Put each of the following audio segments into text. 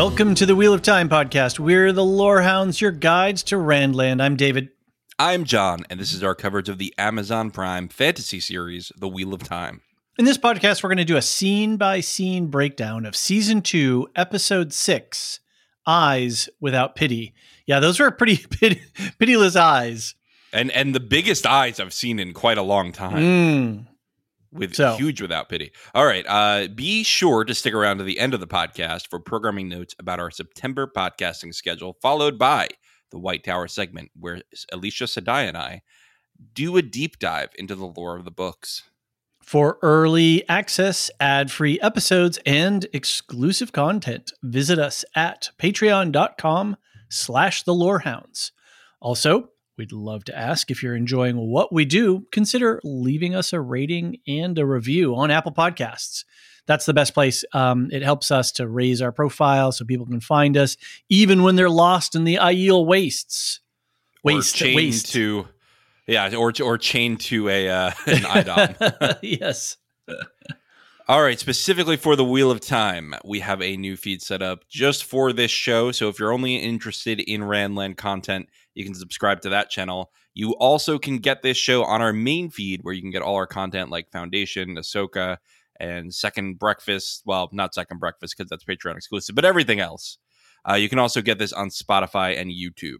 Welcome to the Wheel of Time podcast. We're the Lorehounds, your guides to Randland. I'm David. I'm John, and this is our coverage of the Amazon Prime fantasy series, The Wheel of Time. In this podcast, we're going to do a scene by scene breakdown of season two, episode six Eyes Without Pity. Yeah, those were pretty pit- pitiless eyes. And and the biggest eyes I've seen in quite a long time. Mm. With So- huge without pity. All right. Uh, be sure to stick around to the end of the podcast for programming notes about our September podcasting schedule, followed by the White Tower segment, where Elysia Sedai and I do a deep dive into the lore of the books. For early access, ad free episodes, and exclusive content, visit us at patreon.com slash the lorehounds. Also, we'd love to ask if you're enjoying what we do, consider leaving us a rating and a review on Apple Podcasts. That's the best place. Um, it helps us to raise our profile so people can find us, even when they're lost in the Aiel wastes. Waste, or chained waste. to, yeah, or or chained to a uh, an a'dam. yes. All right, specifically for the Wheel of Time, we have a new feed set up just for this show. So if you're only interested in Randland content, you can subscribe to that channel. You also can get this show on our main feed where you can get all our content like Foundation, Ahsoka, and Second Breakfast. Well, not Second Breakfast because that's Patreon exclusive, but everything else. Uh, you can also get this on Spotify and YouTube.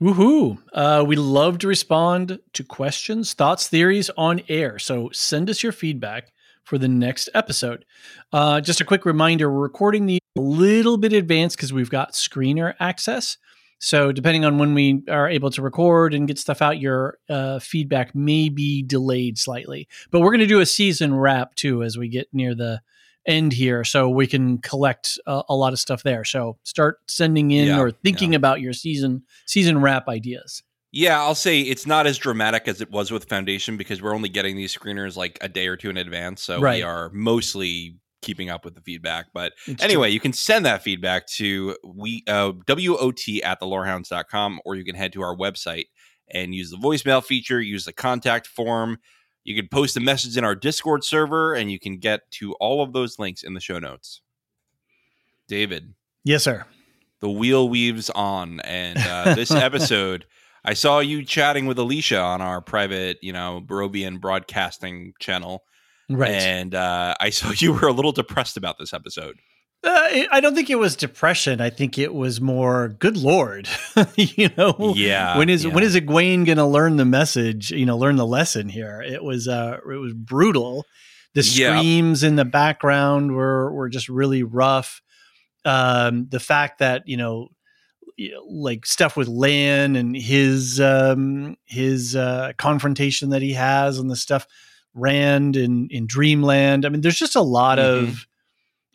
Woohoo! Uh, we love to respond to questions, thoughts, theories on air. So send us your feedback for the next episode. Uh, just a quick reminder we're recording these a little bit advanced because we've got screener access. So, depending on when we are able to record and get stuff out, your uh, feedback may be delayed slightly. But we're going to do a season wrap too as we get near the end here, so we can collect uh, a lot of stuff there. So, start sending in Yeah, or thinking yeah. about your season season wrap ideas. Yeah, I'll say it's not as dramatic as it was with Foundation because we're only getting these screeners like a day or two in advance. So Right. we are mostly keeping up with the feedback. But It's anyway, you can send that feedback to we uh, WOT at thelorehounds.com or you can head to our website and use the voicemail feature, use the contact form. You can post a message in our Discord server and you can get to all of those links in the show notes. David, Yes, sir. the wheel weaves on and uh, this episode i saw you chatting with elysia on our private you know barobian broadcasting channel Right. and uh, i saw you were a little depressed about this episode Uh, I- don't think it was depression. I think it was more, good lord, you know. Yeah, When is yeah. when is Egwene going to learn the message? You know, learn the lesson here. It was uh, it was brutal. The Yeah. screams in the background were were just really rough. Um, the fact that you know, like stuff with Lan and his um, his uh, confrontation that he has, and the stuff Rand in in Dreamland. I mean, there's just a lot of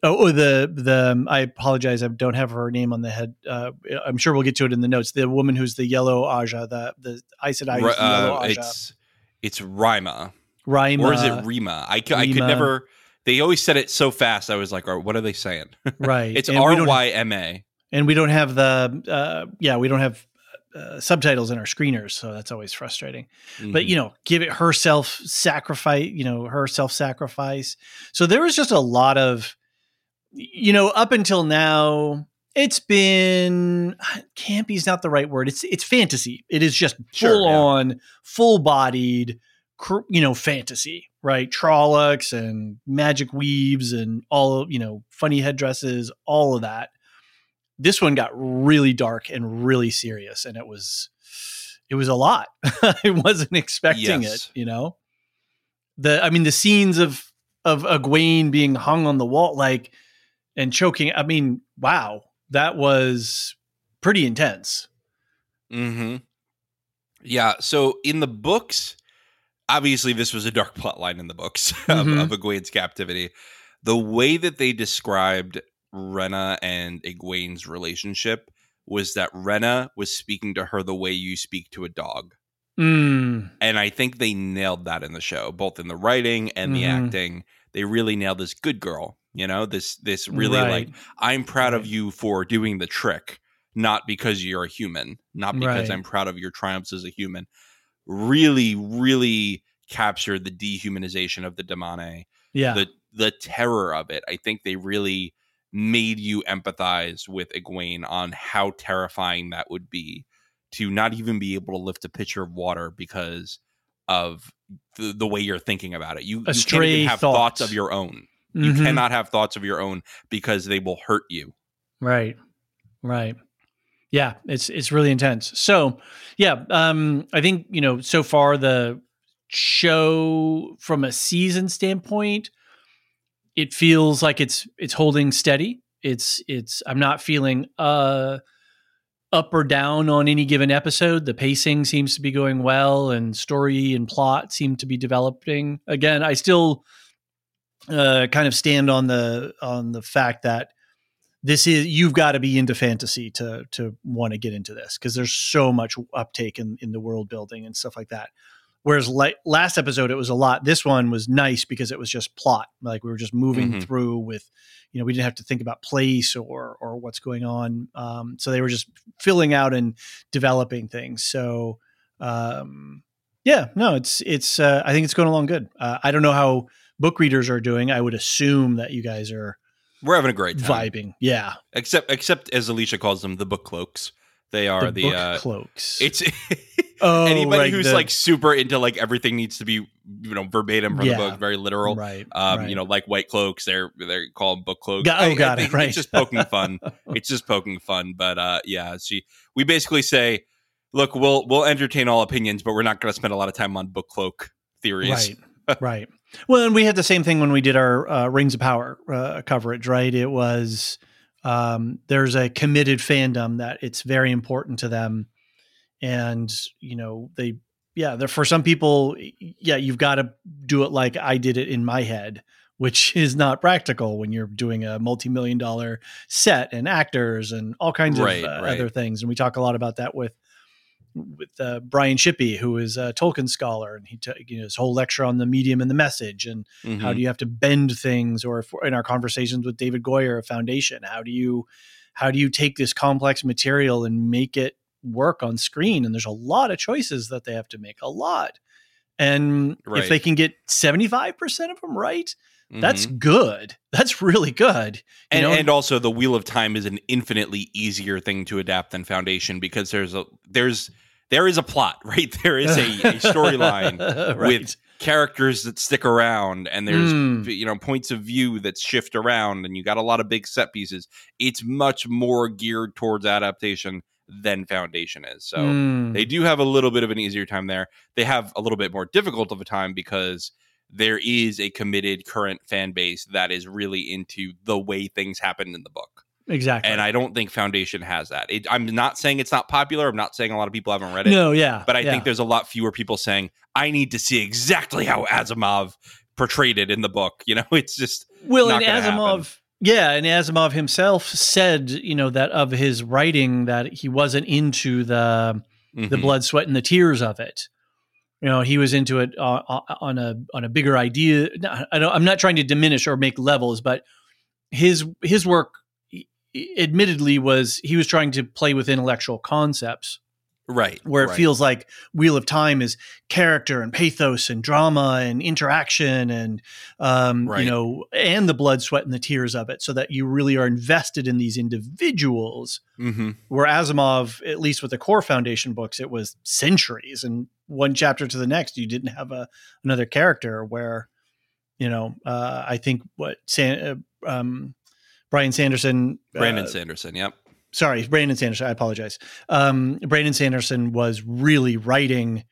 Oh, oh, the the um, I apologize. I don't have her name on the head. Uh, I'm sure we'll get to it in the notes. The woman who's the yellow Ajah, the the who's yellow uh, Ajah, it's it's rima Rima, or is it rima I I could never they always said it so fast i was like "Oh, what are they saying right? it's And we don't- r-y-m-a and we don't have the uh, yeah, we don't have uh, subtitles in our screeners, so that's always frustrating. Mm-hmm. But you know, give it her self sacrifice. You know, her self sacrifice. So there was just a lot of, you know, up until now, it's been campy is not the right word. It's it's fantasy. It is just Sure, full yeah. on, full bodied, cr- you know, fantasy. Right, Trollocs and magic weaves and all you know, funny headdresses, all of that this one got really dark and really serious and it was it was a lot i wasn't expecting Yes. it you know the i mean the scenes of of egwene being hung on the wall like and choking i mean wow that was pretty intense mm-hmm Yeah. So in the books, obviously this was a dark plot line in the books of, Mhm. of Egwene's captivity. The way that they described Renna and Egwene's relationship was that Renna was speaking to her the way you speak to a dog. mm, And I think they nailed that in the show, both in the writing and the Mhm. acting. They really nailed this good girl, you know, this this really right. like I'm proud of you for doing the trick, not because you're a human, not because Right. I'm proud of your triumphs as a human. Really, really captured the dehumanization of the Damane, yeah the the terror of it. I think they really made you empathize with Egwene on how terrifying that would be to not even be able to lift a pitcher of water because of the, the way you're thinking about it. You, you can't even have thought. thoughts of your own. You Mhm. cannot have thoughts of your own because they will hurt you. Right. Right. Yeah, it's it's really intense. So, yeah, um I think, you know, so far the show from a season standpoint, it feels like it's it's holding steady. It's it's I'm not feeling uh up or down on any given episode. The pacing seems to be going well and story and plot seem to be developing. Again, I still uh kind of stand on the on the fact that this is you've got to be into fantasy to to want to get into this because there's so much uptake in in the world building and stuff like that. Whereas like last episode, it was a lot. This one was nice because it was just plot. Like we were just moving Mhm. through with, you know, we didn't have to think about place or or what's going on. Um, so they were just filling out and developing things. So um, yeah, no, it's it's. Uh, I think it's going along good. Uh, I don't know how book readers are doing. I would assume that you guys are We're having a great time. vibing. Yeah, Except except as Elysia calls them, the book cloaks. They are the, the, book uh cloaks. it's oh, anybody right, who's the- like super into like everything needs to be you know verbatim from Yeah. the book, very literal. right, Um, right. you know, like white cloaks, they're they're called book cloaks. Got- oh, I- I got it, think right. It's just poking fun. it's just poking fun. But uh, yeah, she we basically say, look, we'll we'll entertain all opinions, but we're not going to spend a lot of time on book cloak theories. Right. right. Well, and we had the same thing when we did our uh, Rings of Power uh, coverage, right? It was um, there's a committed fandom that it's very important to them, and you know they, yeah, for some people, yeah, you've got to do it like I did it in my head, which is not practical when you're doing a multi-million dollar set and actors and all kinds Right, of uh, right. other things, and we talk a lot about that with with uh, Brian Shippey, who is a Tolkien scholar, and he took you know, his whole lecture on the medium and the message, and Mhm. how do you have to bend things, or if, in our conversations with David Goyer of Foundation, how do you how do you take this complex material and make it work on screen? And there's a lot of choices that they have to make, a lot. And Right. if they can get 75% of them right, Mhm. that's good. That's really good. And, know? and also the wheel of time is an infinitely easier thing to adapt than foundation because there's a there's there is a plot right there is a, a storyline Right. with characters that stick around and there's Mm. you know points of view that shift around and you got a lot of big set pieces it's much more geared towards adaptation than foundation is so Mm. they do have a little bit of an easier time there they have a little bit more difficult of a time because there is a committed current fan base that is really into the way things happened in the book exactly. and i don't think foundation has that it, i'm not saying it's not popular i'm not saying a lot of people haven't read it no, yeah. but I yeah. think there's a lot fewer people saying, I need to see exactly how Asimov portrayed it in the book. You know, it's just Well, and Asimov, happen. yeah, and Asimov himself said, you know, that of his writing that he wasn't into the the mhm. blood, sweat, and the tears of it. You know, he was into it uh, uh, on a on a bigger idea. I don't, I'm not trying to diminish or make levels, but his his work, admittedly, was he was trying to play with intellectual concepts right where it right. feels like Wheel of Time is character and pathos and drama and interaction and um, Right. you know and the blood, sweat, and the tears of it, so that you really are invested in these individuals. Mhm. Where Asimov, at least with the core Foundation books, it was centuries and one chapter to the next, you didn't have a another character. Where you know, uh, I think what San, uh, um, Brian Sanderson, brandon uh, sanderson yep sorry, Brandon Sanderson. I apologize. Um, Brandon Sanderson was really writing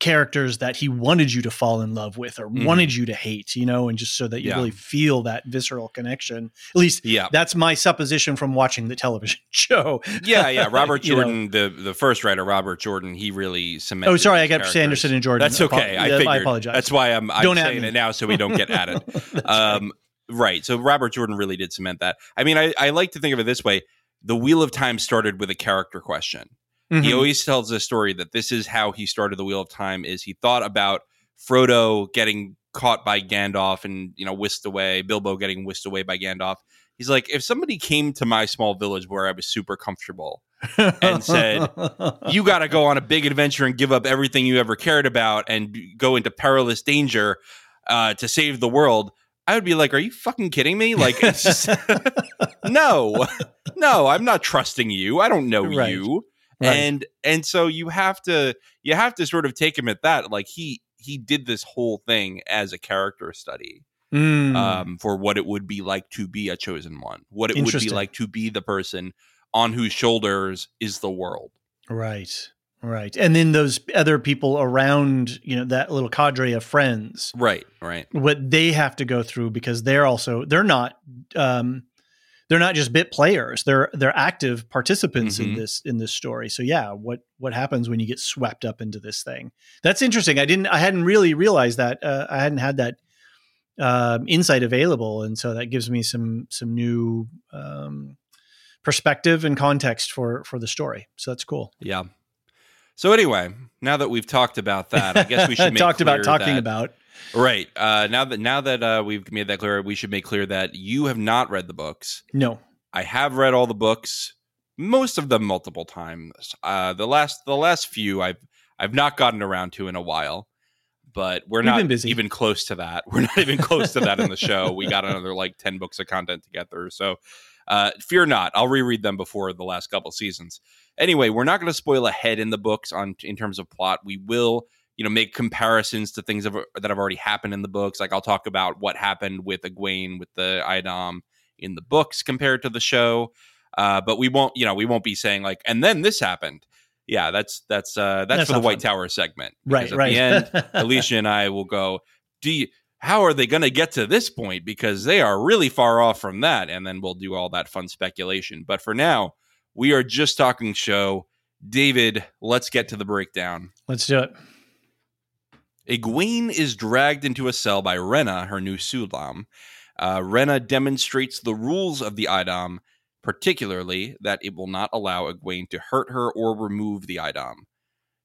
characters that he wanted you to fall in love with or Mhm. wanted you to hate, you know, and just so that you Yeah. really feel that visceral connection. At least yeah that's my supposition from watching the television show. yeah yeah robert You know. jordan the the first writer robert jordan he really cemented Oh, sorry, I got characters. Sanderson and Jordan. That's okay. I figured. I apologize. That's why I'm, I'm Don't saying it now so we don't get at it. um, right. So Robert Jordan really did cement that. I mean, I, I like to think of it this way: the Wheel of Time started with a character question. right. He always tells the story that this is how he started the Wheel of Time. Is he thought about Frodo getting caught by Gandalf and you know whisked away, Bilbo getting whisked away by Gandalf. He's like, if somebody came to my small village where I was super comfortable and said, you got to go on a big adventure and give up everything you ever cared about and go into perilous danger uh, to save the world. I would be like, "Are you fucking kidding me?" Like, just no, no, I'm not trusting you. I don't know Right. you, Right. and and so you have to you have to sort of take him at that. Like he he did this whole thing as a character study Mm. um, for what it would be like to be a chosen one, what it would be like to be the person on whose shoulders is the world. Right. Right. And then those other people around, you know, that little cadre of friends, Right, right. what they have to go through because they're also they're not um they're not just bit players. They're they're active participants in Mhm. this in this story. So yeah, what what happens when you get swept up into this thing? That's interesting. I didn't I hadn't really realized that. Uh, I hadn't had that um, insight available, and so that gives me some some new um, perspective and context for for the story. So that's cool. Yeah. So anyway, now that we've talked about that, I guess we should make talked about talking that- about. right. Uh, now that now that uh, we've made that clear, we should make clear that you have not read the books. No, I have read all the books, most of them multiple times. Uh, the last the last few I've I've not gotten around to in a while, but we're We've not even close to that. We're not even close to that in the show. We got another like ten books of content together, so uh, fear not. I'll reread them before the last couple seasons. Anyway, we're not going to spoil ahead in the books on in terms of plot. We will. You know, make comparisons to things that have- already happened in the books. Like I'll talk about what happened with Egwene with the a'dam in the books compared to the show. Uh, but we won't, you know, we won't be saying like, and then this happened. Yeah, that's that's uh, that's, That's for the White fun. Tower segment. right, at right. the end, Elysia and I will go. Do you, how are they going to get to this point? Because they are really far off from that, and then we'll do all that fun speculation. But for now, we are just talking show. David, let's get to the breakdown. Let's do it. Egwene is dragged into a cell by Renna, her new Suldam. Uh, Renna demonstrates the rules of the a'dam, particularly that it will not allow Egwene to hurt her or remove the a'dam.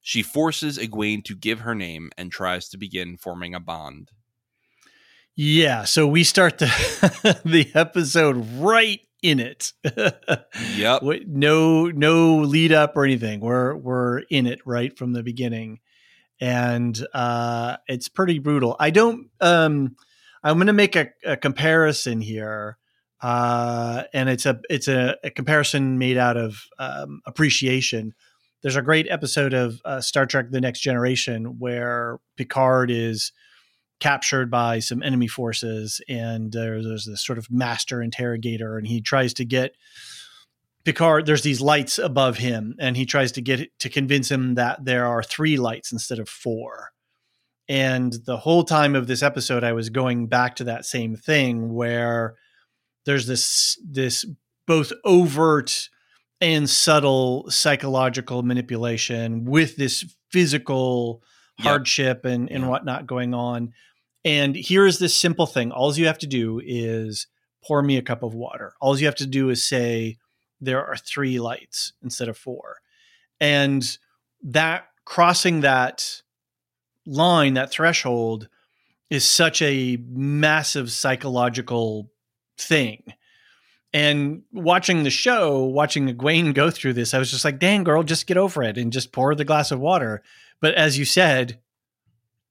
She forces Egwene to give her name and tries to begin forming a bond. Yeah, so we start the the episode right in it. Yep. No no lead up or anything. We're we're in it right from the beginning. And uh it's pretty brutal. I don't um I'm going to make a, a comparison here. Uh and it's a it's a, a comparison made out of um appreciation. There's a great episode of uh, Star Trek The Next Generation where Picard is captured by some enemy forces and there's, there's this sort of master interrogator and he tries to get Picard there's these lights above him and he tries to get to convince him that there are three lights instead of four and the whole time of this episode I was going back to that same thing where there's this this both overt and subtle psychological manipulation with this physical Yep. hardship and, and Yeah. whatnot going on. And here's this simple thing. All you have to do is pour me a cup of water. All you have to do is say there are three lights instead of four. And that crossing that line, that threshold is such a massive psychological thing. And watching the show, watching Egwene go through this, I was just like, dang, girl, just get over it and just pour the glass of water. But as you said,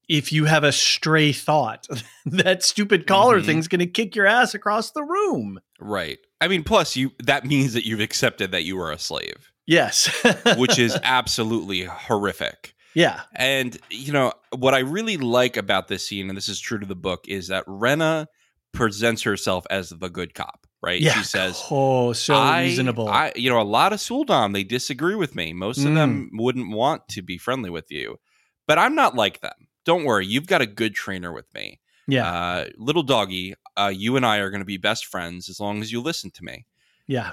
if you have a stray thought, that stupid collar Mhm. thing's going to kick your ass across the room. Right. I mean, plus you that means that you've accepted that you are a slave, Yes. which is absolutely horrific. yeah. And you know what I really like about this scene, and this is true to the book, is that Renna presents herself as the good cop. Right? Yeah. She says, oh, so I, reasonable. I, you know, a lot of Suldam they disagree with me. Most of Mm. them wouldn't want to be friendly with you, but I'm not like them. Don't worry, you've got a good trainer with me. yeah. Uh, little doggy, uh, you and I are going to be best friends as long as you listen to me. yeah.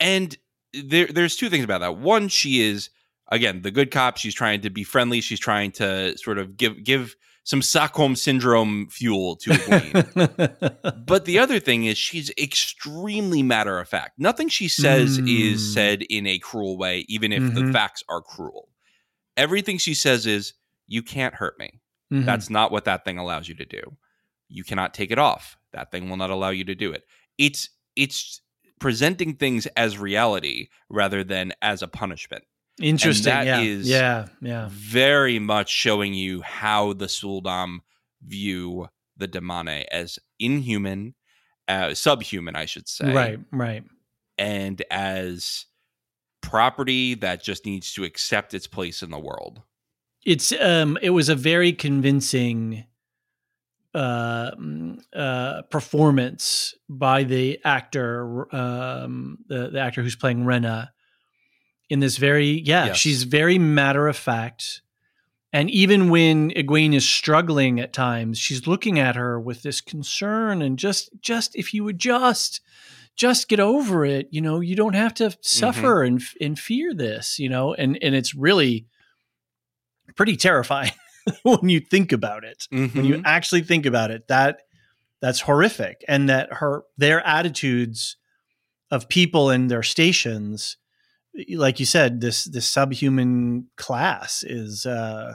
And there, there's two things about that. One, she is again the good cop. She's trying to be friendly. She's trying to sort of give give some Stockholm syndrome fuel to Egwene. but the other thing is she's extremely matter of fact. Nothing she says Mm. is said in a cruel way, even if the Mhm. facts are cruel. Everything she says is, "You can't hurt me." Mhm. That's not what that thing allows you to do. You cannot take it off. That thing will not allow you to do it. It's it's presenting things as reality rather than as a punishment. interesting. that yeah. is- yeah. Yeah. Very much showing you how the Suldam view the Damane as inhuman, uh, subhuman, I should say, Right. Right. and as property that just needs to accept its place in the world. It's um it was a very convincing uh uh performance by the actor um the, the actor who's playing Renna in this very yeah Yes. she's very matter of fact and even when Egwene is struggling at times she's looking at her with this concern and just just if you would just just get over it you know you don't have to suffer and and fear this you know and and it's really pretty terrifying when you think about it. When Mm-hmm. you actually think about it that that's horrific. And that her their attitudes of people and their stations like you said this this subhuman class is uh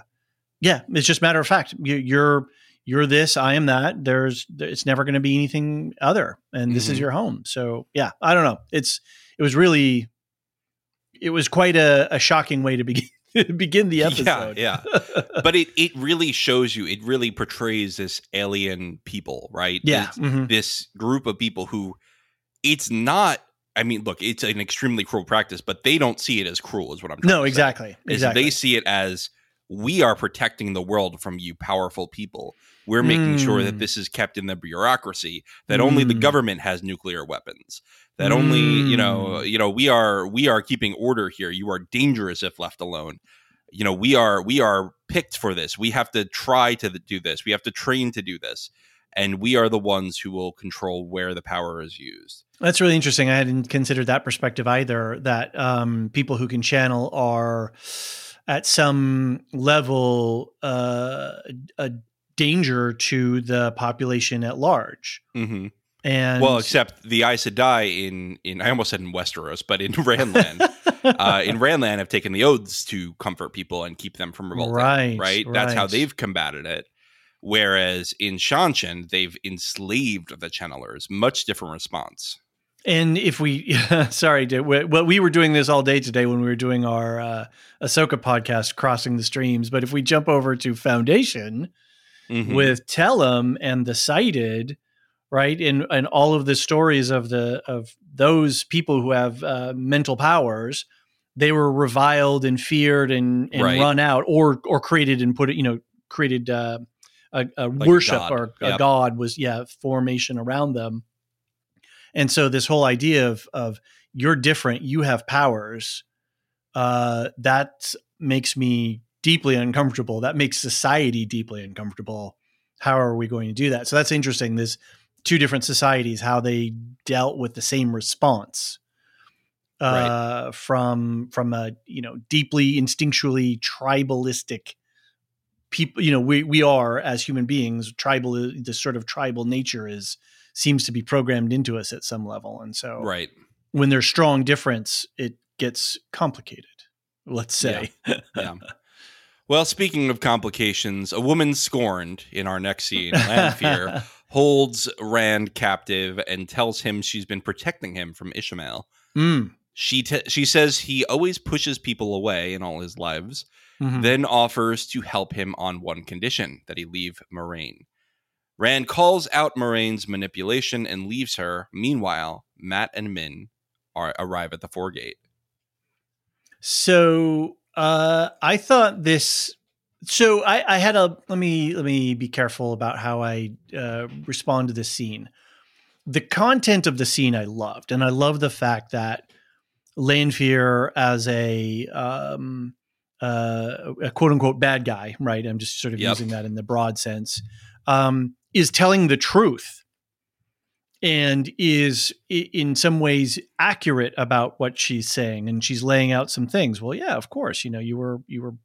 yeah it's just matter of fact. You, you're you're this i am that. There's it's never going to be anything other. And this is Mhm. your home. So yeah i don't know. It's it was really it was quite a, a shocking way to begin begin the episode. Yeah, but it it really shows you it really portrays this alien people right? Yeah mhm. this group of people who it's not i mean look it's an extremely cruel practice but they don't see it as cruel is what i'm trying no exactly exactly they see it as we are protecting the world from you powerful people we're making sure that Mm. this is kept in the bureaucracy that only the Mm. government has nuclear weapons that only you know Mm. you know we are we are keeping order here you are dangerous if left alone you know we are we are picked for this we have to try to do this we have to train to do this and we are the ones who will control where the power is used That's really interesting. I hadn't considered that perspective either. That um, people who can channel are at some level uh, a danger to the population at large. mm-hmm. And well except the Aes Sedai in in i almost said in westeros but in randland uh, in Randland have taken the oaths to comfort people and keep them from revolting. Right, right. That's how they've combated it. Whereas in Seanchan, they've enslaved the channelers. Much different response. And if we, sorry, we, well, we were doing this all day today when we were doing our uh, Ahsoka podcast, Crossing the Streams. But if we jump over to Foundation, Mhm. with Tellem and the sighted, right, and and all of the stories of the of those people who have uh, mental powers, they were reviled and feared and, and Right. run out, or or created and put it, you know, created uh, a, a Like worship God. or a god was yeah formation around them, and so this whole idea of of you're different, you have powers, uh, that makes me deeply uncomfortable. That makes society deeply uncomfortable. How are we going to do that? So that's interesting. There's two different societies, how they dealt with the same response. Uh, from from a you know deeply instinctually tribalistic people you know we we are as human beings tribal this sort of tribal nature is seems to be programmed into us at some level and so Right. when there's strong difference, it gets complicated. Let's say. Yeah. Well, speaking of complications, a woman scorned in our next scene, Lanfear, holds Rand captive and tells him she's been protecting him from Ishamael. Mm. She t- she says he always pushes people away in all his lives, Mhm. then offers to help him on one condition that he leave Moiraine. Rand calls out Moiraine's manipulation and leaves her. Meanwhile, Mat and Min are arrive at the foregate. So uh, I thought this. So I, I had a let me let me be careful about how I uh, respond to this scene. The content of the scene I loved, and I love the fact that Lanfear as a um, uh, a quote unquote bad guy, right? I'm just sort of Yep. using that in the broad sense. Um, is telling the truth and is in some ways accurate about what she's saying and she's laying out some things well yeah of course you know you were you were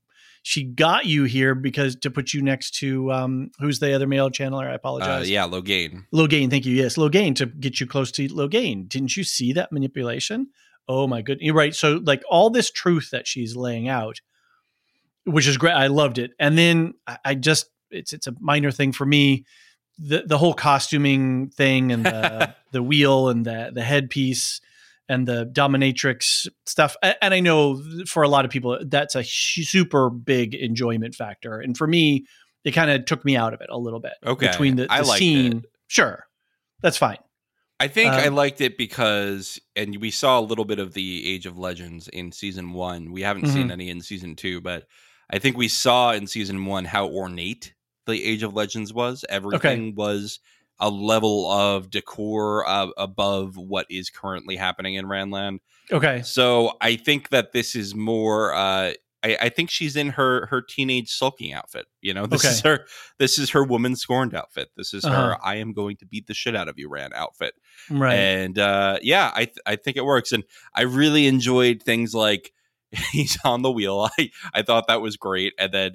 she got you here because to put you next to um who's the other male channeler i Uh, apologize yeah, Logain. Logain, thank you. Yes, Logain to get you close to Logain. Didn't you see that manipulation? Oh my goodness. You're right. So like all this truth that she's laying out, which is great. I loved it. And then I, I just it's it's a minor thing for me. The the whole costuming thing and the the wheel and the the headpiece and the dominatrix stuff. And I know for a lot of people that's a super big enjoyment factor. And for me, it kind of took me out of it a little bit. Okay. Between the, the I liked scene. it. Sure. That's fine. I think I Um, liked it because, and we saw a little bit of the Age of Legends in season one. We haven't Mm-hmm. seen any in season two, but I think we saw in season one how ornate the Age of Legends was. Everything was a level of decor uh, above what is currently happening in Randland. Okay. So I think that this is more. Uh, I, I think she's in her her teenage sulking outfit. You know, this Okay. is her. This is her woman scorned outfit. This is Uh-huh. her. I am going to beat the shit out of you, Rand outfit. Right. And uh, yeah, I th- I think it works, and I really enjoyed things like he's on the wheel. I I thought that was great, and then.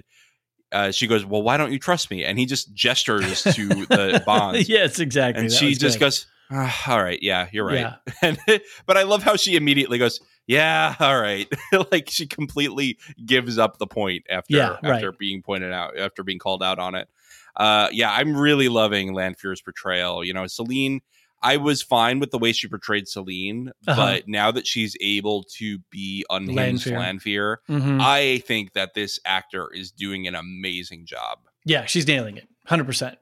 Uh, she goes, well, why don't you trust me? And he just gestures to the bonds, yes, exactly. and That she just goes, "Ah, "All right, yeah, you're right." Yeah. And but I love how she immediately goes, "Yeah, all right." like she completely gives up the point after Yeah, right. after being pointed out after being called out on it. Uh, yeah, I'm really loving Lanfear's portrayal. You know, Selene. I was fine with the way she portrayed Selene, Uh-huh. but now that she's able to be unhinged Lanfear. Mhm. I think that this actor is doing an amazing job. Yeah, she's nailing it. 100%.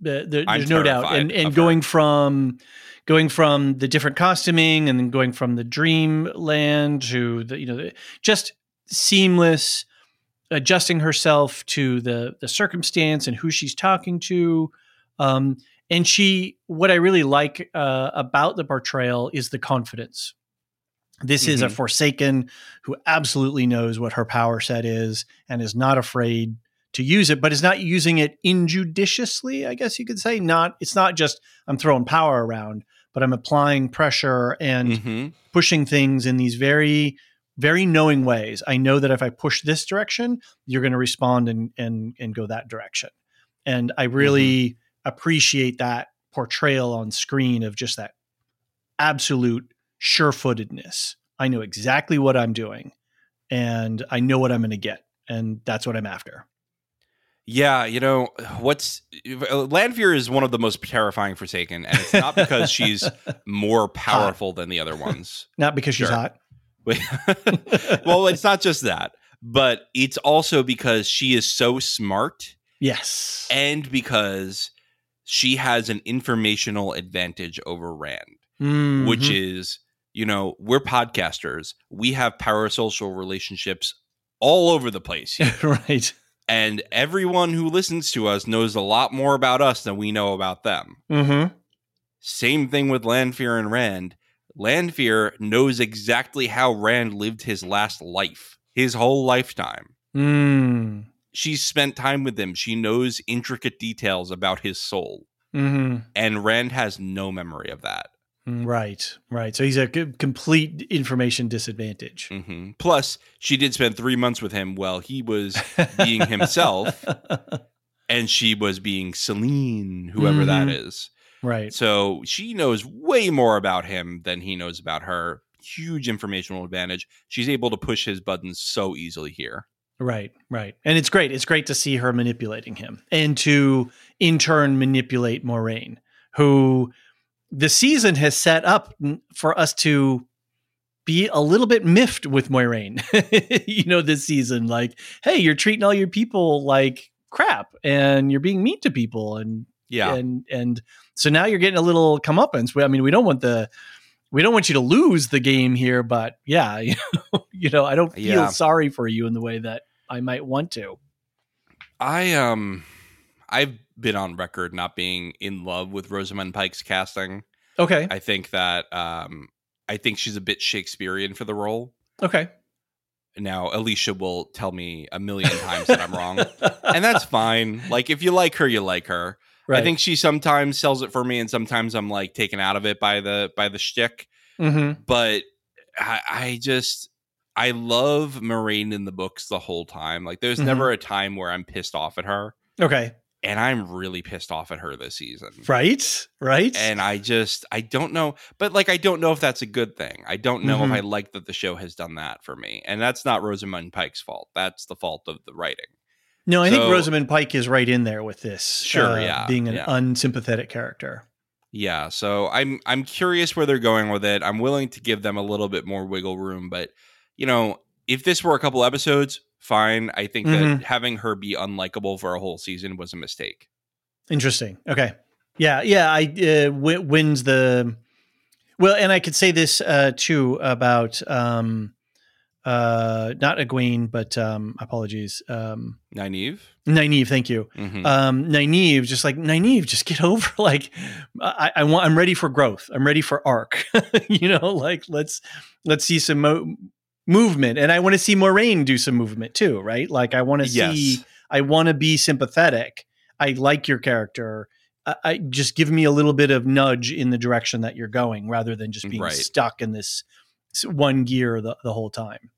The, the, I'm there's no doubt. And and her. going from going from the different costuming and then going from the dreamland to the you know the, just seamless adjusting herself to the the circumstance and who she's talking to um and she what i really like uh, about the portrayal is the confidence. This is a Mhm. forsaken who absolutely knows what her power set is and is not afraid to use it but is not using it injudiciously i guess you could say. Not it's not just i'm throwing power around but i'm applying pressure and Mhm. pushing things in these very very knowing ways. I know that if i push this direction you're going to respond and and and go that direction. And i really appreciate that portrayal on screen of just that absolute sure-footedness. I know exactly what i'm doing and i know what i'm going to get and that's what i'm after. Yeah, you know what's Lanfear is one of the most terrifying Forsaken, and it's not because she's more powerful than the other ones. not because she's hot. Well, it's not just that, but it's also because she is so smart, yes. and because she has an informational advantage over Rand, Mhm. which is you know we're podcasters, we have parasocial relationships all over the place. right and everyone who listens to us knows a lot more about us than we know about them. mm-hmm. Same thing with Lanfear and Rand. Lanfear knows exactly how Rand lived his last life, his whole lifetime. mm. She's spent time with him. She knows intricate details about his soul. mm-hmm. And Rand has no memory of that. Right, right. So he's a complete information disadvantage. hmm Plus, she did spend three months with him while he was being himself, and she was being Selene, whoever that Mhm. is. right. So she knows way more about him than he knows about her. Huge informational advantage. She's able to push his buttons so easily here. Right, right. And it's great. It's great to see her manipulating him and to in turn manipulate Moiraine, who the season has set up for us to be a little bit miffed with Moiraine, you know, this season. Like, hey, you're treating all your people like crap and you're being mean to people and Yeah. and and so now you're getting a little comeuppance. I mean, we don't want the we don't want you to lose the game here, but yeah, you know, you know I don't feel Yeah. sorry for you in the way that I might want to. I um I've been on record not being in love with Rosamund Pike's casting. Okay, I think that um I think she's a bit Shakespearean for the role. okay, Now Elysia will tell me a million times that I'm wrong. And that's fine. Like if you like her, you like her. Right. I think she sometimes sells it for me and sometimes I'm like taken out of it by the by the shtick. Mhm. But I, I just I love Moiraine in the books the whole time. Like there's Mhm. never a time where I'm pissed off at her. okay, And I'm really pissed off at her this season. right, right, and I just I don't know, but like I don't know if that's a good thing. I don't know Mhm. if I like that the show has done that for me, and that's not Rosamund Pike's fault. That's the fault of the writing. No, I think so- Rosamund Pike is right in there with this. Sure, uh, yeah, being an yeah. unsympathetic character. Yeah, so I'm I'm curious where they're going with it. I'm willing to give them a little bit more wiggle room, but you know, if this were a couple episodes, fine. I think Mhm. that having her be unlikable for a whole season was a mistake. Interesting. Okay. Yeah. Yeah. I uh, w- wins the well, and I could say this uh, too about um, uh, not Egwene, but um, apologies, um, Nynaeve. Nynaeve. Thank you. Mhm. Um, Nynaeve, just like Nynaeve, just get over. Like, I, I want. I'm ready for growth. I'm ready for arc. you know, like let's let's see some mo- movement, and I want to see Moiraine do some movement too. Right? Like, I want to yes. see. I want to be sympathetic. I like your character. I, I just give me a little bit of nudge in the direction that you're going, rather than just being Right. stuck in this one gear the, the whole time.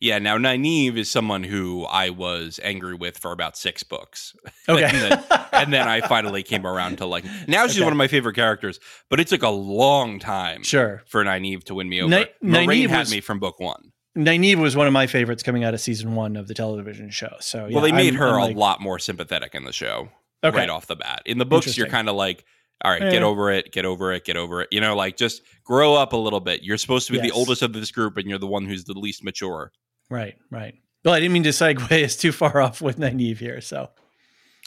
Yeah, now Nynaeve is someone who I was angry with for about six books. Okay, And then- and then I finally came around to like now she's Okay. one of my favorite characters, but it took a long time sure. for Nynaeve to win me over. Ny- Moiraine Nynaeve had was- me from book one. Nynaeve was one of my favorites coming out of season one of the television show. So yeah, well, they made I'm- her I'm a lot more sympathetic in the show Okay. right off the bat. In the books, you're kind of like, all right, Yeah. get over it, get over it, get over it. You know, like just grow up a little bit. You're supposed to be Yes. the oldest of this group, and you're the one who's the least mature. Right, right. Well, I didn't mean to segue us too far off with Nynaeve here. So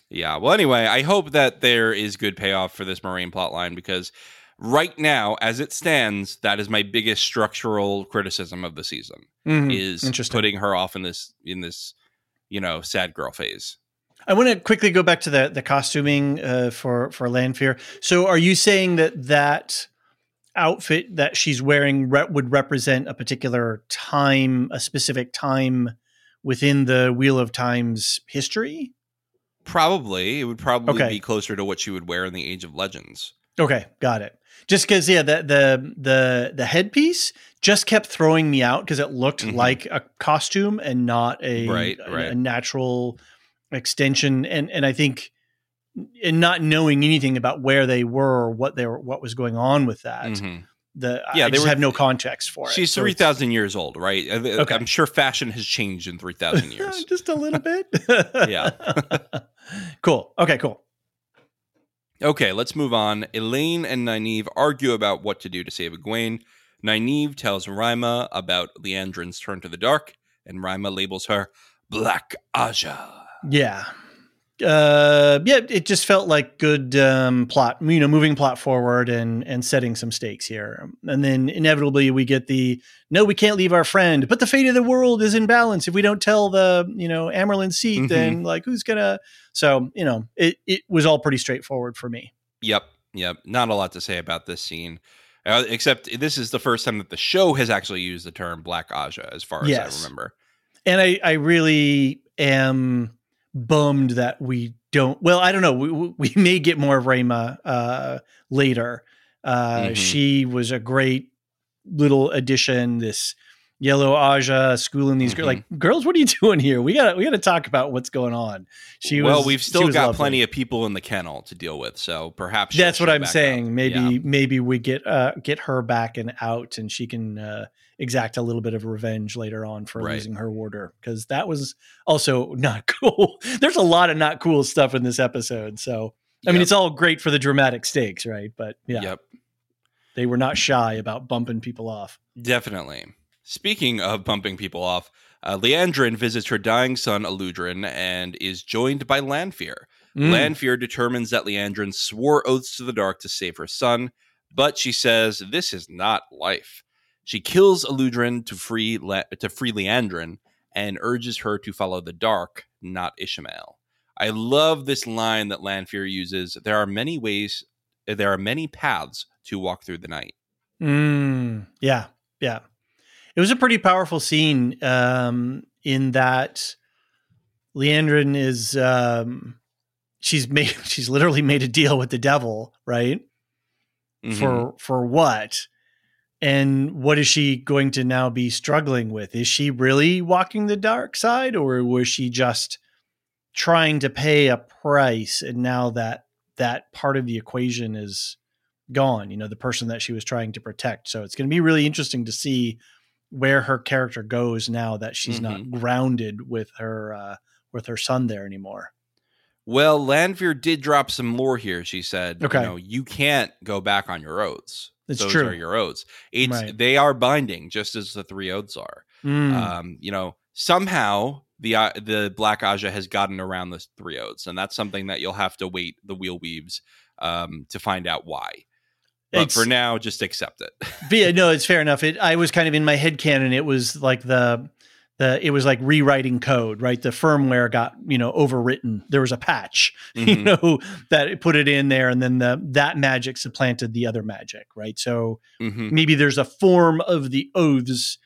Yeah. Well, anyway, I hope that there is good payoff for this Moiraine plotline because right now, as it stands, that is my biggest structural criticism of the season Mhm. is putting her off in this in this you know sad girl phase. I want to quickly go back to the the costuming uh, for for Lanfear. So, are you saying that that outfit that she's wearing re- would represent a particular time, a specific time within the Wheel of Time's history? Probably it would probably Okay. be closer to what she would wear in the Age of Legends. Okay, got it. Just because, yeah, the the the the headpiece just kept throwing me out because it looked Mhm. like a costume and not a, Right, a- right. a natural extension. And and I think, and not knowing anything about where they were or what they were, what was going on with that, Mhm. the Yeah, I they just were- have no context for it. She's So three years old, right? Uh, Okay. I'm sure fashion has changed in three thousand years. just a little bit. Yeah. cool. Okay. Cool. Okay, let's move on. Elayne and Nynaeve argue about what to do to save Egwene. Nynaeve tells Ryma about Liandrin's turn to the dark, and Ryma labels her Black Ajah. Yeah. Uh, yeah, it just felt like good um, plot, you know, moving plot forward and and setting some stakes here. And then inevitably we get the no, we can't leave our friend, but the fate of the world is in balance. If we don't tell the you know Amyrlin seat, Mhm. then like who's gonna? So you know, it it was all pretty straightforward for me. Yep, yep. Not a lot to say about this scene, uh, except this is the first time that the show has actually used the term Black Ajah, as far as Yes. I remember. And I I really am bummed that we don't. Well, I don't know. We we- may get more of Rayma uh, later. Uh, Mhm. She was a great little addition. This Yellow Ajah schooling these Mhm. girls. Like, girls, what are you doing here? We got we got to talk about what's going on. She well, was, we've still got lovely. plenty of people in the kennel to deal with, so perhaps That's what I'm saying. up. Maybe Yeah. maybe we get uh get her back and out, and she can uh, exact a little bit of revenge later on for Right. losing her warder because that was also not cool. There's a lot of not cool stuff in this episode. So I mean, it's all great for the dramatic stakes, right? But yeah, Yep, they were not shy about bumping people off. definitely. Speaking of bumping people off, uh, Liandrin visits her dying son Eludrin and is joined by Lanfear. Mm. Lanfear determines that Liandrin swore oaths to the dark to save her son, but she says this is not life. She kills Eludrin to free Le- to free Liandrin and urges her to follow the dark, not Ishamael. I love this line that Lanfear uses. There are many ways, there are many paths to walk through the night. Mm, yeah, yeah. It was a pretty powerful scene um, in that Liandrin is um, she's made she's literally made a deal with the devil, right? Mhm. For for what? And what is she going to now be struggling with? Is she really walking the dark side, or was she just trying to pay a price? And now that that part of the equation is gone, you know, the person that she was trying to protect. So it's going to be really interesting to see where her character goes now that she's not grounded with her uh, with her son there anymore. Well, Lanfear did drop some lore here. She said, Okay. you know, you can't go back on your oaths. It's Those true. are your oaths. It's Right. they are binding, just as the three oaths are. Mm. Um, you know, somehow the uh, the Black Ajah has gotten around the three oaths, and that's something that you'll have to wait the wheel weaves um, to find out why. But It's- for now, just accept it. Yeah, no, it's fair enough. It I was kind of in my head canon. It was like the the it was like rewriting code, right? The firmware got you know overwritten. There was a patch, you Mhm. know, that it put it in there, and then the that magic supplanted the other magic, right? So Mhm. maybe there's a form of the oaths,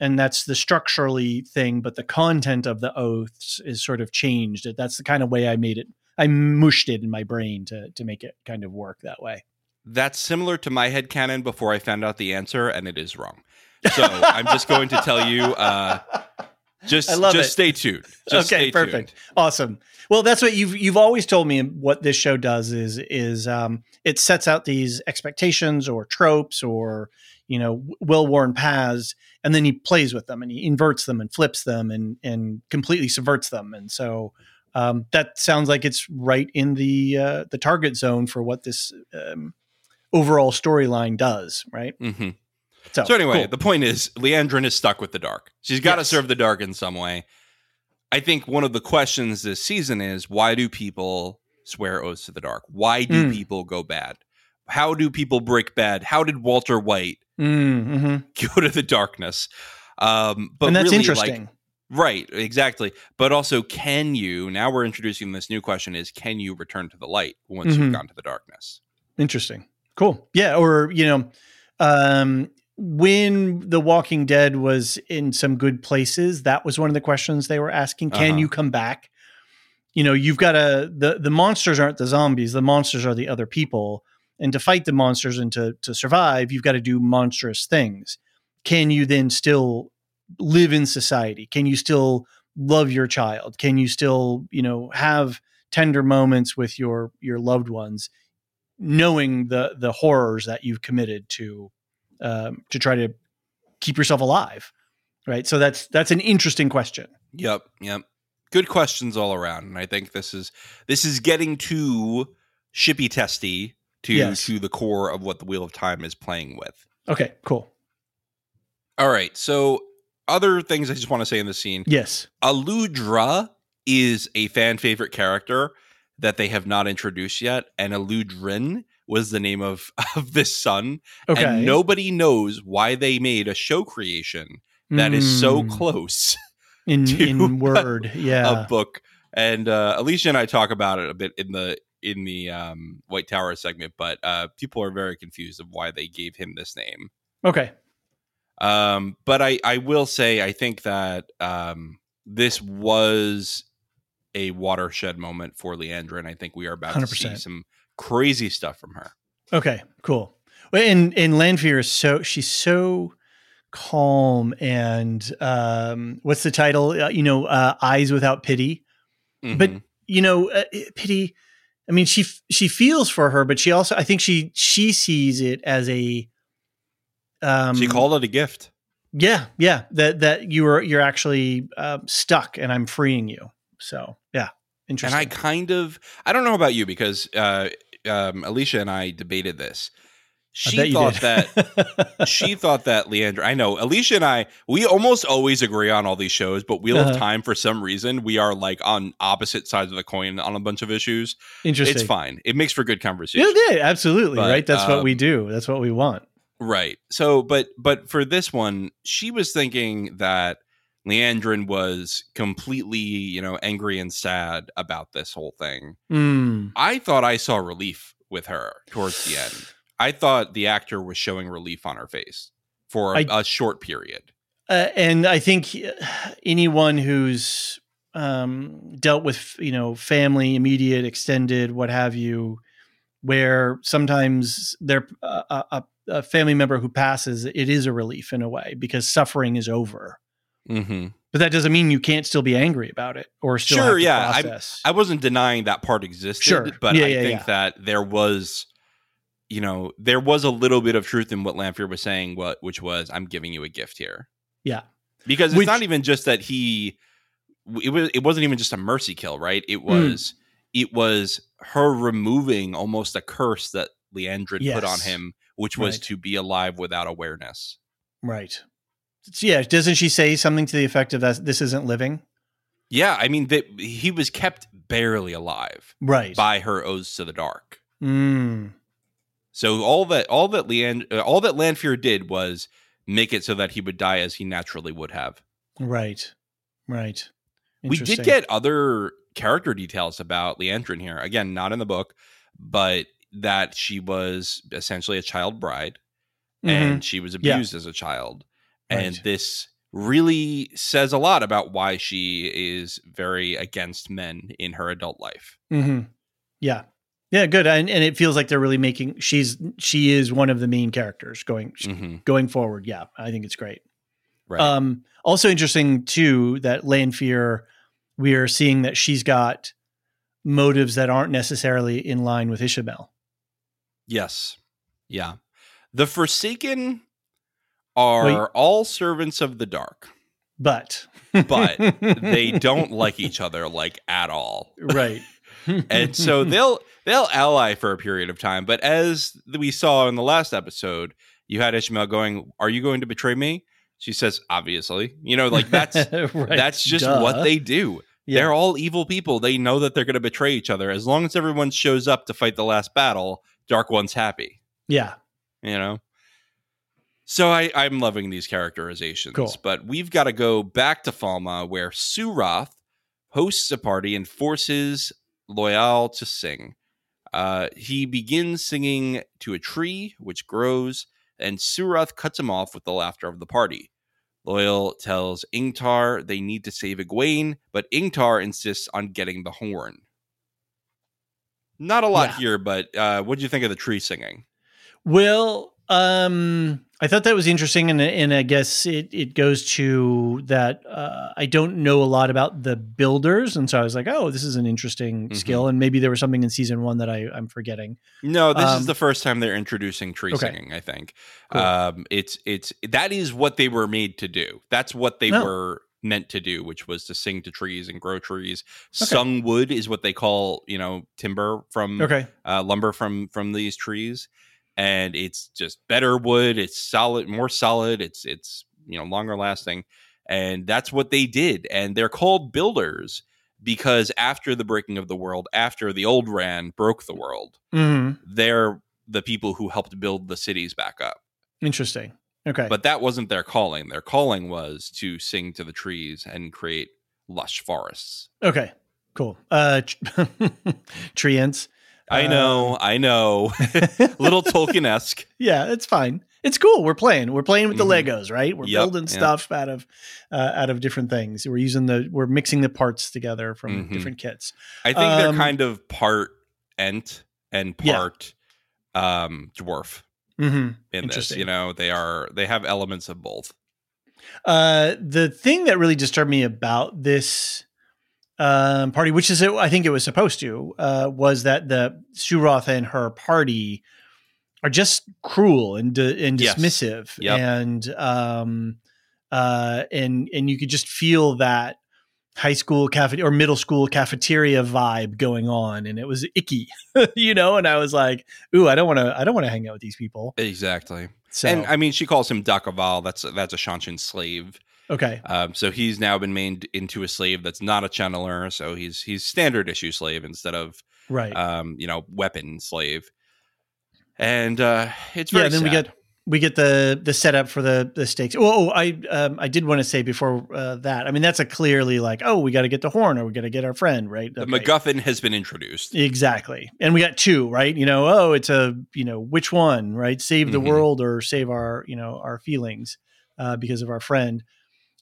and that's the structurally thing, but the content of the oaths is sort of changed. That's the kind of way I made it. I mushed it in my brain to to make it kind of work that way. That's similar to my head canon before I found out the answer, and it is wrong. So I'm just going to tell you, uh, just I love just it. stay tuned. Just okay, stay perfect, tuned. awesome. Well, that's what you've you've always told me. What this show does is is um, it sets out these expectations or tropes or you know well worn paths, and then he plays with them and he inverts them and flips them and and completely subverts them. And so um, that sounds like it's right in the uh, the target zone for what this um, overall storyline does. Right. hmm So anyway, cool. the point is, Liandrin is stuck with the dark. She's got to Yes. serve the dark in some way. I think one of the questions this season is why do people swear oaths to the dark? Why do Mm. people go bad? How do people break bad? How did Walter White mm-hmm. go to the darkness? Um, but and that's really, interesting. Like, right, exactly. But also, can you? Now we're introducing this new question: Is can you return to the light once Mhm. you've gone to the darkness? Interesting. Cool. Yeah. Or, you know, um, when The Walking Dead was in some good places, that was one of the questions they were asking. Can Uh-huh. you come back? You know, you've got to, the, the monsters aren't the zombies, the monsters are the other people. And to fight the monsters and to, to survive, you've got to do monstrous things. Can you then still live in society? Can you still love your child? Can you still, you know, have tender moments with your your loved ones? knowing the the horrors that you've committed to um, to try to keep yourself alive right so that's that's an interesting question Yep, yep. Good questions all around, and I think this is this is getting too shippy testy to Yes. to the core of what the Wheel of Time is playing with. okay cool All right, so other things I just want to say in the scene. yes Aludra is a fan favorite character that they have not introduced yet, and Aludrin was the name of of this son, okay. and nobody knows why they made a show creation that is so Mm, close in to in word yeah. a book. And uh, Elysia and I talk about it a bit in the in the um, White Tower segment, but uh, people are very confused of why they gave him this name. okay. Um, but I I will say I think that um, this was a watershed moment for Leandra, and I think we are about to see some crazy stuff from her. okay cool and and Lanfear is so she's so calm and um, what's the title? Uh, you know, uh, eyes without pity. But Mhm. you know, uh, pity. I mean, she f- she feels for her, but she also, I think she she sees it as a. Um, she called it a gift. Yeah, yeah. That that you are you're actually uh, stuck, and I'm freeing you. So yeah, Interesting. And. I kind of, I don't know about you because uh, um, Elysia and I debated this. She thought that she thought that Leandra. I know Elysia and I. We almost always agree on all these shows, but Wheel Uh-huh. of Time, for some reason, we are like on opposite sides of the coin on a bunch of issues. interesting. It's fine. It makes for good conversation. Yeah, yeah, absolutely. But, right. That's what we um, do. That's what we want. Right. So, but but for this one, she was thinking that Liandrin was completely, you know, angry and sad about this whole thing. Mm. I thought I saw relief with her towards the end. I thought the actor was showing relief on her face for a, I- a short period. Uh, and I think anyone who's um, dealt with, you know, family, immediate, extended, what have you, where sometimes they're uh, a, a family member who passes, it is a relief in a way because suffering is over. Hmm But that doesn't mean you can't still be angry about it or still Sure, yeah, process. I wasn't denying that part existed, Sure. but Yeah, I yeah, think yeah. that there was, you know, there was a little bit of truth in what Lanfear was saying, what which was, "I'm giving you a gift here." yeah. because it's Which- not even just that he it was it wasn't even just a mercy kill right it Mm. was it was her removing almost a curse that liandrin put on him which was Right. to be alive without awareness Right. Yeah. Doesn't she say something to the effect of that this isn't living? yeah i mean that he was kept barely alive Right. by her oaths to the dark Mm. so all that all that leand uh, all that lanfear did was make it so that he would die as he naturally would have Right. Right. We did get other character details about Liandrin here. Again, not in the book, but that she was essentially a child bride Mhm. and she was Yeah. abused as a child. And this really says a lot about why she is very against men in her adult life. hmm Yeah. Yeah. Good. And, and it feels like they're really making she's she is one of the main characters going hmm going forward. Yeah, I think it's great. Right. Um, also interesting too that Lanfear, we are seeing that she's got motives that aren't necessarily in line with Ishamael. yes. Yeah. The Forsaken are all servants of the dark, But but they don't like each other like at all. right. and so they'll they'll ally for a period of time. But as we saw in the last episode, you had Ishamael going, "Are you going to betray me?" She says, "Obviously." You know, like that's Right. that's just Duh. what they do. Yeah. They're all evil people. They know that they're going to betray each other. As long as everyone shows up to fight the last battle, Dark One's happy. yeah. You know. So I, I'm loving these characterizations, Cool. but we've got to go back to Falme, where Suroth hosts a party and forces Loial to sing. Uh, he begins singing to a tree, which grows, and Suroth cuts him off with the laughter of the party. Loial tells Ingtar they need to save Egwene, but Ingtar insists on getting the horn. Not a lot Yeah. here, but uh, what do you think of the tree singing? Well, um, I thought that was interesting, and and I guess it it goes to that uh, I don't know a lot about the builders, and so I was like, oh, this is an interesting Mhm. skill, and maybe there was something in season one that I I'm forgetting. No, this Um, is the first time they're introducing tree Okay. singing. I think Cool. um, it's it's that is what they were made to do. That's what they Oh. were meant to do, which was to sing to trees and grow trees. Sung wood is what they call you know timber from Okay, uh, lumber from from these trees, and it's just better wood. It's solid, more solid. It's it's you know longer lasting, and that's what they did. And they're called builders because after the breaking of the world, after the old Ran broke the world, hmm they're the people who helped build the cities back up. interesting. Okay, But that wasn't their calling. Their calling was to sing to the trees and create lush forests. okay, cool. Uh, tr- treants. I know, I know. Little Tolkien esque. yeah, it's fine. It's cool. We're playing. We're playing with the Legos, right? We're Yep, building yeah. stuff out of uh, out of different things. We're using the we're mixing the parts together from Mhm. different kits. I think they're Um, kind of part ent and Yeah. part um, dwarf hmm in this. You know, they are they have elements of both. Uh, the thing that really disturbed me about this um, party, which is I think it was supposed to, uh, was that the Suroth and her party are just cruel and and Yes. dismissive, Yep. and um, uh, and and you could just feel that high school cafe or middle school cafeteria vibe going on, and it was icky, you know. And I was like, "Ooh, I don't want to. I don't want to hang out with these people." Exactly. So And I mean, she calls him da'covale. That's that's a Seanchan slave. Okay, Um, so he's now been made into a slave that's not a channeler. So he's he's standard issue slave instead of right. um, you know weapon slave. And uh, it's very yeah. Then we get we get the the setup for the the stakes. Oh, I um, I did want to say before uh, that. I mean, that's a clearly like, oh, we got to get the horn, or we got to get our friend, right? the MacGuffin has been introduced. Exactly. And we got two, right? You know, oh, it's a, you know, which one, right? Save the Mhm. world or save our, you know, our feelings uh, because of our friend.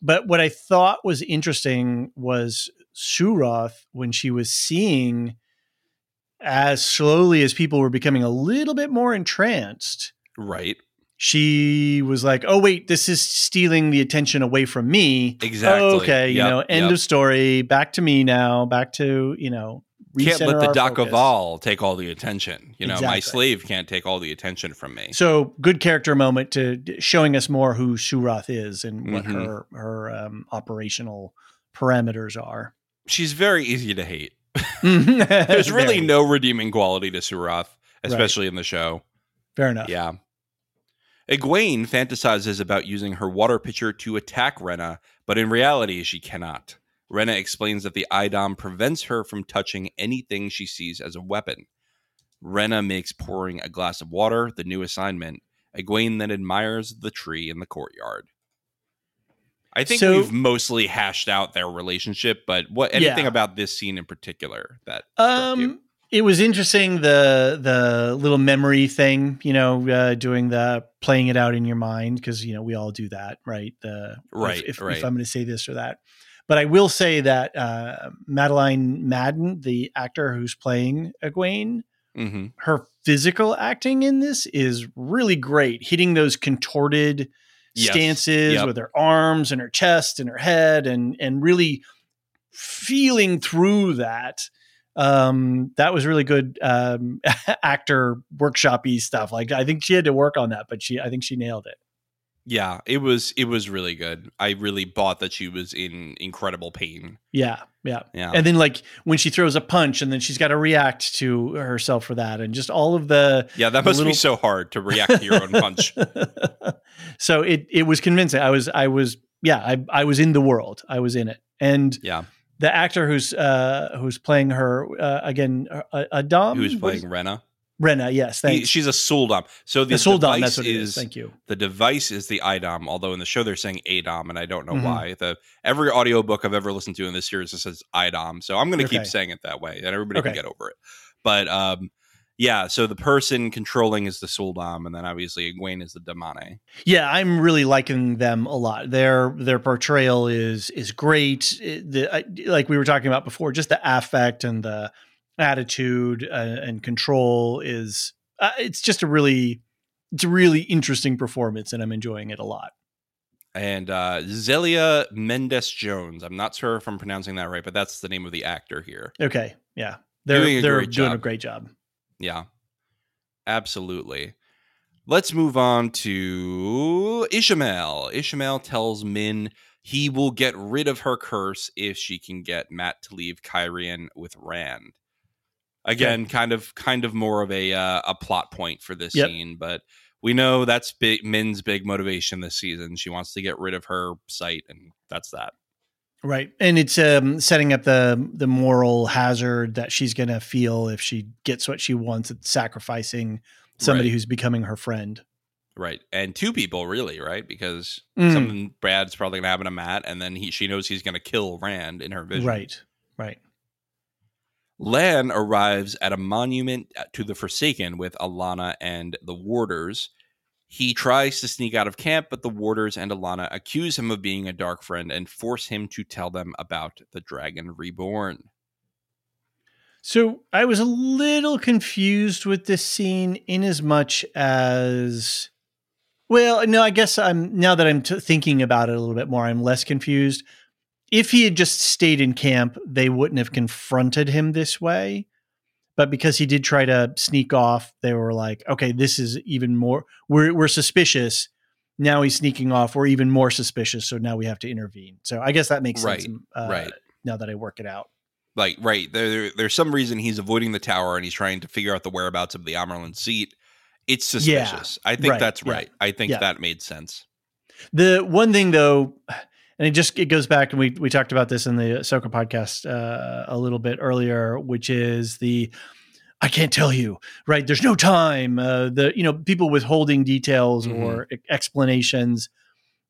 But what I thought was interesting was Suroth when she was seeing as slowly as people were becoming a little bit more entranced, Right. she was like, "Oh wait, this is stealing the attention away from me." Exactly. Oh, okay, you know, end yep. of story. Back to me now. Back to you know. Can't let the. da'covale take all the attention. You know, my slave can't take all the attention from me. So good character moment to showing us more who Suroth is and what Mhm. her her um, operational parameters are. She's very easy to hate. There's really no redeeming quality to Suroth, especially in the show. fair enough. Yeah. Egwene fantasizes about using her water pitcher to attack Renna, but in reality, she cannot. Renna explains that the Idom prevents her from touching anything she sees as a weapon. Renna makes pouring a glass of water the new assignment. Egwene then admires the tree in the courtyard. I think So- we've mostly hashed out their relationship, but what anything Yeah. about this scene in particular that? Um, it was interesting the the little memory thing, you know, uh, doing the playing it out in your mind because you know we all do that, right? The Right, If, if, right. if I'm going to say this or that, but I will say that uh, Madeline Madden, the actor who's playing Egwene, hmm her physical acting in this is really great, hitting those contorted Yes. stances Yep. with her arms and her chest and her head, and and really feeling through that. Um, that was really good um, actor workshopy stuff. Like I think she had to work on that, but she I think she nailed it. Yeah, it was it was really good. I really bought that she was in incredible pain. Yeah, yeah. Yeah. And then like when she throws a punch, and then she's got to react to herself for that, and just all of the yeah, that must be so hard to react to your own punch. so it it was convincing. I was I was yeah I I was in the world. I was in it, and Yeah. the actor who's uh who's playing her uh, again uh, Adam Who's playing Renna? Renna. Yes, thanks. she's a Suldam. So the the device That's what it is, is. Thank you. the device is the IDOM, although in the show they're saying ADOM, and I don't know Mhm. why. The every audiobook I've ever listened to in this series just says IDOM. So I'm gonna Okay. keep saying it that way, and everybody Okay. can get over it. But um yeah, so the person controlling is the Suldam, and then obviously Egwene is the Damane. Yeah, I'm really liking them a lot. Their their portrayal is is great. It- the, I, like we were talking about before, just the affect and the attitude uh, and control is uh, it's just a really it's a really interesting performance, and I'm enjoying it a lot. and uh, Xelia Mendes Jones. I'm not sure if I'm pronouncing that right, but that's the name of the actor here. Okay, yeah, they're Doing a they're great doing a job. great job. Yeah, absolutely. Let's move on to Ishamael. Ishamael tells Min he will get rid of her curse if she can get Mat to leave Cairhien with Rand. Again, kind of, kind of more of a uh, a plot point for this Yep. scene, but we know that's big, Min's big motivation this season. She wants to get rid of her sight, and that's that. Right, and it's um, setting up the the moral hazard that she's going to feel if she gets what she wants. It's sacrificing somebody Right. who's becoming her friend. Right. And two people really, right? Because Mm. something bad's probably gonna happen to Mat, and then he she knows he's gonna kill Rand in her vision. Right, right. Lan arrives at a monument uh, to the Forsaken with Alanna and the warders. He tries to sneak out of camp, but the warders and Alanna accuse him of being a dark friend and force him to tell them about the dragon reborn. So I was a little confused with this scene in as much as Well, no, I guess I'm now that I'm t- thinking about it a little bit more, I'm less confused. If he had just stayed in camp, they wouldn't have confronted him this way. But because he did try to sneak off, they were like, "Okay, this is even more. We're we're suspicious. Now he's sneaking off. We're even more suspicious. So now we have to intervene." So I guess that makes Right, sense. Uh, right. Now that I work it out. Like, right there, there, there's some reason he's avoiding the tower and he's trying to figure out the whereabouts of the Amyrlin seat. It's Yeah, suspicious. I think right, that's yeah, right. I think yeah. that made sense. The one thing though, and it just it goes back, and we we talked about this in the Ahsoka podcast uh, a little bit earlier, which is the I can't tell you, right? There's no time. Uh, the you know people withholding details Mhm. or explanations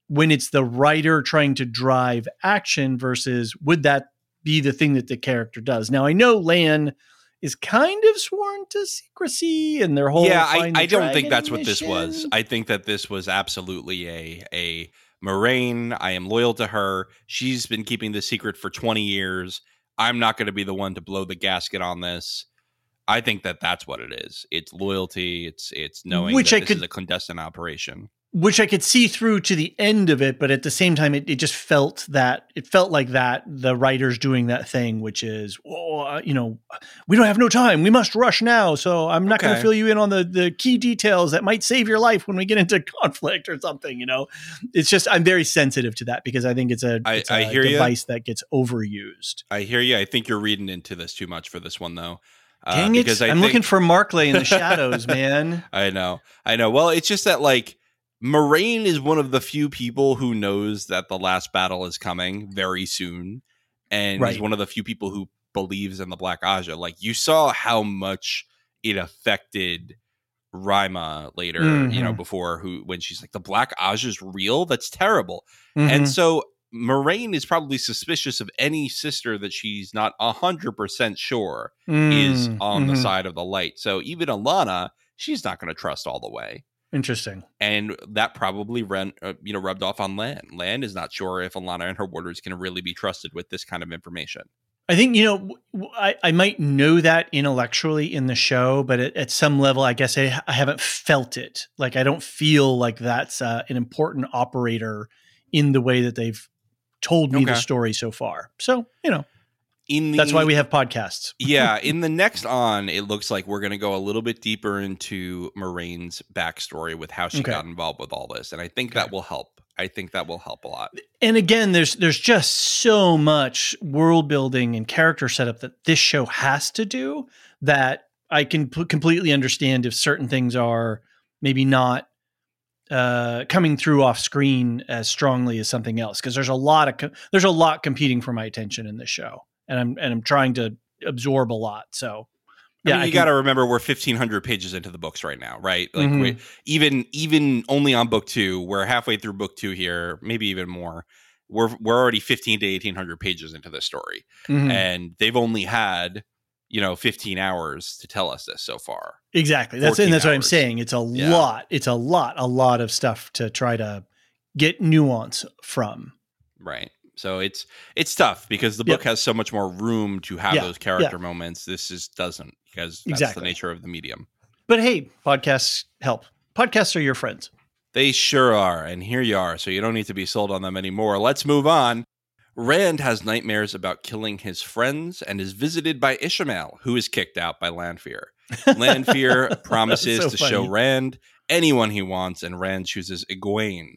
when it's the writer trying to drive action versus would that be the thing that the character does? Now I know Lan is kind of sworn to secrecy and their whole yeah, I, I don't think that's what this was. I think that this was absolutely a a Moiraine. I am loyal to her. She's been keeping the secret for 20 years. I'm not going to be the one to blow the gasket on this. I think that that's what it is. It's loyalty. It's it's knowing Which that I this could- is a clandestine operation. Which I could see through to the end of it, but at the same time, it, it just felt that it felt like that the writers doing that thing, which is, oh, uh, you know, we don't have no time, we must rush now, so I'm not going to fill you in on the the key details that might save your life when we get into conflict or something. You know, it's just I'm very sensitive to that because I think it's a, I- it's I a hear ya. device that gets overused. I hear you. I think you're reading into this too much for this one though. Uh, Dang it! because I I'm think- looking for Markley in the shadows, man. I know. I know. Well, it's just that like Moiraine is one of the few people who knows that the last battle is coming very soon. And Right. he's one of the few people who believes in the Black Ajah. Like you saw how much it affected Ryma later, you know, Mhm. before who when she's like, the Black Ajah is real? That's terrible. Mhm. And so Moiraine is probably suspicious of any sister that she's not a hundred percent sure is Mm, on the mhm. side of the light. So even Alanna, she's not going to trust all the way. Interesting. And that probably ran, uh, you know, rubbed off on Lan. Lan is not sure if Alanna and her warders can really be trusted with this kind of information. I think you know I, I might know that intellectually in the show, but at, at some level, I guess I, I haven't felt it. Like I don't feel like that's uh, an important operator in the way that they've told me the story so far. So you know In the, that's why we have podcasts. yeah, in the next on, it looks like we're going to go a little bit deeper into Moiraine's backstory with how she Okay. got involved with all this, and I think Okay. that will help. I think that will help a lot. And again, there's there's just so much world building and character setup that this show has to do that I can p- completely understand if certain things are maybe not uh, coming through off screen as strongly as something else because there's a lot of co- there's a lot competing for my attention in this show, and I'm and I'm trying to absorb a lot. So Yeah, I you got to remember we're fifteen hundred pages into the books right now, right? Like Mhm. we, even even only on book two, we're halfway through book two here, maybe even more. We're we're already fifteen to eighteen hundred pages into this story, Mhm. and they've only had you know fifteen hours to tell us this so far. Exactly. That's and that's what I'm saying. It's a Yeah. lot. It's a lot, a lot of stuff to try to get nuance from. Right. So it's it's tough because the Yep. book has so much more room to have Yeah, those character moments. This just doesn't because that's Exactly. the nature of the medium. But hey, podcasts help. Podcasts are your friends. They sure are, and here you are, so you don't need to be sold on them anymore. Let's move on. Rand has nightmares about killing his friends and is visited by Ishamael, who is kicked out by Lanfear. Lanfear promises so to show. Rand anyone he wants, and Rand chooses Egwene.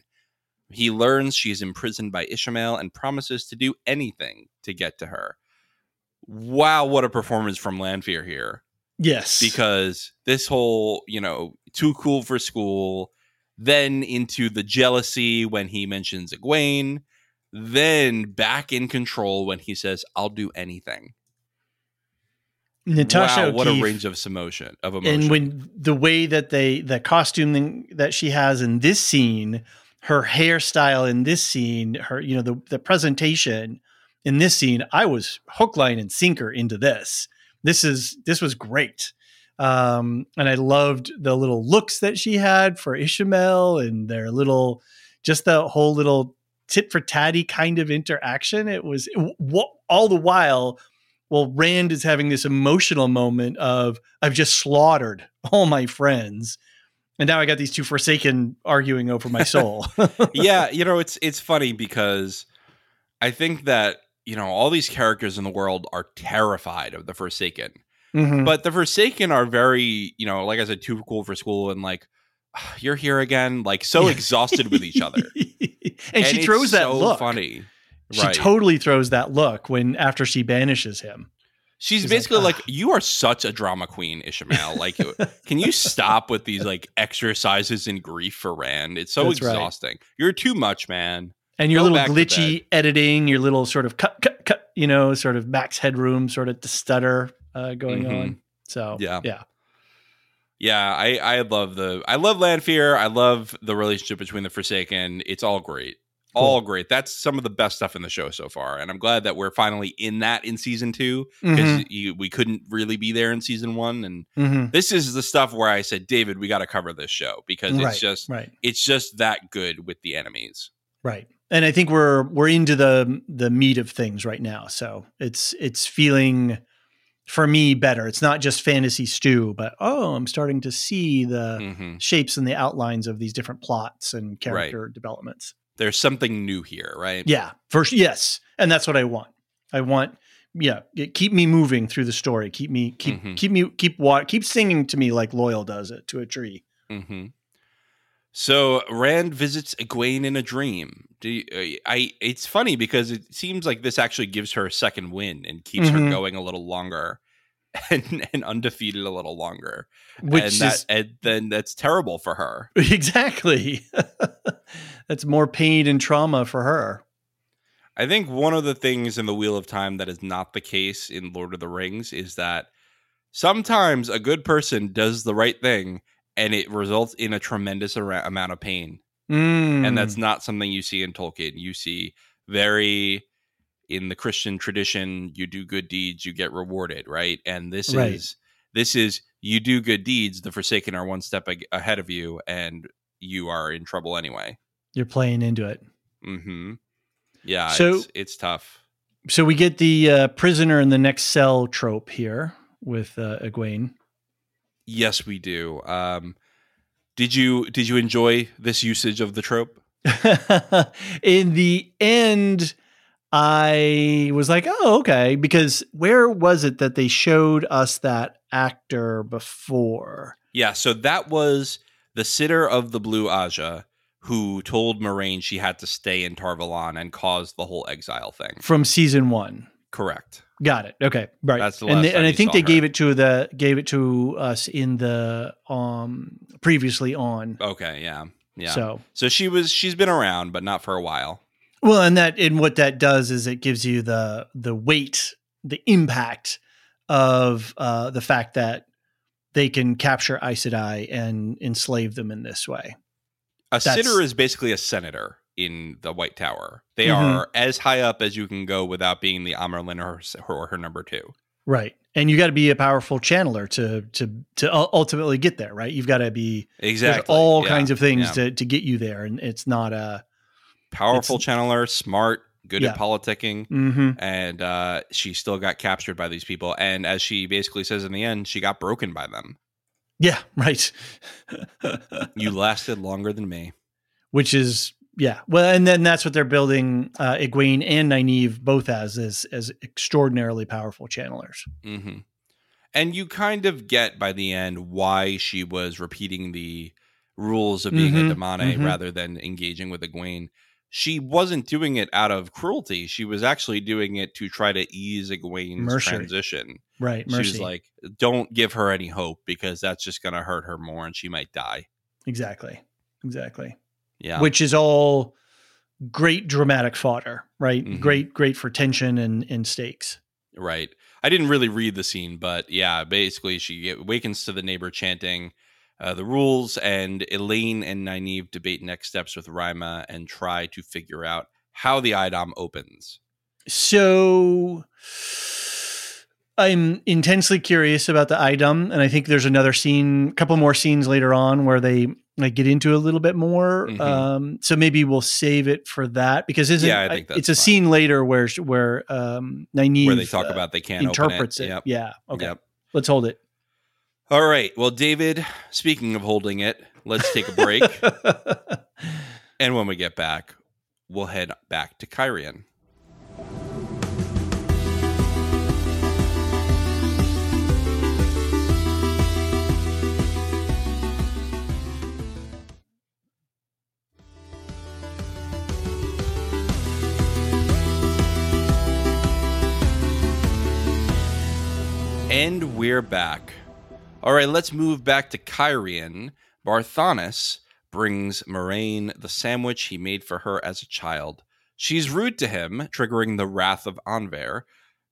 He learns she is imprisoned by Ishamael and promises to do anything to get to her. Wow, what a performance from Lanfear here Yes. because this whole you know too cool for school then into the jealousy when he mentions Egwene then back in control when he says i'll do anything Natasha wow what a range of emotion of emotion and when the way that they the costume that she has in this scene, her hairstyle in this scene, her you know the the presentation in this scene, I was hook, line, and sinker into this. This is this was great. Um, and I loved the little looks that she had for Ishamael and their little, just the whole little tit for tatty kind of interaction. It was all the while. Well, Rand is having this emotional moment of I've just slaughtered all my friends, And now I got these two Forsaken arguing over my soul. yeah, you know, it's it's funny because I think that, you know, all these characters in the world are terrified of the Forsaken. Mhm. But the Forsaken are very, you know, like I said, too cool for school and like you're here again, like so exhausted with each other. and, she it's throws that so look. funny. She Right. totally throws that look when after she banishes him. She's, She's basically like, like, you are such a drama queen, Ishamael. Like, can you stop with these like exercises in grief for Rand? It's so That's right. exhausting. You're too much, man. And your Go little glitchy editing, your little sort of cut, cut, cut, you know, sort of max headroom, sort of the stutter uh, going Mhm. on. So Yeah. yeah, Yeah, I I love the I love Lanfear. I love the relationship between the Forsaken. It's all great. All great. That's some of the best stuff in the show so far, and I'm glad that we're finally in that in season two because Mhm. we couldn't really be there in season one. And Mhm. this is the stuff where I said, David, we got to cover this show because Right, it's just right, it's just that good with the enemies. right. And I think we're we're into the the meat of things right now. So it's it's feeling for me better. It's not just fantasy stew, but oh, I'm starting to see the hmm shapes and the outlines of these different plots and character developments. There's something new here, right? Yeah, first, yes, and that's what I want. I want, yeah, keep me moving through the story. Keep me, keep, Mhm. keep me, keep wa- keep singing to me like Loial does it to a tree. hmm So Rand visits Egwene in a dream. Do you, uh, I? It's funny because it seems like this actually gives her a second win and keeps Mhm. her going a little longer, and, and undefeated a little longer. Which and is that, and then that's terrible for her. exactly that's more pain and trauma for her. I think one of the things in the Wheel of Time that is not the case in Lord of the Rings is that sometimes a good person does the right thing and it results in a tremendous amount of pain. Mm. and that's not something you see in Tolkien. You see very in the Christian tradition, you do good deeds, you get rewarded, right? And this Right. is this is you do good deeds, the Forsaken are one step ahead of you, and you are in trouble anyway. You're playing into it. Mm-hmm. Yeah, So- it's, it's tough. So we get the uh, prisoner in the next cell trope here with uh, Egwene. Yes, we do. Um, did you did you enjoy this usage of the trope? in the end, I was like, oh, okay. Because where was it that they showed us that actor before? Yeah, so that was the sitter of the Blue Ajah who told Moiraine she had to stay in Tar Valon and caused the whole exile thing. From season one. Correct. Got it. Okay. Right. That's the and last they- and I think they her. gave it to the gave it to us in the um previously on. Okay, yeah. Yeah. So, So she was she's been around but not for a while. well, and that and what that does is it gives you the the weight, the impact of uh the fact that they can capture Aes Sedai and enslave them in this way. A That's- sitter is basically a senator in the White Tower. They Mhm. are as high up as you can go without being the Amyrlin or her, or her number 2. Right. And you got to be a powerful channeler to to to ultimately get there, right? You've got to be Exactly. all Yeah, kinds of things yeah. to to get you there and it's not a powerful channeler, smart, good Yeah. at politicking. mhm. and uh, she still got captured by these people. And as she basically says in the end, she got broken by them. Yeah, right. You lasted longer than me. Which is yeah. Well, and then that's what they're building uh Egwene and Nynaeve both as as as extraordinarily powerful channelers. Mm-hmm. And you kind of get by the end why she was repeating the rules of being Mhm, a Damane mhm. rather than engaging with Egwene. She wasn't doing it out of cruelty. She was actually doing it to try to ease Egwene's Mercy. transition. Right. She Mercy. was like, "Don't give her any hope because that's just going to hurt her more, and she might die." exactly. Exactly. Yeah, Which is all great dramatic fodder, right? Mhm. Great, great for tension and, and stakes. Right. I didn't really read the scene, but yeah, basically she awakens to the neighbor chanting uh, the rules, and Elayne and Nynaeve debate next steps with Ryma and try to figure out how the IDOM opens. So I'm intensely curious about the item, and I think there's another scene, a couple more scenes later on where they like get into a little bit more. Mhm. Um, so maybe we'll save it for that because isn't Yeah, I think that's it's a fine. scene later where where um, Nynaeve where they talk uh, about they can't interprets open it. it. Yep. Yeah. Okay. Yep. Let's hold it. All right. Well, David, speaking of holding it, let's take a break. and when we get back, we'll head back to Cairhien. We're back. All right, let's move back to Cairhien. Barthanes brings Moiraine the sandwich he made for her as a child. She's rude to him, triggering the wrath of Anvaere,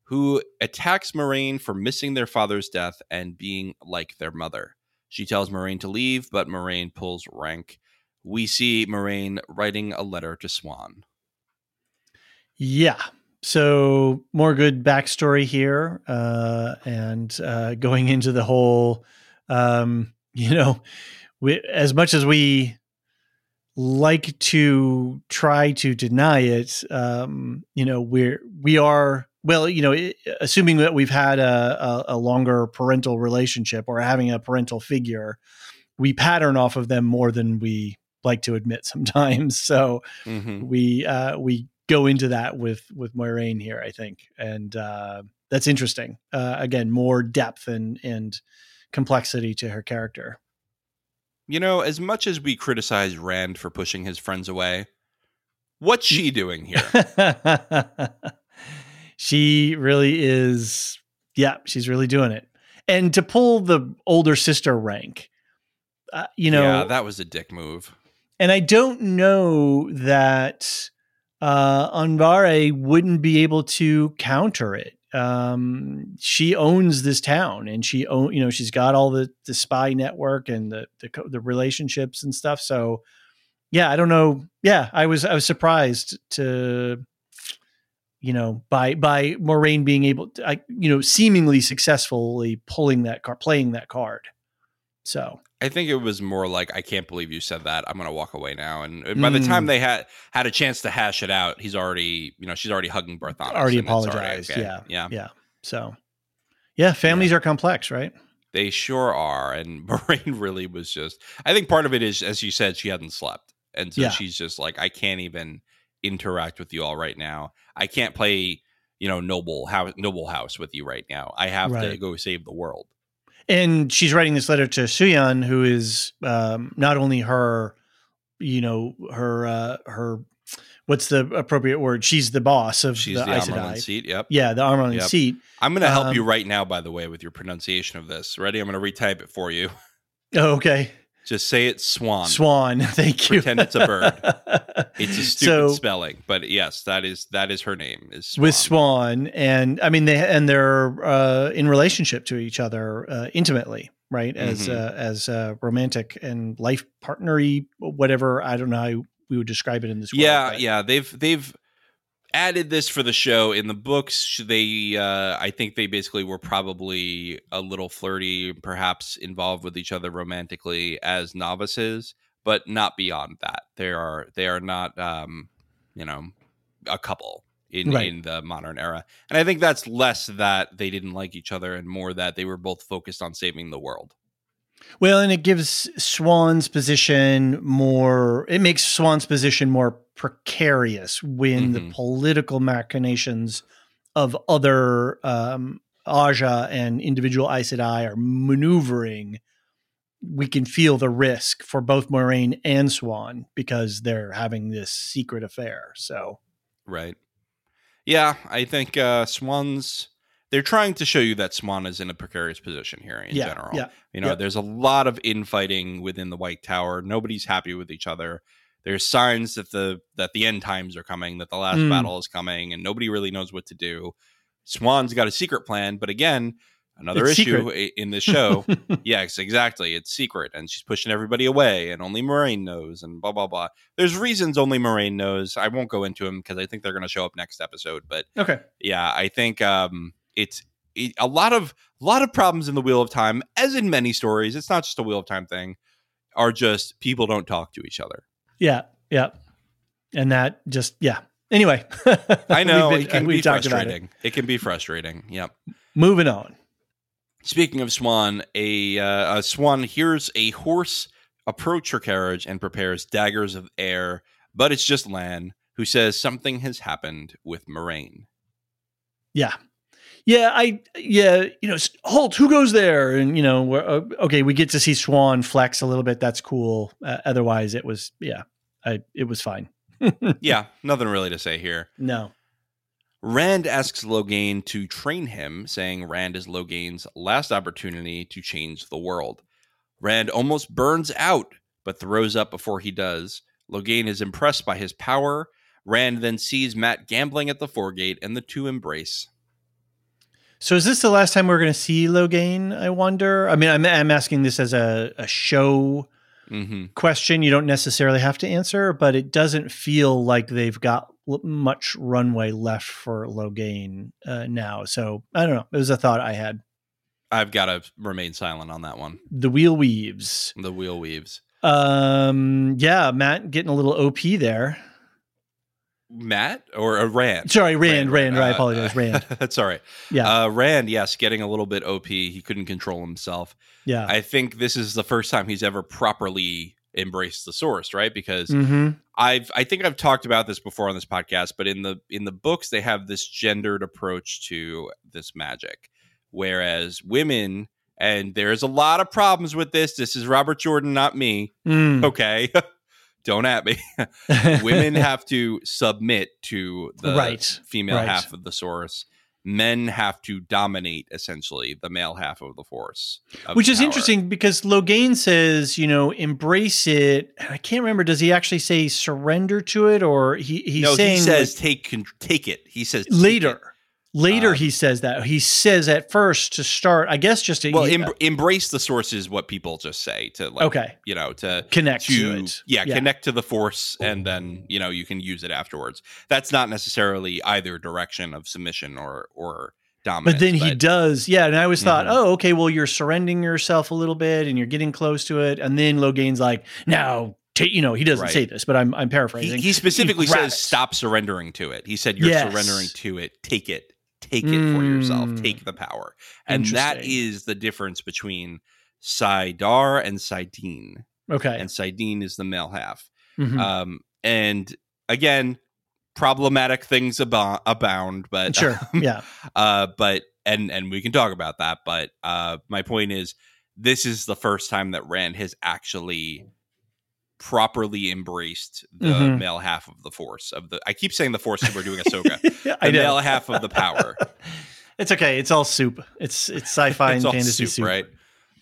who attacks Moiraine for missing their father's death and being like their mother. She tells Moiraine to leave, but Moiraine pulls rank. We see Moiraine writing a letter to Siuan. Yeah. So more good backstory here, uh, and uh, going into the whole, um, you know, we, as much as we like to try to deny it, um, you know, we're we are well, you know, assuming that we've had a, a, a longer parental relationship or having a parental figure, we pattern off of them more than we like to admit sometimes. So mm-hmm. we uh, we go into that with with Moiraine here, I think, and uh, that's interesting. Uh, again, more depth and and complexity to her character. You know, as much as we criticize Rand for pushing his friends away, what's she doing here? she really is. Yeah, she's really doing it. And to pull the older sister rank, uh, you know, yeah, that was a dick move. And I don't know that uh, Anvaere wouldn't be able to counter it. Um, she owns this town, and she own you know she's got all the the spy network and the, the the relationships and stuff. So yeah, I don't know. Yeah, I was I was surprised to you know by by Moiraine being able to I, you know seemingly successfully pulling that card, playing that card. So I think it was more like I can't believe you said that. I'm going to walk away now. And by the time mm. they had had a chance to hash it out, he's already you know she's already hugging Barthanes. Already apologized. Already okay. Yeah, yeah, yeah. So yeah, families yeah. are complex, right? They sure are. And Moiraine really was just. I think part of it is, as you said, she hadn't slept, and so yeah. she's just like, I can't even interact with you all right now. I can't play, you know, noble house, noble house with you right now. I have right. to go save the world and she's writing this letter to Suyan, who is um, not only her, you know, her uh, her what's the appropriate word? She's the boss of she's the, the Aes seat. Yep. Yeah, the Amyrlin yep. seat. I'm going to help um, you right now, by the way, with your pronunciation of this. Ready? I'm going to retype it for you. Oh, okay. Just say it swan. Swan. Thank you. Pretend it's a bird. it's a stupid so, spelling, but yes, that is that is her name. Is swan. with Swan, and I mean they and they're uh, in relationship to each other uh, intimately, right? As mm-hmm. uh, as uh, romantic and life partnery, whatever. I don't know how we would describe it in this. Yeah, world, yeah. They've they've added this for the show. In the books they uh, i think they basically were probably a little flirty perhaps involved with each other romantically as novices but not beyond that. They are they are not um, you know a couple in, right. in the modern era. And i think that's less that they didn't like each other and more that they were both focused on saving the world. Well, and it gives Siuan's position more, it makes Siuan's position more precarious when mm-hmm. the political machinations of other um, Ajah and individual Aes Sedai are maneuvering. We can feel the risk for both Moiraine and Siuan because they're having this secret affair. So, right. Yeah, I think uh, Siuan's they're trying to show you that Siuan is in a precarious position here in yeah, general. Yeah, you know, yeah. there's a lot of infighting within the White Tower. Nobody's happy with each other. There's signs that the that the end times are coming, that the last mm. battle is coming, and nobody really knows what to do. Siuan's got a secret plan, but again, another it's issue secret. in this show. yes, exactly. It's secret, and she's pushing everybody away, and only Moiraine knows, and blah blah blah. There's reasons only Moiraine knows. I won't go into them because I think they're going to show up next episode. But okay, yeah, I think um, it's it, a lot of a lot of problems in the Wheel of Time, as in many stories. It's not just a Wheel of Time thing. Are just people don't talk to each other. Yeah, yeah, and that just yeah. Anyway, I know been, it can be frustrating. It. it can be frustrating. Yep. Moving on. Speaking of Siuan, a, uh, a Siuan hears a horse approach her carriage and prepares daggers of air, but it's just Lan who says something has happened with Moiraine. Yeah. Yeah, I yeah, you know, Holt, Who goes there? And you know, uh, okay, we get to see Siuan flex a little bit. That's cool. Uh, otherwise, it was yeah, I it was fine. yeah, nothing really to say here. No. Rand asks Logain to train him, saying Rand is Logain's last opportunity to change the world. Rand almost burns out, but throws up before he does. Logain is impressed by his power. Rand then sees Mat gambling at the foregate, and the two embrace. So is this the last time we're going to see Logain? I wonder. I mean, I'm, I'm asking this as a, a show mm-hmm. question. You don't necessarily have to answer, but it doesn't feel like they've got much runway left for Logain uh, now. So I don't know. It was a thought I had. I've got to remain silent on that one. The wheel weaves. The wheel weaves. Um. Yeah, Mat, getting a little OP there. Mat or a Rand? Sorry, Rand. Rand. Rand uh, I apologize. Rand. that's all right. Yeah. Uh, Rand. Yes, getting a little bit OP. He couldn't control himself. Yeah. I think this is the first time he's ever properly embraced the source, right? Because mm-hmm. I've I think I've talked about this before on this podcast, but in the in the books they have this gendered approach to this magic, whereas women and there's a lot of problems with this. This is Robert Jordan, not me. Mm. Okay. don't at me. Women have to submit to the right. female right. half of the source. Men have to dominate essentially the male half of the force. Of Which is power. interesting because Logain says, you know, embrace it. I can't remember. Does he actually say surrender to it, or he he's no, saying he says like, take take it. He says later. Later, um, he says that he says at first to start. I guess just to well, em- embrace the source is what people just say to like, okay, you know, to connect to, to it. Yeah, yeah, connect to the force, and then you know you can use it afterwards. That's not necessarily either direction of submission or or dominance. But then but, he does, yeah. And I always thought, mm-hmm. oh, okay, well, you're surrendering yourself a little bit, and you're getting close to it, and then Logain's like, now you know, he doesn't right. say this, but I'm I'm paraphrasing. He, he specifically he says, "Stop surrendering to it." He said, "You're yes. surrendering to it. Take it." Take it for yourself mm. take the power. And that is the difference between saidar and saidin. Okay. And saidin is the male half. Mm-hmm. um and again problematic things abo- abound but sure. yeah. uh but and and we can talk about that but uh my point is this is the first time that rand has actually properly embraced the mm-hmm. male half of the force of the I keep saying the force because we're doing Ahsoka. the I male half of the power. It's okay. It's all soup. It's it's sci-fi it's and fantasy soup, soup, right?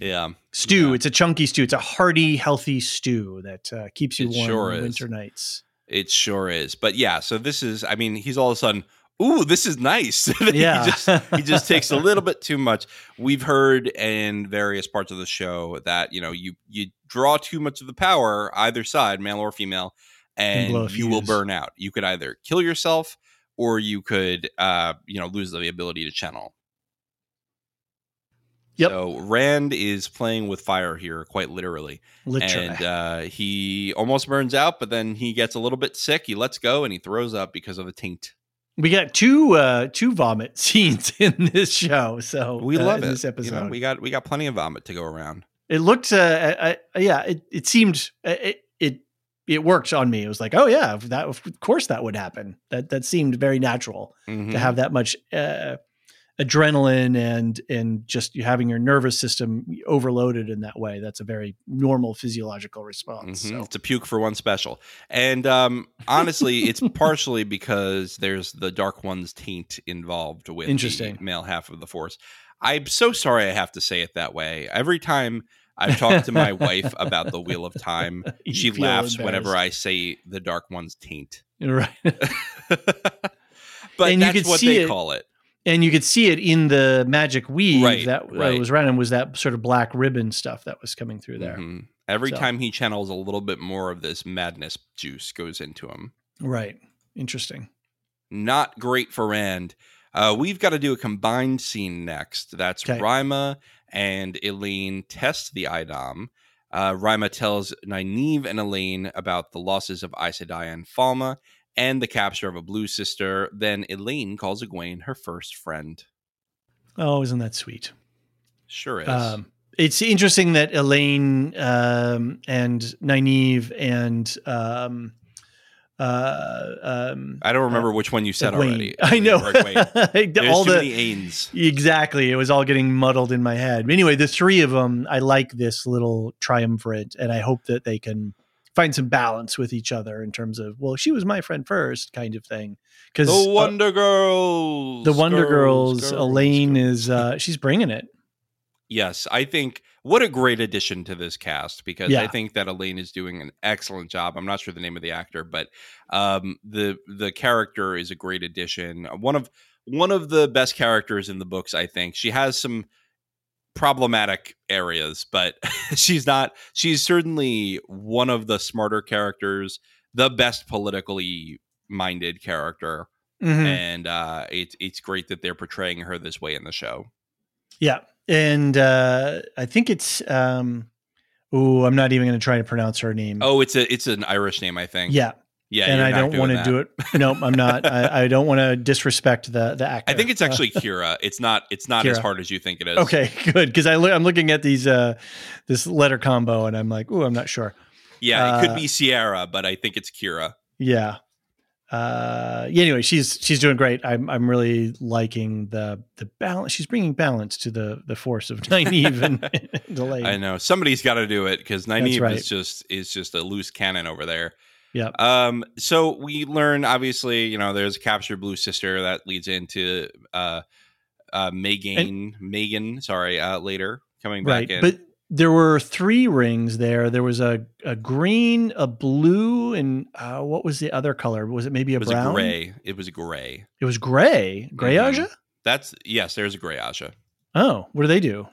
Yeah, stew. Yeah. It's a chunky stew. It's a hearty, healthy stew that uh, keeps you it warm sure on winter nights. It sure is. But yeah, so this is. I mean, he's all of a sudden ooh, this is nice. yeah. he just he just takes a little bit too much. We've heard in various parts of the show that, you know, you you draw too much of the power, either side, male or female, and you will burn out. You could either kill yourself or you could uh, you know, lose the ability to channel. Yep. So Rand is playing with fire here, quite literally. Literally. And uh, he almost burns out, but then he gets a little bit sick. He lets go and he throws up because of a taint. We got two uh two vomit scenes in this show, so we uh, love it. This episode, you know, we got we got plenty of vomit to go around. It looked, uh, I, I, yeah, it, it seemed uh, it, it it worked on me. It was like, oh yeah, that of course that would happen. That that seemed very natural mm-hmm. to have that much uh, adrenaline and and just having your nervous system overloaded in that way that's a very normal physiological response mm-hmm. so. it's a puke for one special and um, honestly it's partially because there's the dark one's taint involved with Interesting. the male half of the force i'm so sorry i have to say it that way every time I've talked to my wife about the Wheel of Time. she laughs whenever I say the Dark One's taint. Right. but and that's what they it. call it and you could see it in the magic weave right, that right. was running was that sort of black ribbon stuff that was coming through there. Mm-hmm. Every so. time he channels a little bit more of this madness juice goes into him. Right. Interesting. Not great for Rand. Uh, we've got to do a combined scene next. That's okay. Ryma and Elayne test the a'dam. Uh, Ryma tells Nynaeve and Elayne about the losses of Aes Sedai and Falme, and the capture of a blue sister, then Elayne calls Egwene her first friend. Oh, isn't that sweet? Sure is. Um, it's interesting that Elayne um, and Nynaeve and um, uh, um, I don't remember which one you said already. I know Or Egwene. There's all the Ains. exactly. It was all getting muddled in my head. Anyway, the three of them, I like this little triumvirate, and I hope that they can find some balance with each other in terms of well, she was my friend first, kind of thing. Because The Wonder Girls. the Wonder Girls, girls, Elayne girls. is uh, she's bringing it. Yes, I think what a great addition to this cast because I think that Elayne is doing an excellent job. I'm not sure the name of the actor, but um, the the character is a great addition. One of one of the best characters in the books. I think she has some problematic areas, but she's not. She's certainly one of the smarter characters, the best politically minded character, Mhm. and uh, it's it's great that they're portraying her this way in the show. Yeah, and uh, I think it's. Um, oh, I'm not even going to try to pronounce her name. Oh, it's a it's an Irish name, I think. yeah, yeah, and I don't want to do it. No, I'm not. I, I don't want to disrespect the the actor. I think it's actually Kira. It's not. It's not as hard as you think it is. okay. Good, because I I'm looking at these uh, this letter combo, and I'm like, oh, I'm not sure. Yeah, it could Uh, be Sierra, but I think it's Kira. Yeah. Uh, yeah, anyway, she's she's doing great. I'm I'm really liking the the balance. She's bringing balance to the the force of Nynaeve and, and Elayne. I know somebody's got to do it because Nynaeve right. is just is just a loose cannon over there. Yep. Um. So we learn obviously, you know, there's a captured blue sister that leads into uh, uh, Megan. Megan, sorry, uh, later coming back right in. but there were three rings there there was a, a green a blue and uh, what was the other color was it maybe a it was brown a gray. It was gray. it was gray gray Mhm. Ajah? That's yes. There's a gray Ajah. oh what do they do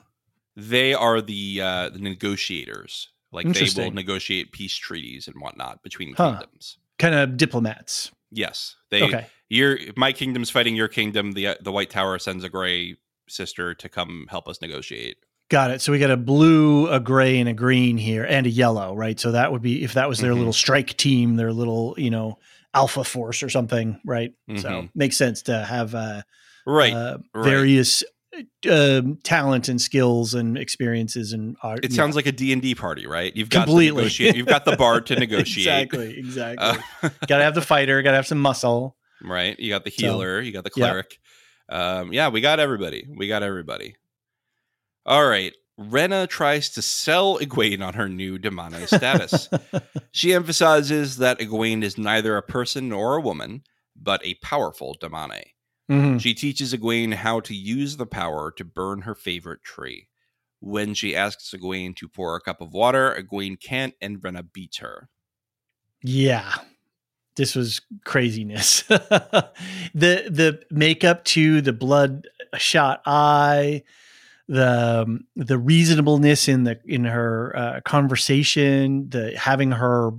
they are the uh, the negotiators. Like they will negotiate peace treaties and whatnot between Huh. kingdoms. kind of diplomats Yes, they. okay Your my kingdom's fighting your kingdom. The the White Tower sends a gray sister to come help us negotiate. got it so we got a blue a gray and a green here and a yellow right so that would be if that was their Mhm. little strike team their little you know alpha force or something right so Mhm. makes sense to have uh, Right. uh, right. Um, talent and skills and experiences and art it yeah. sounds like a D and D party, right? You've got Completely. You've got the bard to negotiate. exactly exactly Uh, gotta have the fighter gotta have some muscle right. You got the So, healer. you got the yeah. cleric. Um, yeah, we got everybody. We got everybody. All right. Renna tries to sell Egwene on her new Damane status. She emphasizes that Egwene is neither a person nor a woman, but a powerful Damane. Mhm. She teaches Egwene how to use the power to burn her favorite tree. When she asks Egwene to pour a cup of water, Egwene can't and Renna beats her. yeah this was craziness the the makeup to the blood shot eye the um, the reasonableness in the in her uh, conversation the having her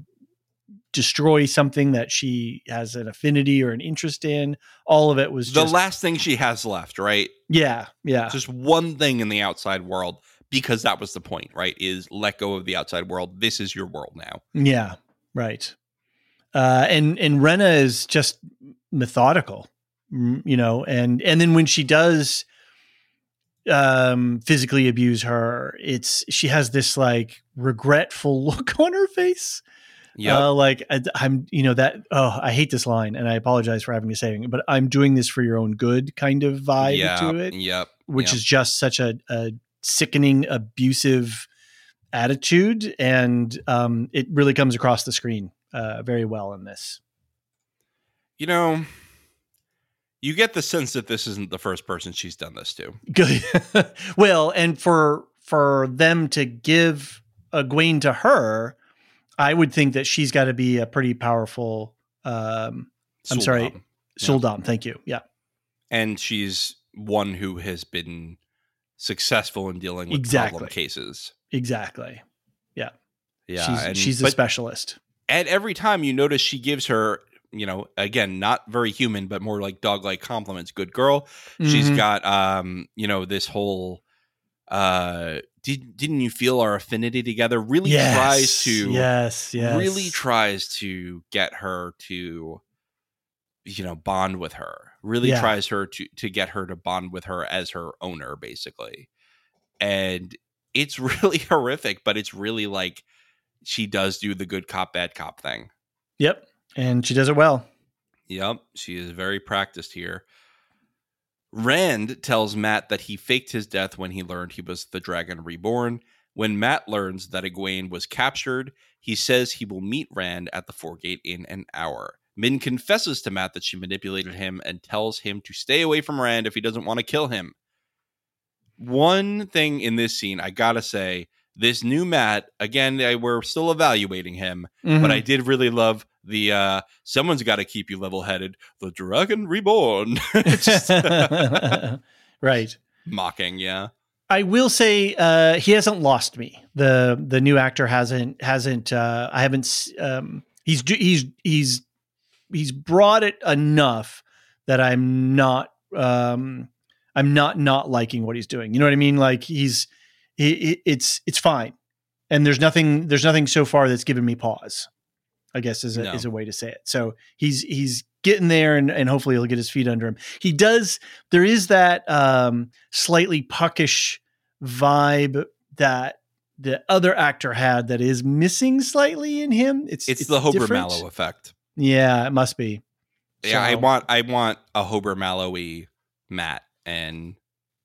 destroy something that she has an affinity or an interest in all of it was The just last thing she has left, right? yeah yeah Just one thing in the outside world, because that was the point, right? Is let go of the outside world. This is your world now. Yeah, right. Uh, and and Renna is just methodical, you know, and and then when she does um physically abuse her it's she has this like regretful look on her face Yeah. uh, like I, i'm you know that oh i hate this line and i apologize for having to say it but i'm doing this for your own good kind of vibe to it Yep. which Yep. is just such a, a sickening, abusive attitude, and um, it really comes across the screen uh, very well in this. You know, you get the sense that this isn't the first person she's done this to. Good. well, and for for them to give Egwene to her, I would think that she's got to be a pretty powerful. Um, I'm sorry. Suldam. Suldam, thank you. Yeah, And she's one who has been successful in dealing with Exactly. problem cases. exactly. Yeah. she's and, she's a specialist. at every time you notice she gives her, you know, again, not very human, but more like dog like compliments. Good girl. She's Mhm. got um, you know, this whole uh did didn't you feel our affinity together? Really yes, tries to yes, yes, really tries to get her to you know bond with her really Yeah. tries her to to get her to bond with her as her owner basically and it's really horrific, but it's really like she does do the good cop, bad cop thing. Yep. And she does it well. Yep. She is very practiced here. Rand tells Mat that he faked his death when he learned he was the Dragon Reborn. When Mat learns that Egwene was captured, he says he will meet Rand at the Foregate in an hour. Min confesses to Mat that she manipulated him and tells him to stay away from Rand if he doesn't want to kill him. One thing in this scene, I gotta say, this new Mat, again, we're still evaluating him, mm-hmm. but I did really love the uh someone's got to keep you level headed the dragon reborn. Right. Mocking yeah. I will say uh he hasn't lost me. The the new actor hasn't hasn't uh i haven't um he's he's he's he's brought it enough that i'm not um i'm not not liking what he's doing. You know what i mean? Like he's he, it's it's fine. And there's nothing there's nothing so far that's given me pause I guess is a no. is a way to say it. So he's he's getting there and, and hopefully he'll get his feet under him. He does there is that um, slightly puckish vibe that the other actor had that is missing slightly in him. It's it's, it's the Hober Mallow effect. Yeah, it must be. Yeah, so. I want I want a Hober Mallowy Mat, and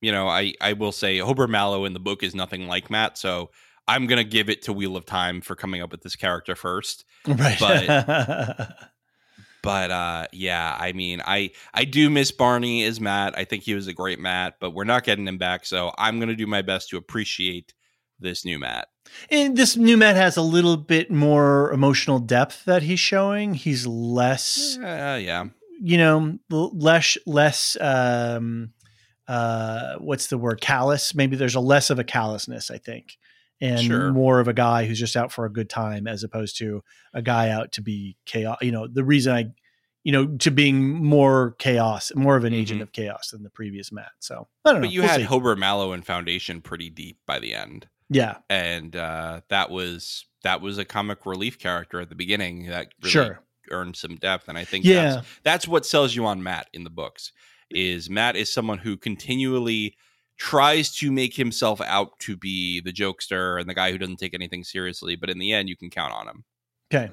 you know I I will say Hober Mallow in the book is nothing like Mat, so I'm gonna give it to Wheel of Time for coming up with this character first. Right. But but uh yeah, I mean I I do miss Barney as Mat. I think he was a great Mat, but we're not getting him back, so I'm gonna do my best to appreciate this new Mat. And this new Mat has a little bit more emotional depth that he's showing. He's less uh, yeah. You know, less less um uh what's the word callous maybe there's a less of a callousness i think and sure. more of a guy who's just out for a good time as opposed to a guy out to be chaos. You know, the reason I, you know, to being more chaos, more of an agent mm-hmm. of chaos than the previous Mat. So I don't know. But you we'll had see. Hober Mallow and Foundation pretty deep by the end. Yeah, and uh, that was that was a comic relief character at the beginning that really sure. earned some depth, and I think yeah. that's, that's what sells you on Mat in the books. Is Mat is someone who continually tries to make himself out to be the jokester and the guy who doesn't take anything seriously, but in the end, you can count on him. Okay.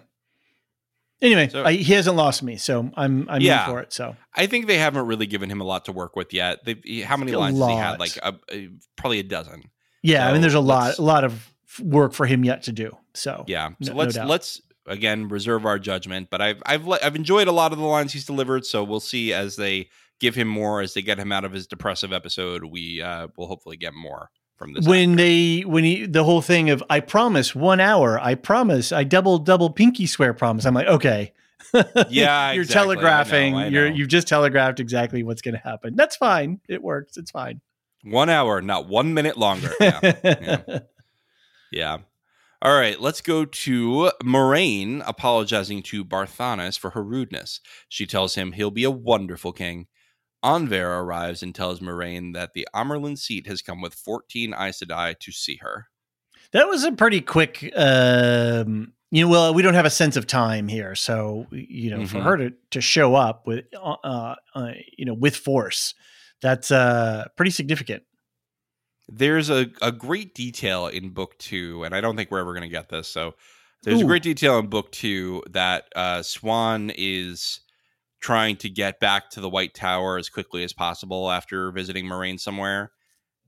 Anyway, so, I, he hasn't lost me, so I'm I'm yeah, for it. So I think they haven't really given him a lot to work with yet. They've, how many lines has he had? Like a, a, probably a dozen. Yeah, so I mean, there's a lot a lot of work for him yet to do. So yeah, so no, let's no let's again reserve our judgment. But I've I've I've enjoyed a lot of the lines he's delivered. So we'll see as they give him more as they get him out of his depressive episode. We uh, will hopefully get more from this. When actor. they when he the whole thing of I promise one hour, I promise, I double double pinky swear promise. I'm like, okay. Yeah, you're exactly. telegraphing. I know, I know. You're you've just telegraphed exactly what's going to happen. That's fine. It works. It's fine. One hour, not one minute longer. Yeah. yeah. yeah. All right, let's go to Moiraine apologizing to Barthanes for her rudeness. She tells him he'll be a wonderful king. Anvaere arrives and tells Moiraine that the Amyrlin seat has come with 14 Aes Sedai to see her. That was a pretty quick, um, you know, well, we don't have a sense of time here. So, you know, mm-hmm. for her to, to show up with, uh, uh, uh, you know, with force, that's uh, pretty significant. There's a, a great detail in book two, and I don't think we're ever going to get this. So, there's Ooh. a great detail in book two that uh, Siuan is trying to get back to the White Tower as quickly as possible after visiting Moiraine somewhere.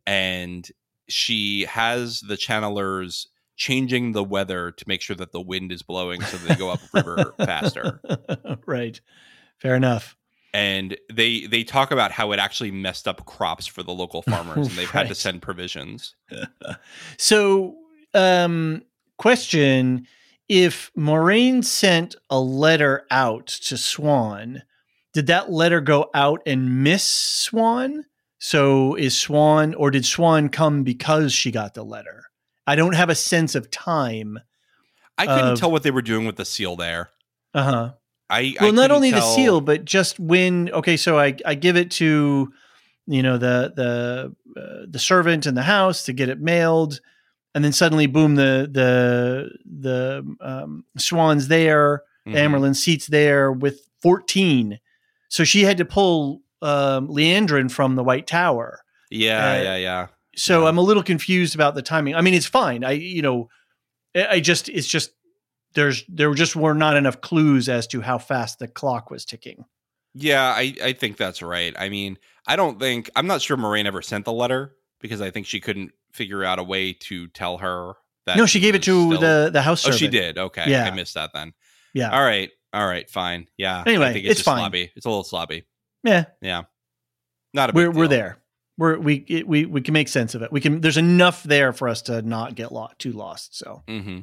And she has the channelers changing the weather to make sure that the wind is blowing so they go upriver faster. Right. Fair enough. And they they talk about how it actually messed up crops for the local farmers and they've right. had to send provisions. so um question if Moiraine sent a letter out to Siuan, did that letter go out and miss Siuan? So is Siuan, or did Siuan come because she got the letter? I don't have a sense of time. I couldn't of, tell what they were doing with the seal there. Uh huh. I well, I not only tell... the seal, but just when. Okay, so I I give it to you know the the uh, the servant in the house to get it mailed and then suddenly, boom, the the the um, Siuan's there, mm-hmm. seats there with fourteen. So she had to pull um, Liandrin from the White Tower. Yeah, uh, yeah, yeah. so Yeah. I'm a little confused about the timing. I mean, it's fine. I you know, I I just it's just there's there just were not enough clues as to how fast the clock was ticking. Yeah, I, I think that's right. I mean, I don't think I'm not sure Moiraine ever sent the letter because I think she couldn't figure out a way to tell her that. no, she gave it to still- the the house Oh, servant. she did. Okay, Yeah. I missed that then. Yeah. All right. All right. Fine. Yeah. Anyway, I think it's, it's just fine. sloppy. It's a little sloppy. Yeah, Yeah. Not a. Big we're we're there. We're we it, we we can make sense of it. We can. There's enough there for us to not get lost too lost. So Mm-hmm.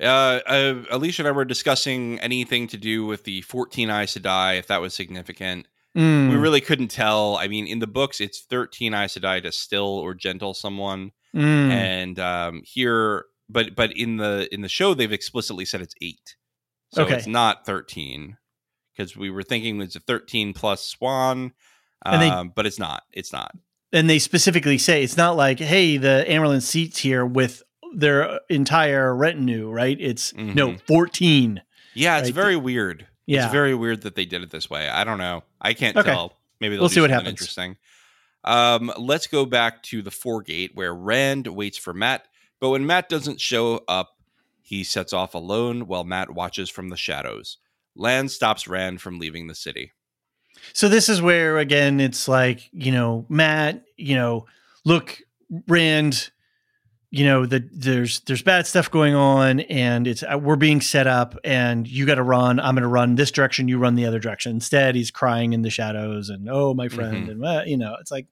Uh, uh, Elysia and I were discussing anything to do with the 14 Aes Sedai, if that was significant. Mm, We really couldn't tell. I mean, in the books, it's 13 Aes Sedai to still or gentle someone, mm. and um, here, but but in the in the show, they've explicitly said it's eight, so Okay. it's not 13 because we were thinking it's a 13 plus Siuan, And they- um, but it's not. It's not. and they specifically say it's not like hey the Amyrlin seats here with their entire retinue right it's no Mhm. 14 Yeah, it's Right. very weird. Yeah. It's very weird that they did it this way. I don't know. I can't Okay. tell. Maybe they'll We'll see what happens. interesting. Um, let's go back to the Foregate where Rand waits for Mat, but when Mat doesn't show up, he sets off alone while Mat watches from the shadows. Lan stops Rand from leaving the city. so this is where again it's like you know matt you know look rand you know the there's there's bad stuff going on and it's uh, we're being set up and you got to run i'm going to run this direction you run the other direction instead he's crying in the shadows and oh my friend Mhm. and you know it's like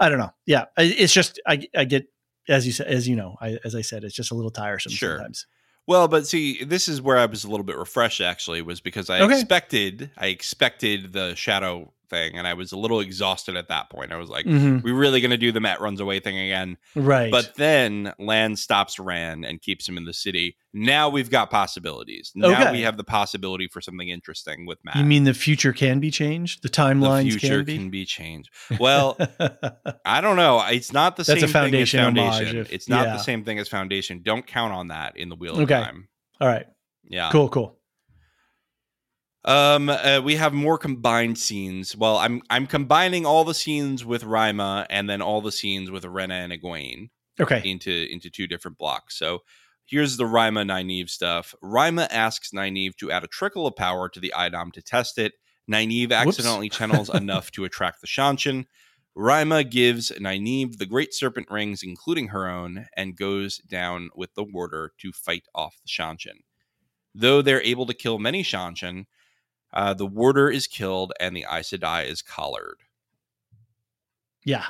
i don't know yeah it's just i i get as you said as you know I, as i said it's just a little tiresome Sure. sometimes Well, but see, this is where I was a little bit refreshed actually, was because I Okay. expected I expected the shadow thing and I was a little exhausted at that point. I was like, Mhm. we really gonna do the Mat runs away thing again. right But then Lan stops Rand and keeps him in the city. Now we've got possibilities. Now Okay. we have the possibility for something interesting with Mat. you mean the future can be changed the the timelines future can can be be changed? Well, I don't know. It's not the That's same a foundation thing as Foundation. if- it's not yeah. the same thing as Foundation. Don't count on that in the Wheel Okay. of Time. all right Yeah. cool cool Um, uh, we have more combined scenes. Well, I'm I'm combining all the scenes with Ryma and then all the scenes with Renna and Egwene okay into into two different blocks. So here's the Ryma Nynaeve stuff. Ryma asks Nynaeve to add a trickle of power to the a'dam to test it. Nynaeve Whoops. accidentally channels enough to attract the Seanchan. Ryma gives Nynaeve the Great Serpent rings, including her own, and goes down with the warder to fight off the Seanchan. Though they're able to kill many Seanchan, uh, the warder is killed and the Aes Sedai is collared. Yeah.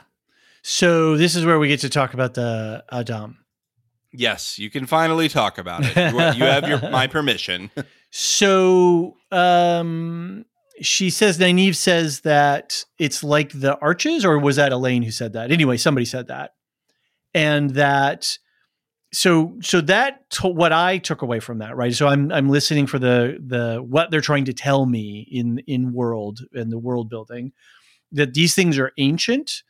So this is where we get to talk about the a'dam. Yes, you can finally talk about it. You, you have your my permission. So um she says Nynaeve says that it's like the arches, or was that Elaine who said that? Anyway, somebody said that. And that so so that to, what I took away from that, right? So I'm I'm listening for the the what they're trying to tell me in in world and the world building that these things are ancient,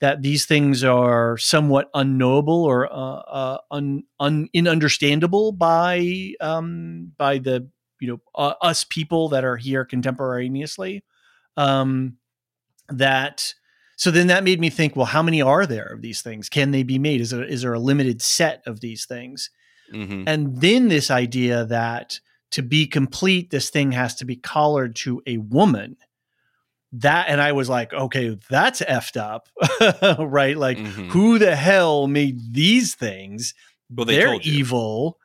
that these things are somewhat unknowable or uh, uh, un, un ununderstandable by um by the you know uh, us people that are here contemporaneously um that so then that made me think well how many are there of these things can they be made is there is there a limited set of these things hmm and then this idea that to be complete this thing has to be collared to a woman that and i was like okay that's effed up right like Mhm. who the hell made these things Well, they you. evil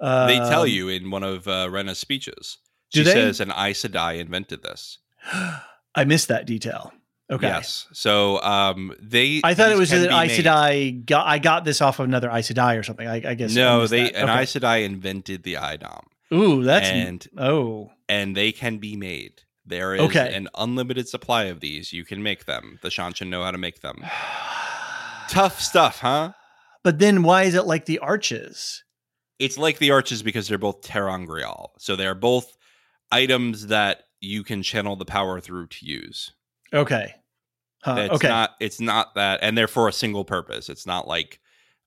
They tell Um, you in one of uh, Renna's speeches. She says an Aes Sedai invented this. I missed that detail. Okay. Yes. So um, they. I thought it was an Aes. Sedai. Got, I got this off of another Aes Sedai or something. I, I guess. No, missed they that. an Okay. Aes Sedai invented the a'dam, Ooh, that's and oh. and they can be made. There is Okay. an unlimited supply of these. You can make them. The Seanchan know how to make them. Tough stuff, huh? But then why is it like the arches? It's like the arches because they're both ter'angreal. So they're both items that you can channel the power through to use. Okay. Huh, it's okay. not it's not that and they're for a single purpose. It's not like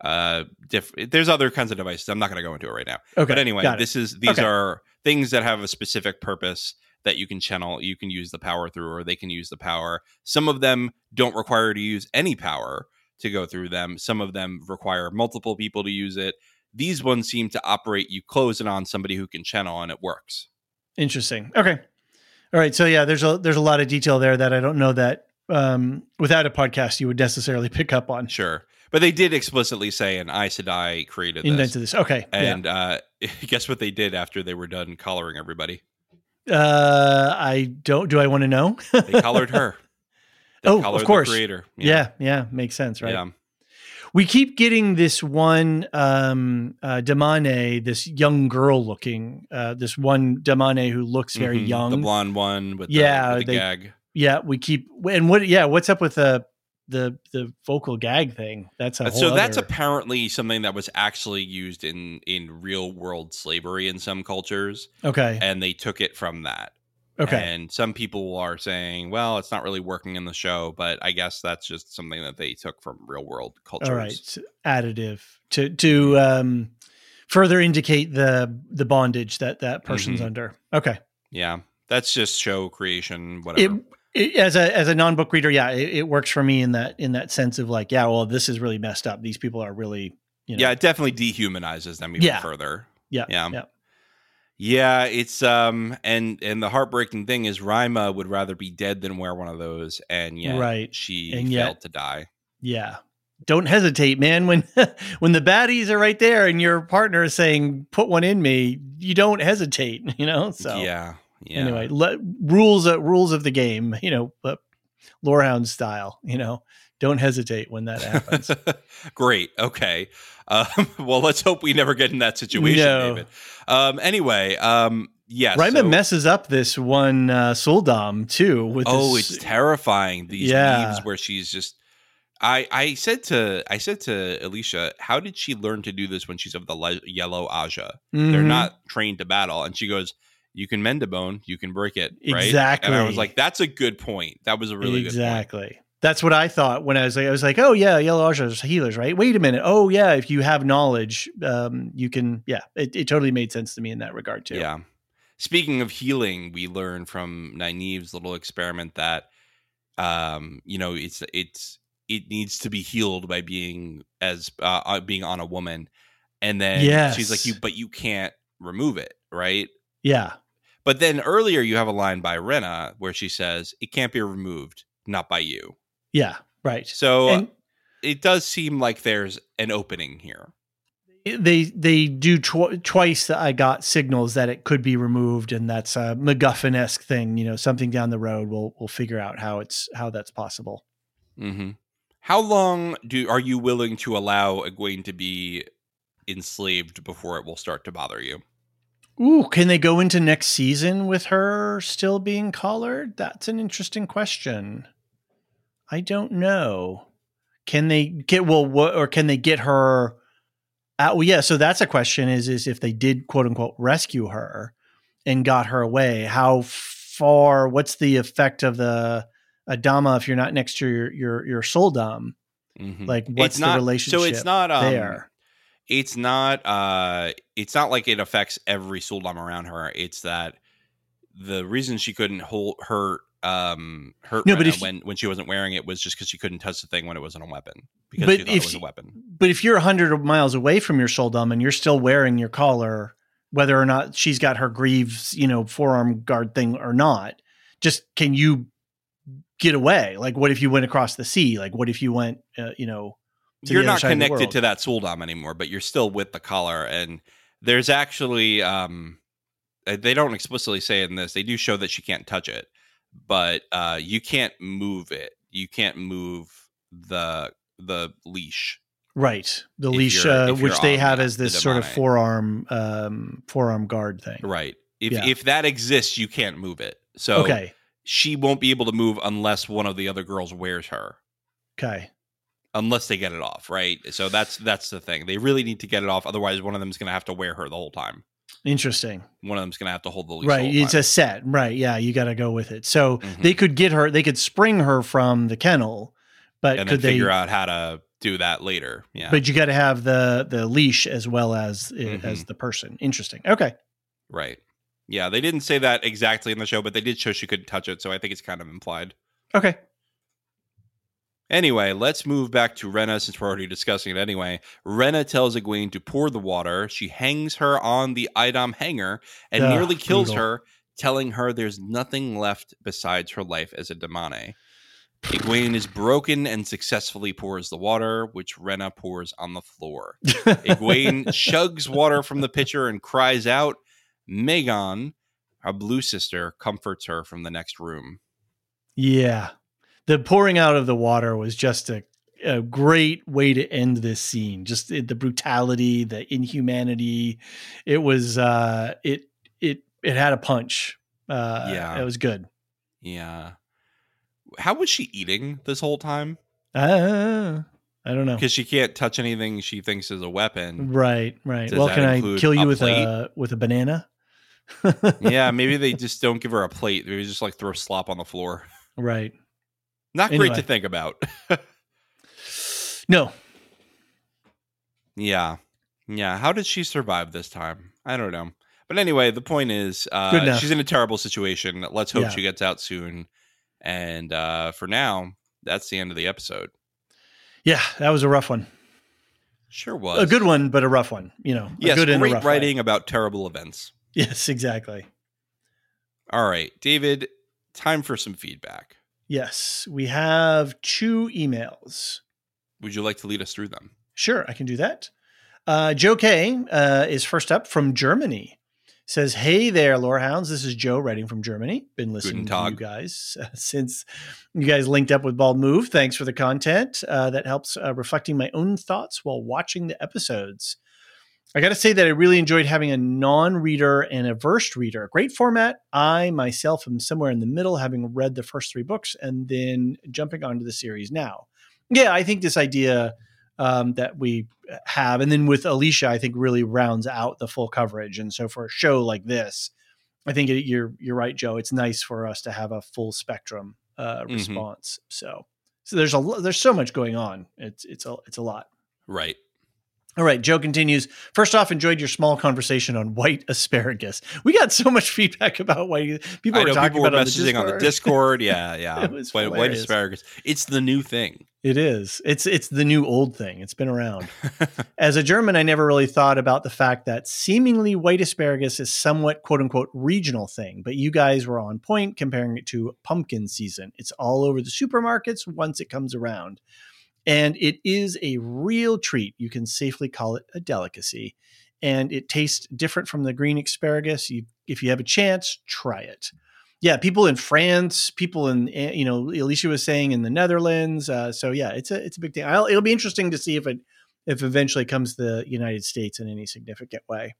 uh diff- there's other kinds of devices. I'm not going to go into it right now. okay. But anyway, this is these Okay. are things that have a specific purpose that you can channel, you can use the power through or they can use the power. Some of them don't require to use any power to go through them. Some of them require multiple people to use it. These ones seem to operate. You close it on somebody who can channel, and it works. Interesting. Okay. All right. So yeah, there's a there's a lot of detail there that I don't know that um, without a podcast you would necessarily pick up on. Sure, but they did explicitly say an Aes Sedai created this. Invented this. Okay. And uh, guess what they did after they were done coloring everybody? uh, I don't. Do I want to know? They colored her. They Oh, of colored the course. creator. yeah. Yeah. Makes sense, right? Yeah. We keep getting this one um, uh, Damane, this young girl looking, uh, this one Damane who looks very Mhm. young. The blonde one with the, Yeah, with the they- gag. Yeah, we keep and what? Yeah, what's up with the the the vocal gag thing? That's a whole So that's other- apparently something that was actually used in in real world slavery in some cultures, okay. and they took it from that. Okay, And some people are saying, well, it's not really working in the show, but I guess that's just something that they took from real world cultures. all right. So additive to to um, further indicate the the bondage that that person's Mhm. under. Okay. Yeah. That's just show creation, It, whatever. it as a as a non book reader, yeah, it, it works for me in that in that sense of like, yeah, well, this is really messed up. These people are really, you know, yeah, it definitely dehumanizes them even Yeah. further. yeah, yeah. yeah. Yeah, it's um and and the heartbreaking thing is Ryma would rather be dead than wear one of those, and yet Right. she And failed yet- to die. Yeah. Don't hesitate, man. When when the baddies are right there and your partner is saying, "Put one in me," you don't hesitate. You know. So yeah, yeah. anyway, le- rules uh, rules of the game. You know, but Lorehound style. You know, don't hesitate when that happens. Great. Okay. Um, well, let's hope we never get in that situation, No. David. Um, anyway, um, yes. Ryma so- messes up this one uh, Suldam too. With oh, this, it's terrifying. These Yeah. leaves where she's just. I I said to I said to Elysia, how did she learn to do this when she's of the le- yellow Ajah? They're Mhm. not trained to battle, and she goes, "You can mend a bone, you can break it." Right? Exactly. And I was like, "That's a good point. That was a really good point." exactly. That's what I thought when I was like, I was like, oh yeah, yellow Ajah's healers, right? Wait a minute. Oh yeah, if you have knowledge, um, you can. Yeah, it, it totally made sense to me in that regard too. Yeah. Speaking of healing, we learned from Nynaeve's little experiment that um, you know, it's it's it needs to be healed by being as uh, uh, being on a woman. And then she's like you but you can't remove it, right? yeah, But then earlier you have a line by Renna where she says it can't be removed, not by you. Yeah, right. So and it does seem like there's an opening here. they they do tw- twice. I got signals that it could be removed, and that's a MacGuffin esque thing. You know, something down the road. We'll we'll figure out how it's how that's possible. Mm-hmm. How long do are you willing to allow Egwene to be enslaved before it will start to bother you? Ooh, can they go into next season with her still being collared? That's an interesting question. I don't know. Can they get well, what, or can they get her? Out, well, yeah. So that's a question: is is if they did quote unquote rescue her and got her away, how far? What's the effect of the Adama if you're not next to your your your Suldam? Mhm. Like, what's It's not- the relationship So it's not um, there? It's not. uh It's not like it affects every Suldam around her. It's that the reason she couldn't hold hurt um hurt No, but if- when when she wasn't wearing it was just because she couldn't touch the thing when it wasn't a weapon because But she thought if it was a weapon. But if you're 100 miles away from your Suldam and you're still wearing your collar, whether or not she's got her greaves, you know, forearm guard thing or not, just can you get away? Like, what if you went across the sea? Like, what if you went, uh, you know, you're not side of the connected to that Suldam anymore, but you're still with the collar. And there's actually, um, uh, they don't explicitly say it in this. They do show that she can't touch it, but uh, you can't move it. You can't move the the leash. right? The leash, uh, which they have as this the sort of forearm, um, forearm guard thing. Right. If Yeah. if that exists, you can't move it. So Okay. she won't be able to move unless one of the other girls wears her. Okay. Unless they get it off, right? So that's that's the thing. They really need to get it off. Otherwise, one of them's going to have to wear her the whole time. Interesting. One of them's going to have to hold the leash. right. It's a set. Right. Yeah. You got to go with it. So Mhm. they could get her, they could spring her from the kennel, but and then could they figure out how to do that later. Yeah. but you got to have the the leash as well as Mhm. as the person. Interesting. Okay. right. Yeah, they didn't say that exactly in the show, but they did show she couldn't touch it, so I think it's kind of implied. Okay. Anyway, let's move back to Renna since we're already discussing it anyway. Renna tells Egwene to pour the water. She hangs her on the a'dam hanger and Ugh, nearly kills brutal. her, telling her there's nothing left besides her life as a Damane. Egwene is broken and successfully pours the water, which Renna pours on the floor. Egwene chugs water from the pitcher and cries out. Megan, her blue sister, comforts her from the next room. Yeah. The pouring out of the water was just a, a great way to end this scene. Just the the brutality, the inhumanity. It was uh it it it had a punch. Uh Yeah. It was good. Yeah. How was she eating this whole time? Uh, I don't know. Because she can't touch anything she thinks is a weapon. Right, right. Does well, can I kill you a with plate? a with a banana? yeah, maybe they just don't give her a plate. Maybe just like throw slop on the floor. Right. Not great to think about. No. yeah. Yeah. How did she survive this time? I don't know. But anyway, the point is uh, she's in a terrible situation. Let's hope Yeah. she gets out soon. And uh, for now, that's the end of the episode. Yeah, that was a rough one. Sure was. A good one, but a rough one. You know, a Yes, good and a great rough way. writing about terrible events. Yes, exactly. All right, David, time for some feedback. Yes, we have two emails. Would you like to lead us through them? Sure, I can do that. Uh, Joe K uh, is first up from Germany. Says, "Hey there, Lorehounds. This is Joe writing from Germany. Been listening to you guys uh, since you guys linked up with Bald Move. Thanks for the content uh, that helps uh, reflecting my own thoughts while watching the episodes. I got to say that I really enjoyed having a non-reader and a versed reader. Great format. I myself am somewhere in the middle, having read the first three books and then jumping onto the series now. Yeah, I think this idea um, that we have, and then with Elysia, I think really rounds out the full coverage. And so for a show like this, I think it, you're you're right, Joe. It's nice for us to have a full spectrum uh, Mhm. response. So so there's a there's so much going on. It's it's a it's a lot. Right. All right, Joe continues. First off, enjoyed your small conversation on white asparagus. We got so much feedback about white. People I were know talking people were about it messaging on the Discord. Discord. Yeah, yeah. White, white asparagus. It's the new thing. It is. It's it's the new old thing. It's been around. As a German, I never really thought about the fact that seemingly white asparagus is somewhat quote unquote regional thing, but you guys were on point comparing it to pumpkin season. It's all over the supermarkets once it comes around. And it is a real treat. You can safely call it a delicacy. And it tastes different from the green asparagus. You, if you have a chance, try it. Yeah, people in France, people in eh, you know, Elysia was saying in the Netherlands. Uh, so yeah, it's a it's a big thing. I'll, it'll be interesting to see if it if eventually comes to the United States in any significant way.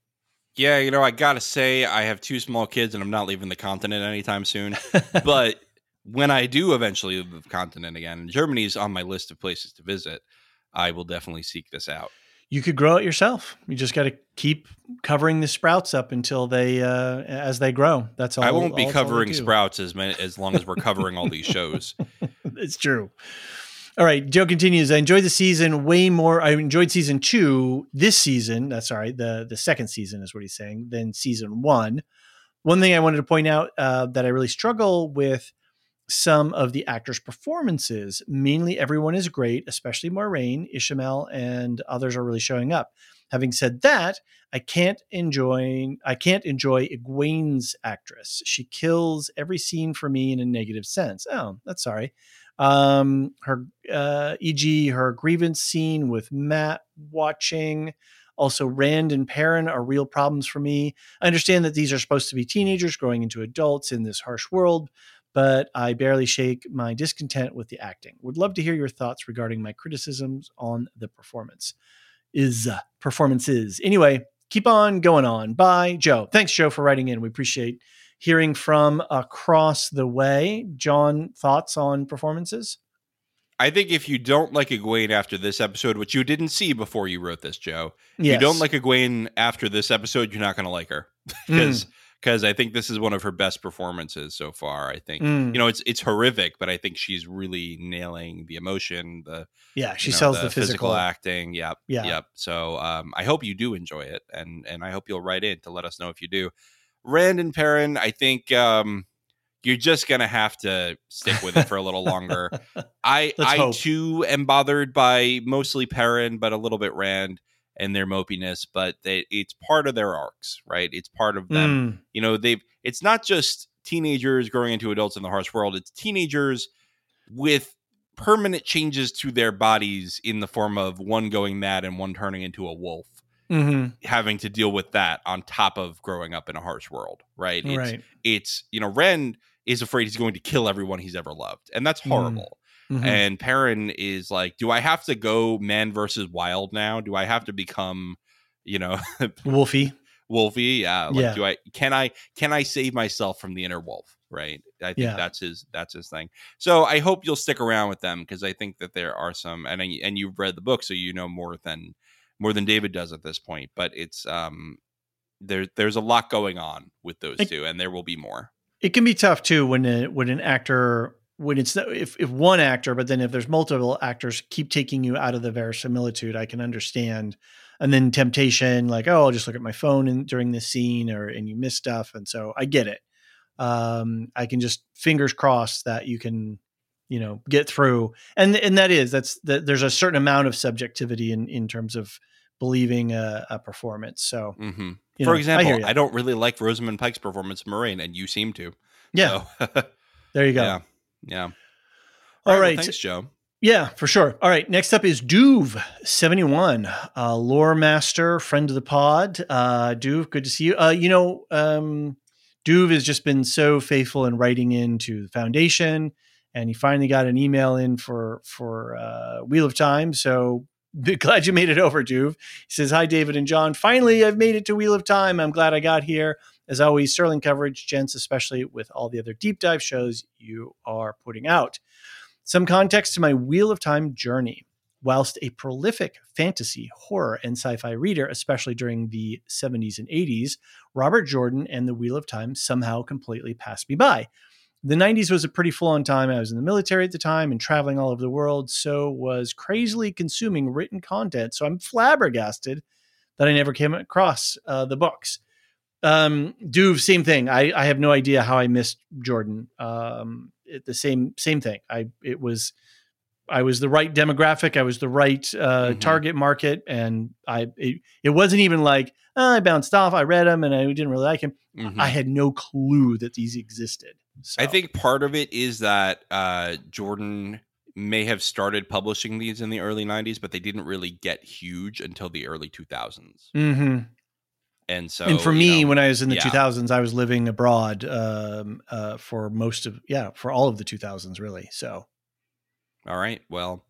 Yeah, you know, I gotta say, I have two small kids, and I'm not leaving the continent anytime soon. but when I do eventually leave the continent again, and Germany's on my list of places to visit, I will definitely seek this out. you could grow it yourself. You just got to keep covering the sprouts up until they uh, as they grow. That's all. I won't be all- that's all covering sprouts as many, as long as we're covering all these shows. it's true. All right, Joe continues. I enjoyed the season way more. I enjoyed season two this season. That's all right. The the second season is what he's saying. Than season one. One thing I wanted to point out uh, that I really struggle with some of the actors' performances. Mainly, everyone is great, especially Moiraine, Ishamael, and others are really showing up. Having said that, I can't enjoy I can't enjoy Egwene's actress. She kills every scene for me in a negative sense. Oh, that's sorry. Um, her uh, e.g. her grievance scene with Mat watching. Also, Rand and Perrin are real problems for me. I understand that these are supposed to be teenagers growing into adults in this harsh world, but I barely shake my discontent with the acting. Would love to hear your thoughts regarding my criticisms on the performance. Is uh, performances. Anyway, keep on going on. Bye, Joe. Thanks, Joe, for writing in. We appreciate hearing from across the way. John, thoughts on performances? I think if you don't like Egwene after this episode, which you didn't see before you wrote this, Joe, if Yes. you don't like Egwene after this episode, you're not going to like her because because I think this is one of her best performances so far. I think Mm. you know it's it's horrific, but I think she's really nailing the emotion, the yeah, she you know, sells the, physical. acting. Yep, Yeah. yep. So um, I hope you do enjoy it, and and I hope you'll write in to let us know if you do. Rand and Perrin, I think um, you're just gonna have to stick with it for a little longer. I Let's I hope. too am bothered by mostly Perrin, but a little bit Rand and their mopiness. But they, it's part of their arcs, right? It's part of them. Mm, You know, they've. It's not just teenagers growing into adults in the harsh world. It's teenagers with permanent changes to their bodies in the form of one going mad and one turning into a wolf mhm, having to deal with that on top of growing up in a harsh world, right? It's, right. it's you know, Ren is afraid he's going to kill everyone he's ever loved, and that's Mm. horrible. Mhm. And Perrin is like, do I have to go man versus wild now? Do I have to become, you know, Wolfie. Wolfie, Yeah. Like, Yeah. do I can I can I save myself from the inner wolf? Right. I think Yeah. that's his that's his thing. So I hope you'll stick around with them because I think that there are some and I, and you've read the book, so you know more than more than David does at this point. But it's um there there's a lot going on with those It- two, and there will be more. It can be tough too when a, when an actor when it's if if one actor, but then if there's multiple actors keep taking you out of the verisimilitude, I can understand. And then temptation, like oh, I'll just look at my phone and during this scene, or and you miss stuff, and so I get it. Um, I can just fingers crossed that you can, you know, get through, and and that is that's that. There's a certain amount of subjectivity in in terms of believing a, a performance. So, hmm you For know, I example, hear I, don't really like Rosamund Pike's performance of Moiraine, and you seem to. yeah, So, there you go. yeah. Yeah. All well, right. thanks, Joe. Yeah, for sure. All right. Next up is Duve71, uh, lore master, friend of the pod. Uh, Duve, good to see you. Uh, you know, um, Duve has just been so faithful in writing into the foundation, and he finally got an email in for for uh, Wheel of Time. So glad you made it over, Duve. He says, "Hi, David and John. Finally, I've made it to Wheel of Time. I'm glad I got here. As always, sterling coverage, gents, especially with all the other deep dive shows you are putting out." Some context to my Wheel of Time journey. Whilst a prolific fantasy, horror, and sci fi reader, especially during the 70s and 80s, Robert Jordan and the Wheel of Time somehow completely passed me by. The 90s was a pretty full on time. I was in the military at the time and traveling all over the world, so was crazily consuming written content. So I'm flabbergasted that I never came across uh, the books. Um, Duve, same thing. I, I have no idea how I missed Jordan. Um, it, the same same thing. I it was I was the right demographic. I was the right uh, Mhm. target market, and I it, it wasn't even like "Oh, I bounced off. I read him, and I didn't really like him. Mhm. I had no clue that these existed. So, I think part of it is that uh, Jordan may have started publishing these in the early 90s, but they didn't really get huge until the early 2000s. Mhm. And so, and for you me, know, when I was in the yeah. 2000s, I was living abroad um, uh, for most of yeah for all of the 2000s really. So all right, well,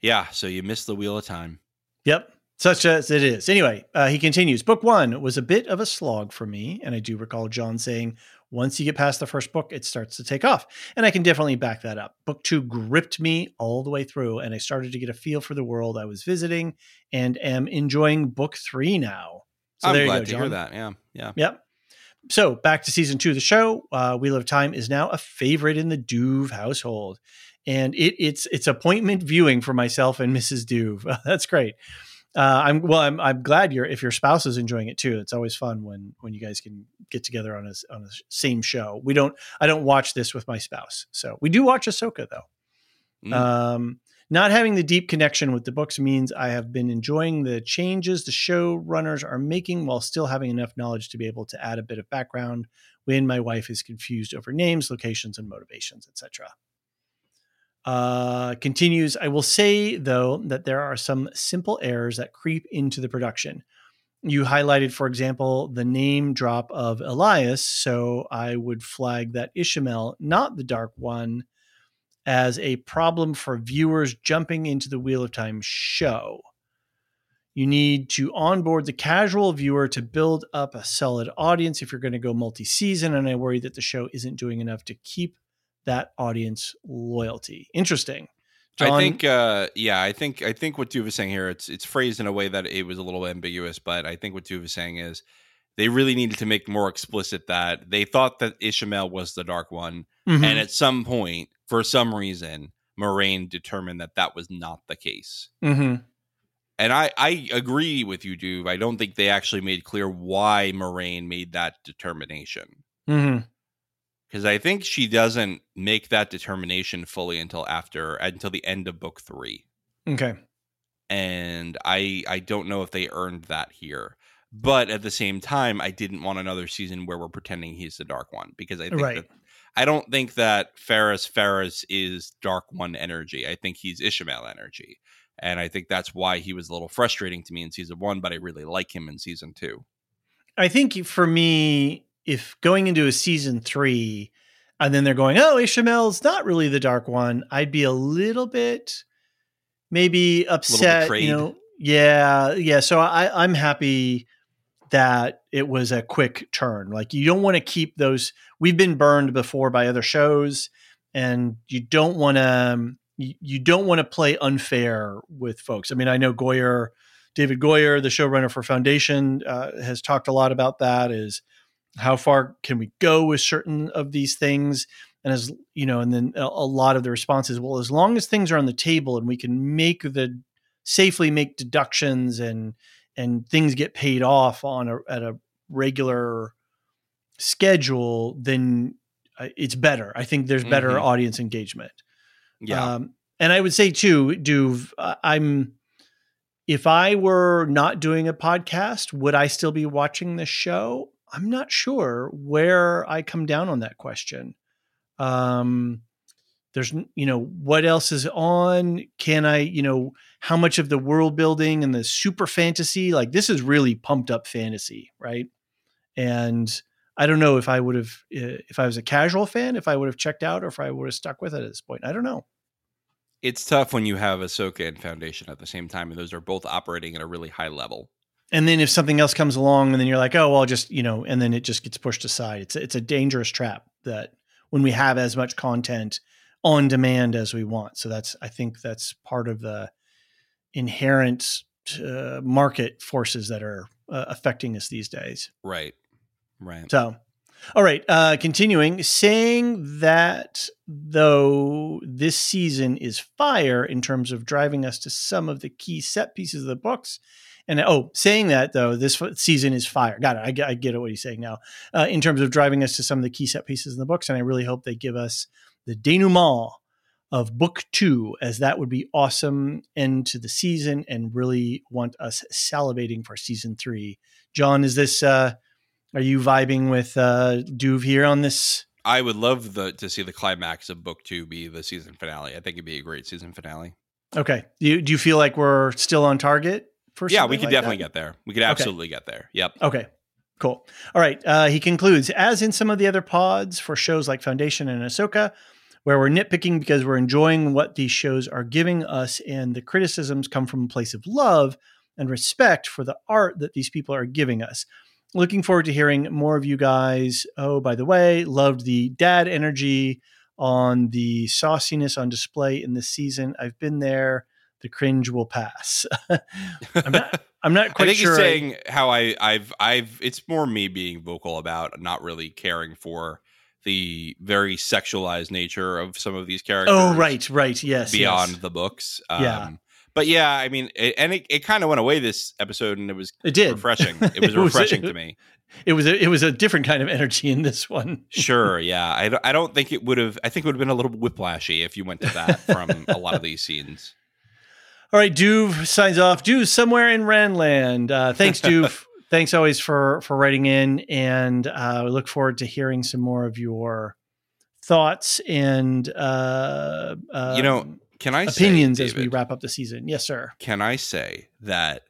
yeah, so you missed the wheel of time. Yep, such as it is. Anyway, uh, he continues. Book one was a bit of a slog for me, and I do recall John saying, once you get past the first book, it starts to take off. And I can definitely back that up. Book two gripped me all the way through, and I started to get a feel for the world I was visiting and am enjoying book three now. So I'm there glad you go, to John. hear that. Yeah, yeah. Yep. So back to season two of the show. Uh, Wheel of Time is now a favorite in the Duve household, and it, it's it's appointment viewing for myself and Mrs. Duve. That's great. Uh, I'm well. I'm I'm glad your if your spouse is enjoying it too. It's always fun when when you guys can get together on a on a same show. We don't. I don't watch this with my spouse, so we do watch Ahsoka though. Mm. Um, not having the deep connection with the books means I have been enjoying the changes the showrunners are making while still having enough knowledge to be able to add a bit of background when my wife is confused over names, locations, and motivations, etc. Uh, continues, I will say, though, that there are some simple errors that creep into the production. You highlighted, for example, the name drop of Elias, so I would flag that Ishamael, not the Dark One, as a problem for viewers jumping into the Wheel of Time show. You need to onboard the casual viewer to build up a solid audience if you're going to go multi season. And I worry that the show isn't doing enough to keep that audience loyalty. Interesting. I think, uh, yeah, I think, I think what Duve is saying here, it's it's phrased in a way that it was a little ambiguous, but I think what Duve is saying is they really needed to make more explicit that they thought that Ishamael was the Dark One, Mhm. and at some point, for some reason, Moiraine determined that that was not the case. Mhm. And I, I agree with you, Duve. I don't think they actually made clear why Moiraine made that determination. Because I think she doesn't make that determination fully until after until the end of book three. Okay. And I I don't know if they earned that here. But at the same time, I didn't want another season where we're pretending he's the dark one because I think Right. that I don't think that Fares Fares is dark one energy. I think he's Ishamael energy. And I think that's why he was a little frustrating to me in season one, but I really like him in season two. I think for me, if going into a season three and then they're going, oh, Ishamael's not really the dark one, I'd be a little bit maybe upset. You know, yeah, yeah. So I, I'm happy that it was a quick turn. Like you don't want to keep those. We've been burned before by other shows, and you don't want to. You, you don't want to play unfair with folks. I mean, I know Goyer, David Goyer, the showrunner for Foundation, uh, has talked a lot about that. Is how far can we go with certain of these things? And as you know, and then a, a lot of the responses, well, as long as things are on the table and we can make the safely make deductions and and things get paid off on a, at a regular schedule, then uh, it's better. I think there's better Mhm. audience engagement. Yeah. Um, and I would say too, Duve, uh, I'm if I were not doing a podcast, would I still be watching the show? I'm not sure where I come down on that question. Um, there's, you know, what else is on? Can I, you know, how much of the world building and the super fantasy? Like this is really pumped up fantasy, right? And I don't know if I would have, if I was a casual fan, if I would have checked out or if I would have stuck with it at this point. I don't know. it's tough when you have Ahsoka and Foundation at the same time, and those are both operating at a really high level. and then if something else comes along and then you're like oh well I'll just you know and then it just gets pushed aside it's a, it's a dangerous trap that when we have as much content on demand as we want so that's i think that's part of the inherent uh, market forces that are uh, affecting us these days Right. Right. so all right uh continuing saying that though this season is fire in terms of driving us to some of the key set pieces of the books and oh saying that though this season is fire. Got it. I get, I get what he's saying now uh, in terms of driving us to some of the key set pieces in the books and i really hope they give us the denouement of book two as that would be awesome end to the season and really want us salivating for season three. John is this uh are you vibing with uh Duve here on this? I would love the to see the climax of book two be the season finale. I think it'd be a great season finale. Okay. Do you, do you feel like we're still on target for yeah, we could like definitely that? get there. We could absolutely get there. Yep. Okay. Cool. All right. Uh, he concludes, as in some of the other pods for shows like Foundation and Ahsoka, where we're nitpicking because we're enjoying what these shows are giving us, and the criticisms come from a place of love and respect for the art that these people are giving us. Looking forward to hearing more of you guys. Oh, by the way, loved the dad energy on the sauciness on display in this season. I've been there. The cringe will pass. I'm not. I'm not I think sure. he's I- saying how I, I've, I've. It's more me being vocal about not really caring for the very sexualized nature of some of these oh, characters. Oh, right, right. Yes. beyond yes. the books. Yeah. Um, But yeah, I mean, it, and it, it kind of went away this episode, and it was It did. refreshing. It was It was- refreshing to me. It was a, it was a different kind of energy in this one. Sure, yeah. I, don't- I don't think it would have. I think it would have been a little whiplashy if you went to that from a lot of these scenes. All right, Duve signs off. Duve somewhere in Randland. Uh, thanks, Duve. thanks always for for writing in, and uh, we look forward to hearing some more of your thoughts and uh, uh, You know, Can I opinions say, as we wrap up the season. Yes, sir. Can I say that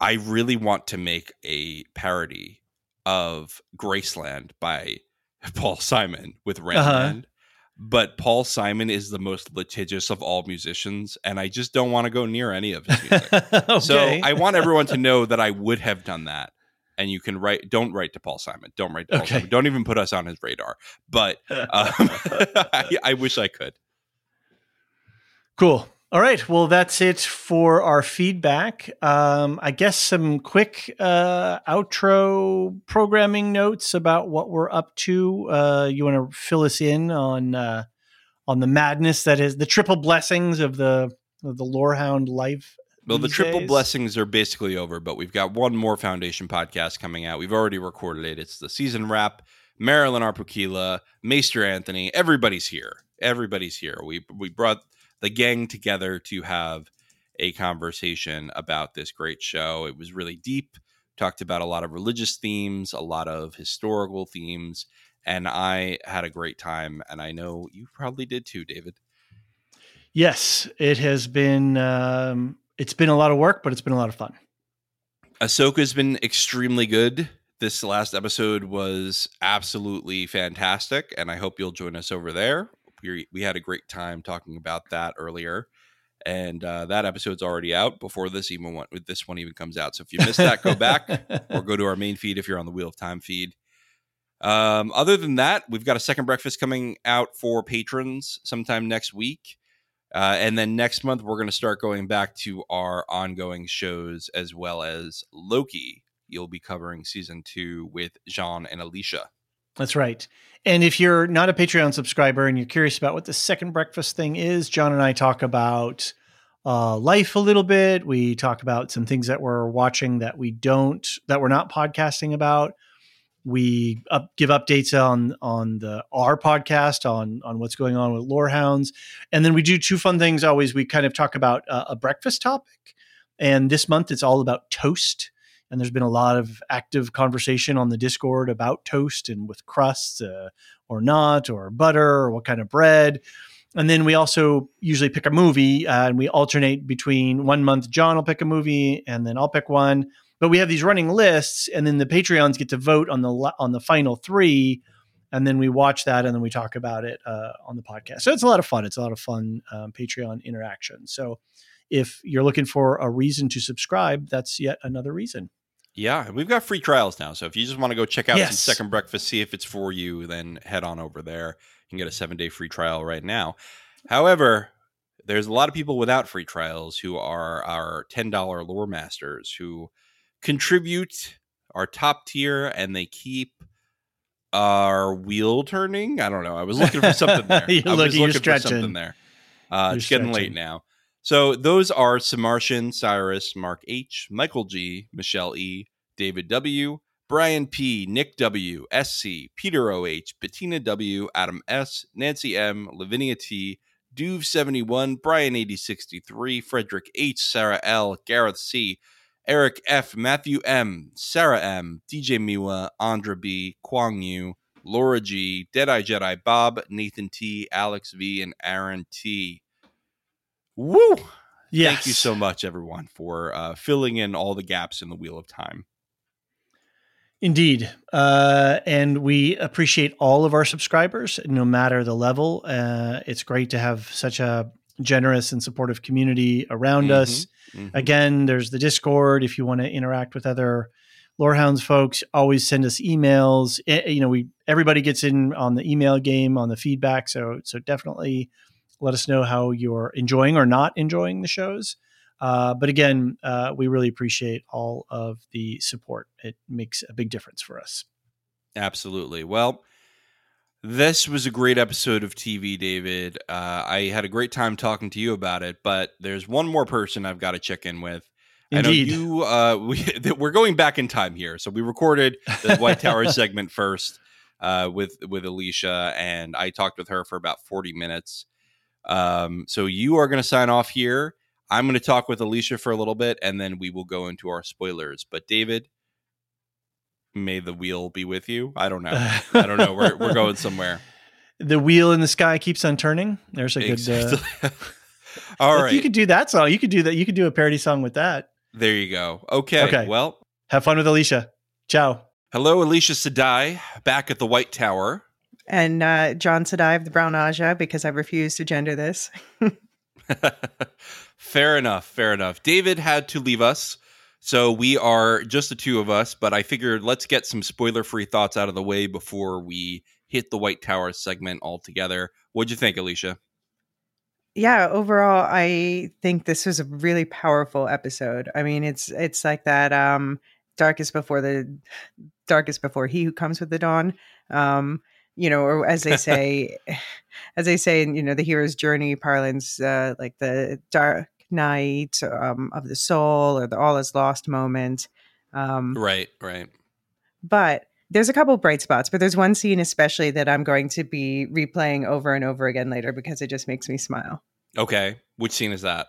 I really want to make a parody of Graceland by Paul Simon with Uh-huh. Randland? But Paul Simon is the most litigious of all musicians, and I just don't want to go near any of his music. okay. So I want everyone to know that I would have done that. And you can write. Don't write to Paul Simon. Don't write to Paul Okay. Simon. Don't even put us on his radar. But um, I, I wish I could. Cool. All right. Well, that's it for our feedback. Um, I guess some quick uh, outro programming notes about what we're up to. Uh, you want to fill us in on uh, on the madness that is the triple blessings of the of the Lorehound life. Well, the triple days? blessings are basically over, but we've got one more Foundation podcast coming out. We've already recorded it. It's the season wrap. Marilyn Arpukila, Maester Anthony. Everybody's here. Everybody's here. We we brought the gang together to have a conversation about this great show. It was really deep. Talked about a lot of religious themes, a lot of historical themes, and I had a great time. And I know you probably did too, David. Yes, it has been. Um, it's been a lot of work, but it's been a lot of fun. Ahsoka's been extremely good. This last episode was absolutely fantastic, and I hope you'll join us over there. We we had a great time talking about that earlier, and uh, that episode's already out before this even one, this one even comes out. So if you missed that, go back or go to our main feed if you're on the Wheel of Time feed. Um, other than that, we've got a second breakfast coming out for patrons sometime next week. Uh, and then next month, we're going to start going back to our ongoing shows as well as Loki. You'll be covering season two with Jean and Elysia. That's right. And if you're not a Patreon subscriber and you're curious about what the second breakfast thing is, John and I talk about uh, life a little bit. We talk about some things that we're watching that we don't, that we're not podcasting about we up, give updates on on the our podcast on on what's going on with Lorehounds, and then we do two fun things. Always, we kind of talk about uh, a breakfast topic, and this month it's all about toast. And there's been a lot of active conversation on the Discord about toast and with crusts uh, or not, or butter, or what kind of bread. And then we also usually pick a movie, uh, and we alternate between one month John will pick a movie, and then I'll pick one. But we have these running lists and then the patreons get to vote on the on the final three and then we watch that and then we talk about it uh, on the podcast. So it's a lot of fun. It's a lot of fun um, patreon interaction. So if you're looking for a reason to subscribe that's yet another reason yeah we've got free trials now so if you just want to go check out Yes. some second breakfast see if it's for you then head on over there you can get a seven day free trial right now however there's a lot of people without free trials who are our $10 lore masters who contribute our top tier and they keep our wheel turning. I don't know. I was looking for something there. You're I was looking- for something there. Uh, it's getting late now. So those are Samartian, Cyrus, Mark H, Michael G, Michelle E, David W, Brian P, Nick W, SC, Peter OH, Bettina W, Adam S, Nancy M, Lavinia T, Duve 71, Brian 8063, Frederick H, Sarah L, Gareth C, Eric F, Matthew M, Sarah M, DJ Miwa, Andra B, Kwang Yu, Laura G, Deadeye Jedi Bob, Nathan T, Alex V, and Aaron T. Woo! yes Thank you so much, everyone, for uh, filling in all the gaps in the Wheel of Time. Indeed. Uh, and we appreciate all of our subscribers, no matter the level. Uh, it's great to have such a generous and supportive community around Mhm. us. Mhm. Again, there's the Discord. If you want to interact with other Lorehounds folks, always send us emails. Eh, you know, we everybody gets in on the email game on the feedback. So so definitely let us know how you're enjoying or not enjoying the shows. Uh, but again, uh, we really appreciate all of the support. It makes a big difference for us. Absolutely. Well, this was a great episode of TV, David. Uh, I had a great time talking to you about it, but there's one more person I've got to check in with. Indeed. I know you. Uh, we we're going back in time here, so we recorded the White Tower segment first uh, with with Elysia, and I talked with her for about forty minutes. Um, so you are going to sign off here. I'm going to talk with Elysia for a little bit, and then we will go into our spoilers. But David, may the wheel be with you. I don't know. I don't know. We're we're going somewhere. the wheel in the sky keeps on turning. There's a good. Uh. All if. You could do that song. You could do that. You could do a parody song with that. there you go. Okay. Okay. Well, Have fun with Elysia. Ciao. hello, Elysia Sedai, back at the White Tower. And uh, John said I have the brown Ajah because I refuse to gender this. fair enough. Fair enough. David had to leave us. So we are just the two of us, but I figured let's get some spoiler free thoughts out of the way before we hit the White Tower segment altogether. What'd you think, Elysia? yeah overall i think this was a really powerful episode i mean it's it's like that um darkest before the darkest before he who comes with the dawn um you know or as they say as they say in you know the hero's journey parlance uh like the dark night um of the soul or the all is lost moment um Right, right. but there's a couple bright spots, but there's one scene especially that I'm going to be replaying over and over again later because it just makes me smile. Okay, which scene is that?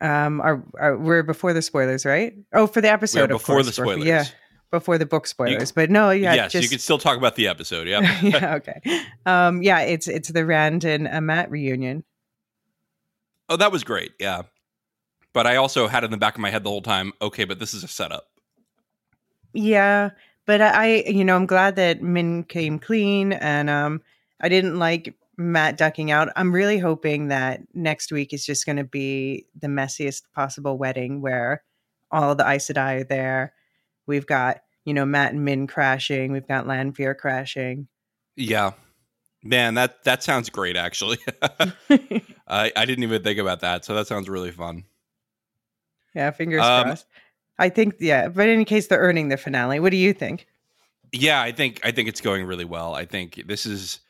Um, are, are we're before the spoilers, right? Oh, for the episode, We're of before course, the spoilers. yeah, before the book spoilers. but no, yeah, yes, just you can still talk about the episode. Yeah. yeah, okay. Um, yeah, it's it's the Rand and uh, Mat reunion. oh, that was great. Yeah. But I also had in the back of my head the whole time. Okay, but this is a setup. Yeah, but I, I- you know, I'm glad that Min came clean, and um, I didn't like Mat ducking out. I'm really hoping that next week is just going to be the messiest possible wedding where all the Aes Sedai are there. We've got you know Mat and Min crashing. We've got Lanfear crashing. Yeah. Man, that that sounds great. Actually, I I didn't even think about that. So that sounds really fun. yeah, fingers Um, crossed. I think yeah, but in any case, they're earning the finale. What do you think? Yeah, I think I think it's going really well. I think this is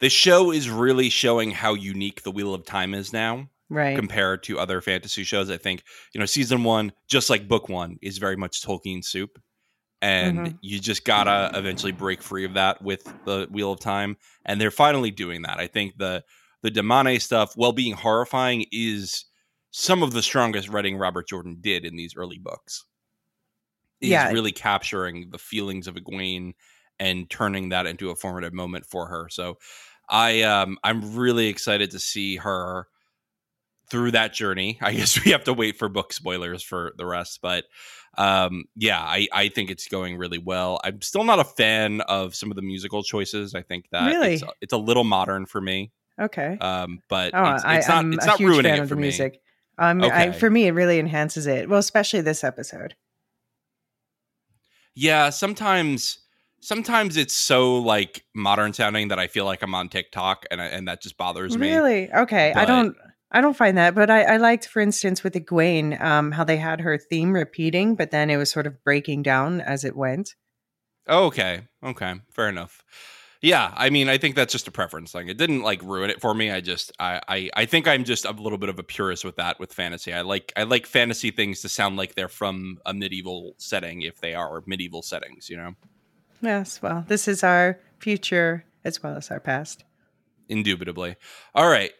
this show is really showing how unique the Wheel of Time is now Right. compared to other fantasy shows. I think you know season one, just like book one, is very much Tolkien soup, and Mhm. you just gotta eventually break free of that with the Wheel of Time, and they're finally doing that. I think the the Damane stuff, while being horrifying, is some of the strongest writing Robert Jordan did in these early books. Is Yeah. really capturing the feelings of Egwene and turning that into a formative moment for her. So I um I'm really excited to see her through that journey. I guess we have to wait for book spoilers for the rest, but um yeah, I I think it's going really well. I'm still not a fan of some of the musical choices. I think that Really? it's, it's a little modern for me. Okay. Um but Oh, it's, I, not, I'm it's a not huge ruining fan it of the me. music. Um, I, for me, it really enhances it. Well, especially this episode. Yeah, sometimes sometimes it's so like modern sounding that I feel like I'm on TikTok and I, and that just bothers me. Really? Okay. I don't. I don't find that, but I, I liked, for instance, with Egwene, um, how they had her theme repeating, but then it was sort of breaking down as it went. Oh, okay. Okay. Fair enough. Yeah, I mean, I think that's just a preference thing. It didn't like ruin it for me. I just, I, I, I think I'm just a little bit of a purist with that with fantasy. I like, I like fantasy things to sound like they're from a medieval setting if they are medieval settings. You know, Yes. Well, this is our future as well as our past. indubitably. All right,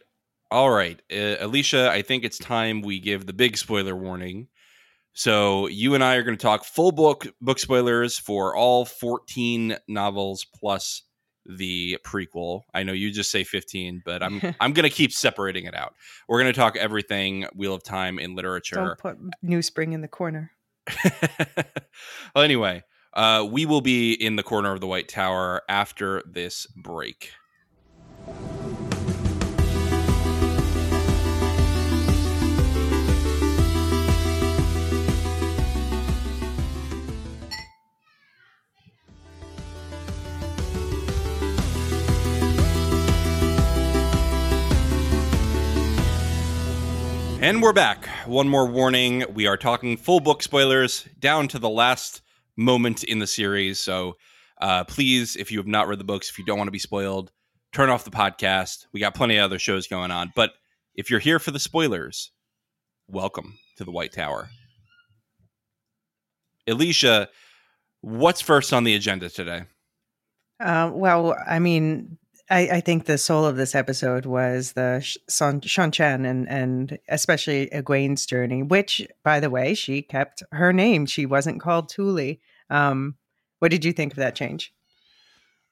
all right, uh, Elysia. I think it's time we give the big spoiler warning. So you and I are going to talk full book book spoilers for all 14 novels plus the prequel. I know you just say 15, but I'm I'm going to keep separating it out. We're going to talk everything Wheel of Time in literature. Don't put New Spring in the corner. well, anyway, uh, we will be in the corner of the White Tower after this break. And we're back. One more warning. We are talking full book spoilers down to the last moment in the series. So uh, please, if you have not read the books, if you don't want to be spoiled, turn off the podcast. We got plenty of other shows going on. But if you're here for the spoilers, welcome to the White Tower. Elysia, what's first on the agenda today? Uh, well, I mean, I, I think the soul of this episode was the Seanchan and especially Egwene's journey, which, by the way, she kept her name. She wasn't called Tuli. Um, what did you think of that change?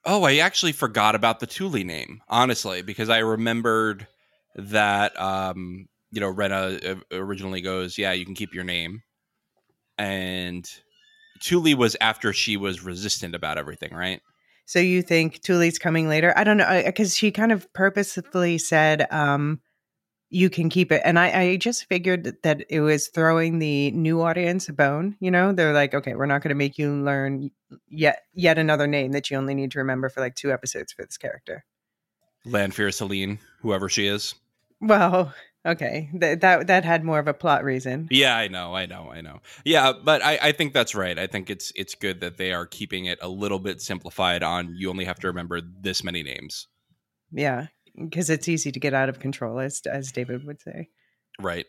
Oh, I actually forgot about the Tuli name, honestly, because I remembered that um, you know, Renna uh, originally goes, "Yeah, you can keep your name," and Thule was after she was resistant about everything, right? So you think Tuli's coming later? I don't know because she kind of purposefully said, um, "You can keep it," and I, I just figured that it was throwing the new audience a bone. You know, they're like, "Okay, we're not going to make you learn yet yet another name that you only need to remember for like two episodes for this character." Lanfear Selene, whoever she is. Well, okay, Th- that that had more of a plot reason. Yeah, I know, I know, I know. Yeah, but I, I think that's right. I think it's it's good that they are keeping it a little bit simplified on you only have to remember this many names. Yeah, because it's easy to get out of control, as as David would say. Right.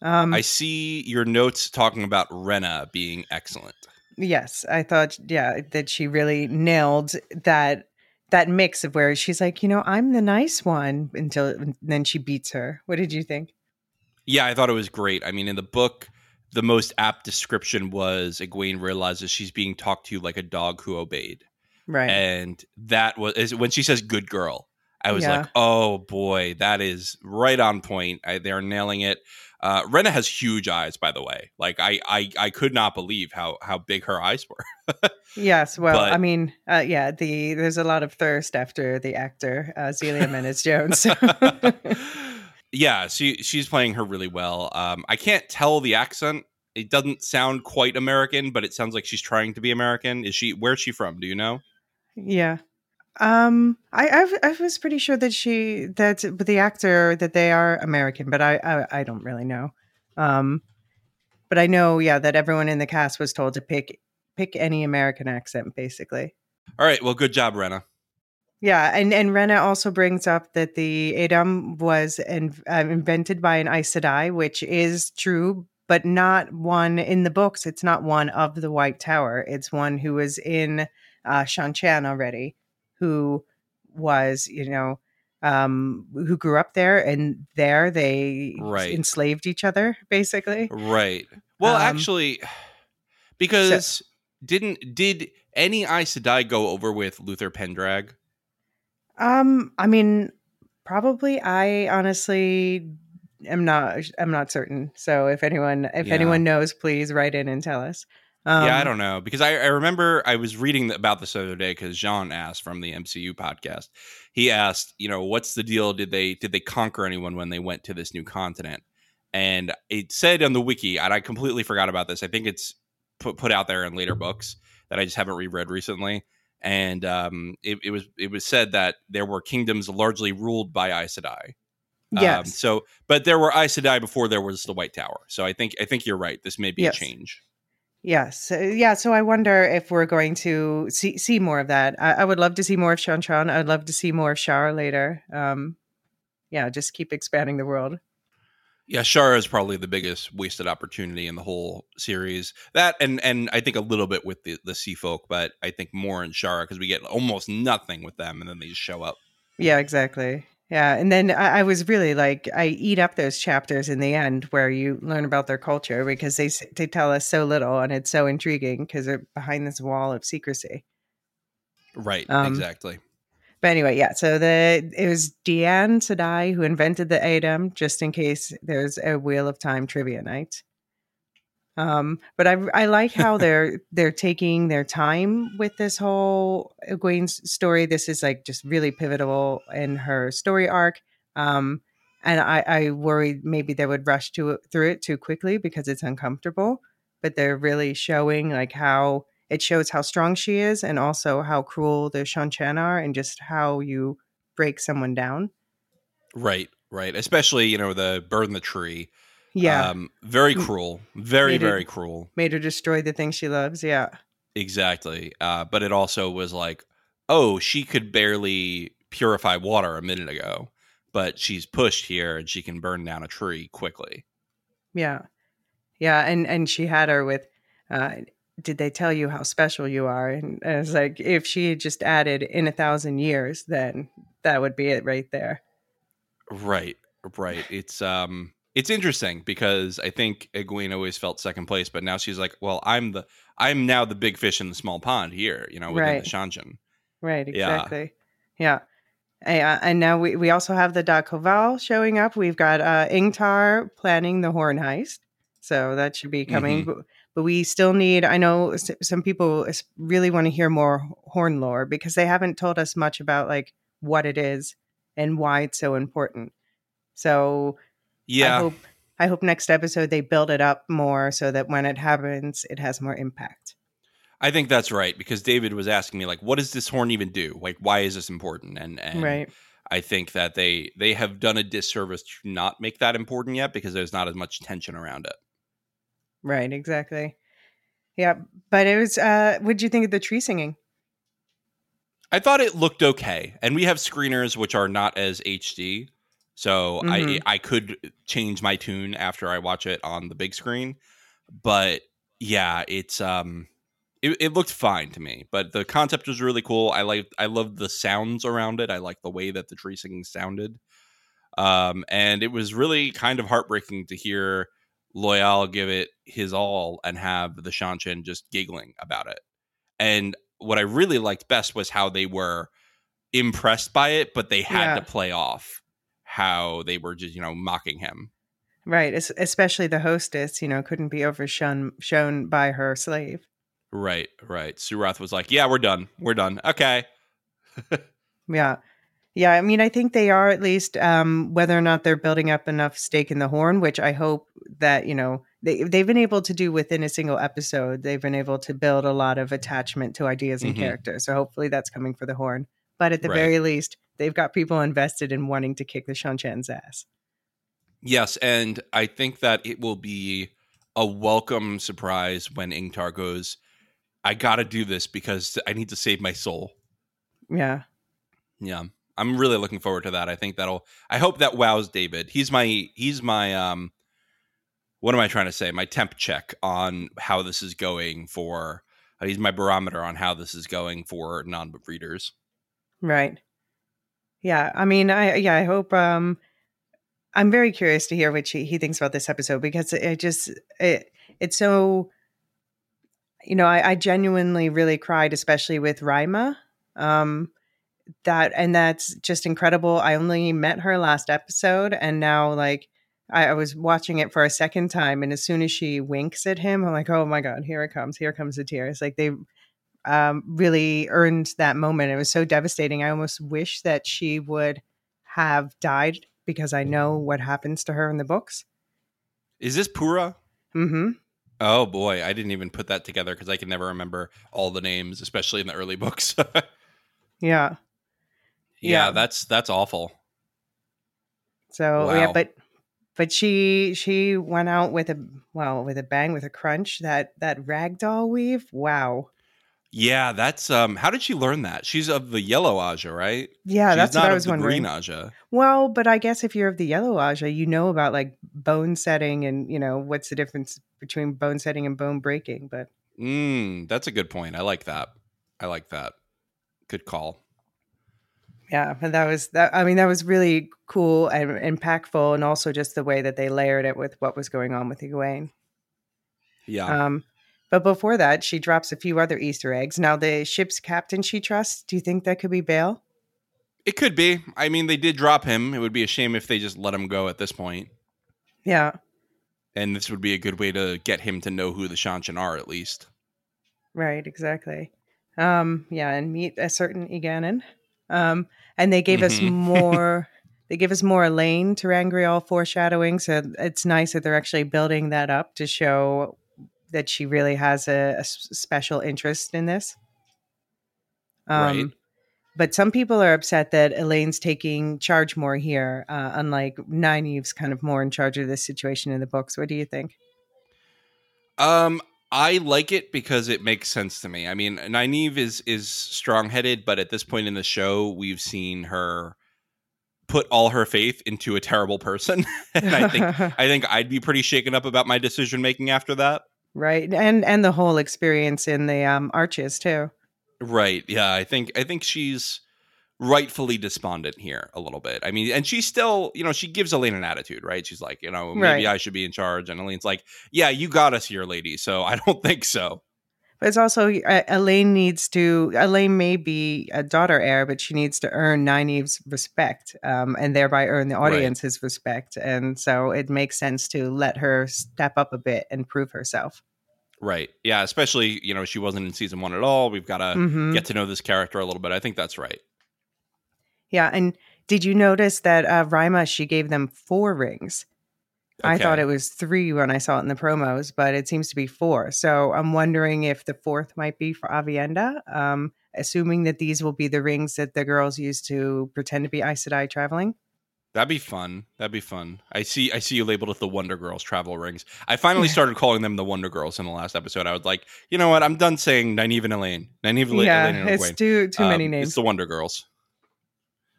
Um, I see your notes talking about Renna being excellent. Yes, I thought yeah that she really nailed that that mix of where she's like, you know, I'm the nice one until then she beats her. What did you think? Yeah, I thought it was great. I mean, in the book, the most apt description was Egwene realizes she's being talked to like a dog who obeyed. Right. And that was when she says good girl. I was Yeah. like, oh boy, that is right on point. I, they're nailing it. Uh, Renna has huge eyes, by the way. Like I, I, I could not believe how how big her eyes were. Yes, well, But- I mean, uh, yeah, the there's a lot of thirst after the actor uh, Xelia Mendes-Jones. yeah, she she's playing her really well. Um, I can't tell the accent. It doesn't sound quite American, but it sounds like she's trying to be American. Is she? Where's she from? Do you know? yeah, um, I I've, I was pretty sure that she that the actor that they are American, but I I, I don't really know. Um, but I know, yeah, that everyone in the cast was told to pick pick any American accent, basically. All right. Well, good job, Renna. Yeah, and and Renna also brings up that the a'dam was in, uh, invented by an Aes Sedai, which is true, but not one in the books. It's not one of the White Tower. It's one who was in uh, Seanchan already, who was you know um, who grew up there, and there they Right. enslaved each other, basically. Right. Well, Um, actually, because didn't did any Aes Sedai go over with Luthair Paendrag? Um, I mean, probably. I honestly am not. I'm not certain. So if anyone, if Yeah. anyone knows, please write in and tell us. Um, yeah, I don't know because I, I remember I was reading about this the other day because Jean asked from the MCU podcast. He asked, you know, what's the deal? Did they did they conquer anyone when they went to this new continent? And it said on the wiki, and I completely forgot about this. I think it's put put out there in later books that I just haven't reread recently. And um, it, it was it was said that there were kingdoms largely ruled by Aes Sedai. Um, so, but there were Aes Sedai before there was the White Tower. So I think I think you're right. This may be Yes. a change. Yes. Uh, yeah. So I wonder if we're going to see see more of that. I, I would love to see more of Seanchan. I'd love to see more of Shar later. Um, yeah. Just keep expanding the world. Yeah, Shara is probably the biggest wasted opportunity in the whole series. That and and I think a little bit with the the Sea Folk, but I think more in Shara because we get almost nothing with them, and then they just show up. Yeah, exactly. Yeah, and then I, I was really like, I eat up those chapters in the end where you learn about their culture because they they tell us so little, and it's so intriguing because they're behind this wall of secrecy. Right, Um, exactly. But anyway, yeah. So the it was Deain Sadai who invented the a'dam, just in case there's a Wheel of Time trivia night. Um, but I I like how they're they're taking their time with this whole Egwene's story. This is like just really pivotal in her story arc. Um, and I I worried maybe they would rush to it through it too quickly because it's uncomfortable. But they're really showing like how it shows how strong she is and also how cruel the Seanchan are and just how you break someone down. Right, right. Especially you know the burn the tree. Yeah. um, very cruel, very made very cruel. Made her destroy the thing she loves. Yeah. Exactly. Uh, but it also was like, oh, she could barely purify water a minute ago, but she's pushed here and she can burn down a tree quickly. Yeah. Yeah. And and she had her with uh did they tell you how special you are? And I was like, if she had just added in a thousand years, then that would be it right there. Right, right. It's um it's interesting because I think Egwene always felt second place, but now she's like, well, I'm the I'm now the big fish in the small pond here, you know, within Right. the Seanchan. Right, exactly. Yeah. And, uh, and now we, we also have the da'covale showing up. We've got uh, Ingtar planning the horn heist. So that should be coming. Mm-hmm. But, but we still need, I know some people really want to hear more horn lore because they haven't told us much about like what it is and why it's so important. So I Yeah. hope I hope next episode they build it up more so that when it happens, it has more impact. I think that's right because David was asking me like, what does this horn even do? Like, why is this important? And and right. I think that they they have done a disservice to not make that important yet because there's not as much tension around it. Right, exactly. Yeah, but it was. uh What did you think of the tree singing? I thought it looked okay, and we have screeners which are not as HD, so Mhm. I I could change my tune after I watch it on the big screen. But yeah, it's um, it, it looked fine to me, but the concept was really cool. I like I loved the sounds around it. I like the way that the tree singing sounded. Um, and it was really kind of heartbreaking to hear Loial give it his all and have the Seanchan just giggling about it. And what I really liked best was how they were impressed by it, but they had Yeah. to play off how they were just, you know, mocking him. Right, es- especially the hostess, you know, couldn't be overshone shown by her slave. Right, right. Suroth was like, "Yeah, we're done. We're done. Okay." Yeah. Yeah, I mean, I think they are at least um, whether or not they're building up enough stake in the horn, which I hope that you know they they've been able to do within a single episode. They've been able to build a lot of attachment to ideas and Mhm. characters. So hopefully that's coming for the horn. But at the Right. very least, they've got people invested in wanting to kick the Seanchan's ass. Yes, and I think that it will be a welcome surprise when Ingtar goes, "I got to do this because I need to save my soul." Yeah. Yeah. I'm really looking forward to that. I think that'll I hope that wows David. He's my he's my um what am I trying to say? My temp check on how this is going for he's my barometer on how this is going for non-book readers. Right. Yeah. I mean, I yeah, I hope um I'm very curious to hear what he, he thinks about this episode because it, it just it it's so you know, I, I genuinely really cried, especially with Ryma. Um that and that's just incredible. I only met her last episode and now like I, I was watching it for a second time and as soon as she winks at him, I'm like, oh my God, here it comes. Here comes the tears. Like they um, really earned that moment. It was so devastating. I almost wish that she would have died because I know what happens to her in the books. Is this Pura? Mm-hmm. Oh boy, I didn't even put that together because I can never remember all the names, especially in the early books. yeah, Yeah. Yeah. that's that's awful. So yeah, but but she she went out with a well with a bang with a crunch that that ragdoll weave. Wow. Yeah, that's um how did she learn that? She's of the yellow Ajah, right? Yeah, She's that's what I was wondering. green Ajah. Well, but I guess if you're of the yellow Ajah, you know about like bone setting and you know what's the difference between bone setting and bone breaking. But Mm, that's a good point. I like that. I like that. Good call. Yeah, and that was that. I mean, that was really cool and impactful, and also just the way that they layered it with what was going on with Egwene. Yeah. Um, but before that, she drops a few other Easter eggs. Now, the ship's captain she trusts. Do you think that could be Bayle? it could be. I mean, they did drop him. It would be a shame if they just let him go at this point. Yeah, And this would be a good way to get him to know who the Seanchan are, at least. right, exactly. Um, yeah, and meet a certain Egeanin. Um, and they gave us Mhm. more. They give us more Elayne ter'angreal foreshadowing, so it's nice that they're actually building that up to show that she really has a special interest in this. Um, Right. But some people are upset that Elayne's taking charge more here, uh, unlike Nynaeve's kind of more in charge of this situation in the books. What do you think? Um, I like it because it makes sense to me. I mean, Nynaeve is is strong headed, but at this point in the show, we've seen her put all her faith into a terrible person, and I think I think I'd be pretty shaken up about my decision making after that. Right, and and the whole experience in the um, arches too. Right. Yeah. I think I think she's rightfully despondent here a little bit. I mean, and she's still, you know, she gives Elayne an attitude, right? She's like, you know, maybe Right. I should be in charge. And Elayne's like, yeah, you got us here, lady. So I don't think so. But it's also uh, Elayne needs to. Elayne may be a daughter heir, but she needs to earn Nynaeve's respect, um, and thereby earn the Right. audience's respect. And so it makes sense to let her step up a bit and prove herself. Right. Yeah. Especially, you know, she wasn't in season one at all. We've got to Mhm. get to know this character a little bit. I think that's right. Yeah, and did you notice that uh, Ryma she gave them four rings? I thought it was three when I saw it in the promos, but it seems to be four. So I'm wondering if the fourth might be for Aviendha, um, assuming that these will be the rings that the girls use to pretend to be Aes Sedai traveling. That'd be fun. That'd be fun. I see. I see you labeled it the Wonder Girls travel rings. I finally started calling them the Wonder Girls in the last episode. I was like, you know what? I'm done saying Nynaeve and Elayne. Nynaeve, Ela- yeah, Elayne, and it's Egwene. too too many Um, names. It's the Wonder Girls.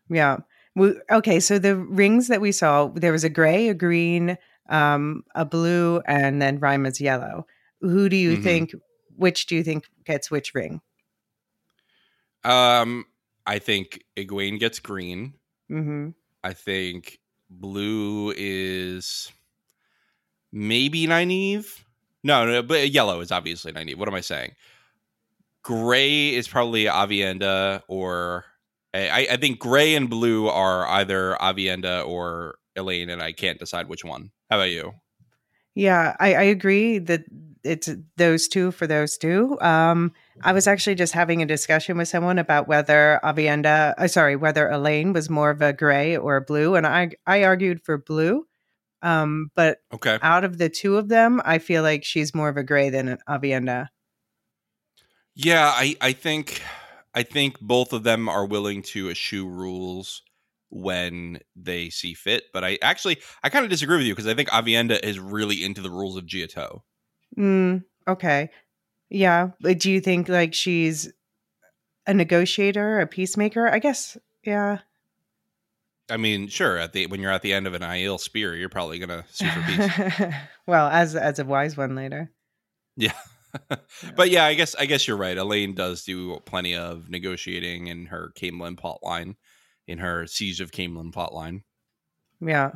Yeah. We, okay, so the rings that we saw, there was a gray, a green, um, a blue, and then Ryma's yellow. Who do you Mhm. think which do you think gets which ring? Um, I think Egwene gets green. Mm-hmm. I think blue is maybe Nynaeve. No, no, but yellow is obviously Nynaeve. What am I saying? Gray is probably Aviendha, or I, I think gray and blue are either Aviendha or Elayne, and I can't decide which one. How about you? Yeah, I, I agree that it's those two for those two. Um, I was actually just having a discussion with someone about whether Aviendha, uh, sorry, whether Elayne was more of a gray or a blue, and I I argued for blue. Um, but Okay. out of the two of them, I feel like she's more of a gray than an Aviendha. Yeah, I, I think I think both of them are willing to eschew rules when they see fit. But I actually I kind of disagree with you because I think Aviendha is really into the rules of ji'e'toh. Mm, okay, yeah. But do you think like she's a negotiator, a peacemaker? I guess. Yeah. I mean, sure, at the when you're at the end of an Aiel spear, you're probably gonna sue for peace. well, as as a wise one later. yeah. but yeah, I guess I guess you're right. Elayne does do plenty of negotiating in her Caemlyn plotline, in her Siege of Caemlyn plotline. Yeah.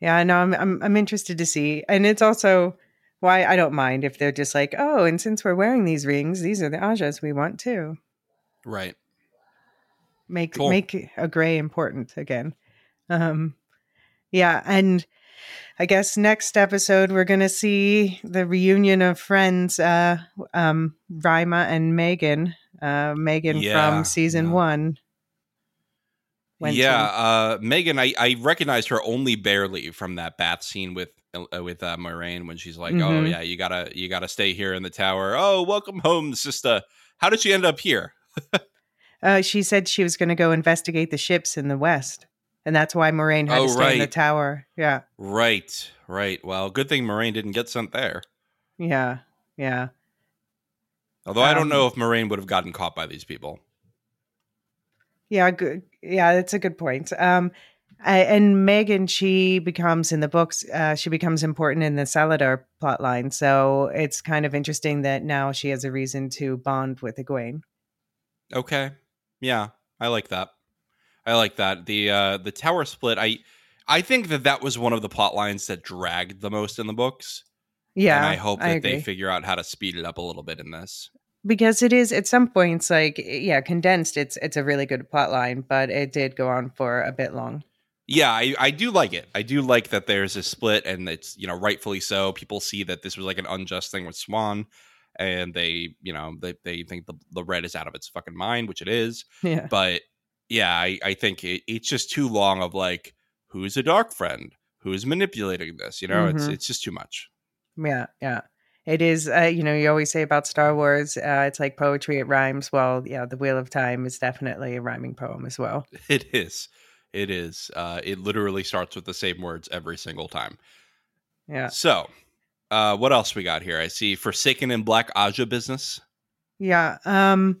Yeah, I know. I'm, I'm I'm interested to see, and it's also why I don't mind if they're just like, oh, and since we're wearing these rings, these are the Ajahs we want too. Right. Make Cool. make a gray important again. Um, yeah, and I guess next episode we're gonna see the reunion of friends, uh, um, Ryma and Megan. Uh, Megan Yeah, from season yeah. one. went to- yeah, uh, Megan, I, I recognized her only barely from that bath scene with with uh, Moiraine when she's like, "Oh Mhm. yeah, you gotta you gotta stay here in the tower." Oh, welcome home, sister. How did she end up here? Uh, she said she was going to go investigate the ships in the west, and that's why Moiraine had Oh, to stay in the tower. Yeah, Right, right. Well, good thing Moiraine didn't get sent there. yeah, yeah. Although I don't Um, know if Moiraine would have gotten caught by these people. Yeah, good. Yeah, that's a good point. Um, I, and Megan, she becomes in the books, uh, she becomes important in the Salidar plotline. So it's kind of interesting that now she has a reason to bond with Egwene. Okay. Yeah, I like that. I like that. The uh the tower split, I I think that that was one of the plot lines that dragged the most in the books. Yeah, and I hope that agree. they figure out how to speed it up a little bit in this. because it is at some points like yeah, condensed. It's it's a really good plotline, but it did go on for a bit long. Yeah, I, I do like it. I do like that there's a split and it's, you know, rightfully so. People see that this was like an unjust thing with Siuan and they, you know, they, they think the, the red is out of its fucking mind, which it is. Yeah, But yeah, I, I think it, it's just too long of like, who's a dark friend? Who's manipulating this? You know, it's Mhm. it's just too much. yeah, yeah. It is. Uh, you know, you always say about Star Wars, uh, it's like poetry. It rhymes. Well, yeah, the Wheel of Time is definitely a rhyming poem as well. It is. It is. Uh, it literally starts with the same words every single time. Yeah. So, uh, what else we got here? I see Forsaken and Black Ajah business. Yeah. Um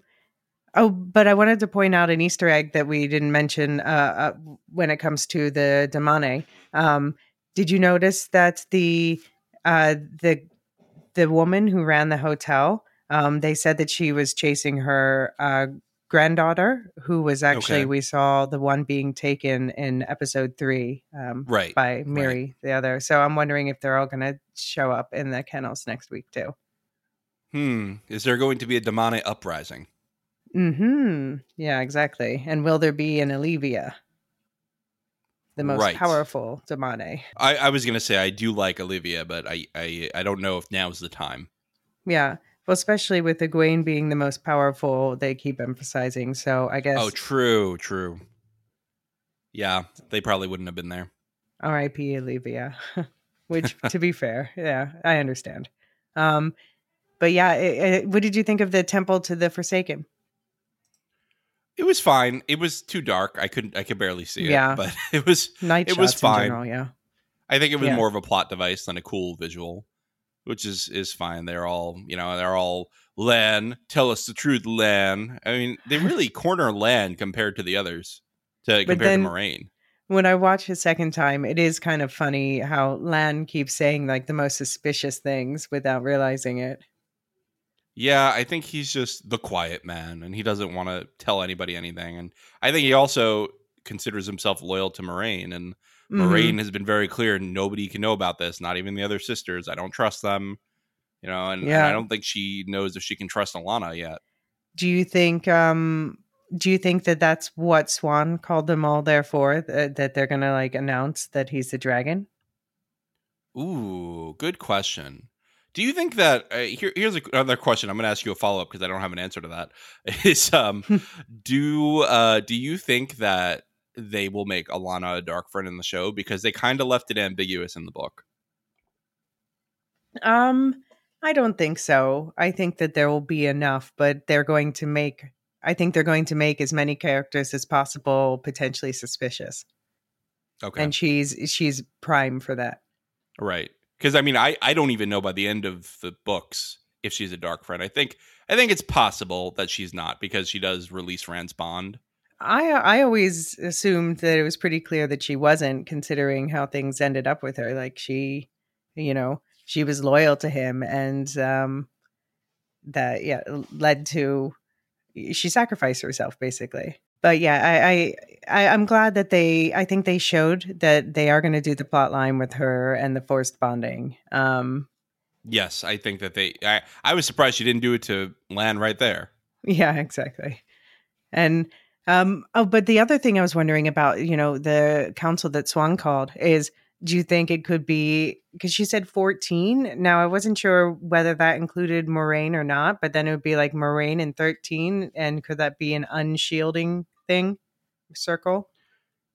oh, but I wanted to point out an Easter egg that we didn't mention uh, uh when it comes to the Damane. Um did you notice that the uh the the woman who ran the hotel um they said that she was chasing her uh granddaughter who was actually Okay. we saw the one being taken in episode 3 um Right. by Miri the other. So I'm wondering if they're all going to show up in the kennels next week too. Hmm. Is there going to be a Damane uprising? Hmm. Yeah, exactly. And will there be an Alivia, the most Right. powerful Damane? I, I was going to say I do like Alivia, but I, I I don't know if now's the time. Yeah. Well, especially with Egwene being the most powerful, they keep emphasizing. So I guess Oh, true, true. Yeah, they probably wouldn't have been there. R.I.P. Alivia. Which, to be fair, yeah, I understand. Um, but yeah, it, it- what did you think of the temple to the Forsaken? It was fine. It was too dark. I couldn't. I could barely see it. Yeah. but it was. Night It was fine. in general, yeah. I think it was Yeah. more of a plot device than a cool visual, which is is fine. They're all you know. They're all Lan. Tell us the truth, Lan. I mean, they really corner Lan compared to the others. To compared then- to Moiraine. when I watch a second time, it is kind of funny how Lan keeps saying like the most suspicious things without realizing it. Yeah, I think he's just the quiet man and he doesn't want to tell anybody anything. And I think he also considers himself loyal to Moiraine and Mhm. Moiraine has been very clear nobody can know about this, not even the other sisters. I don't trust them. You know, and, and I don't think she knows if she can trust Alanna yet. Do you think um do you think that that's what Siuan called them all there for that, that they're going to like announce that he's the dragon? Ooh, good question. Do you think that uh, here, here's another question? I'm going to ask you a follow up because I don't have an answer to that. Is um, do uh, do you think that they will make Alanna a dark friend in the show because they kind of left it ambiguous in the book? Um I don't think so. I think that there will be enough, but they're going to make I think they're going to make as many characters as possible potentially suspicious. Okay, And she's she's prime for that. right. Because I mean, I I don't even know by the end of the books if she's a dark friend. I think I think it's possible that she's not because she does release Rand's bond. I I always assumed that it was pretty clear that she wasn't, considering how things ended up with her. Like she, you know, she was loyal to him, and um, that yeah led to she sacrificed herself basically. But yeah, I, I I I'm glad that they I think they showed that they are going to do the plot line with her and the forced bonding. Um, Yes, I think that they. I, I was surprised she didn't do it to land right there. Yeah, exactly. And um oh but the other thing I was wondering about, you know, the council that Siuan called is do you think it could be because she said 14? Now I wasn't sure whether that included Moiraine or not, but then it would be like Moiraine and 13 and could that be an unshielding thing circle?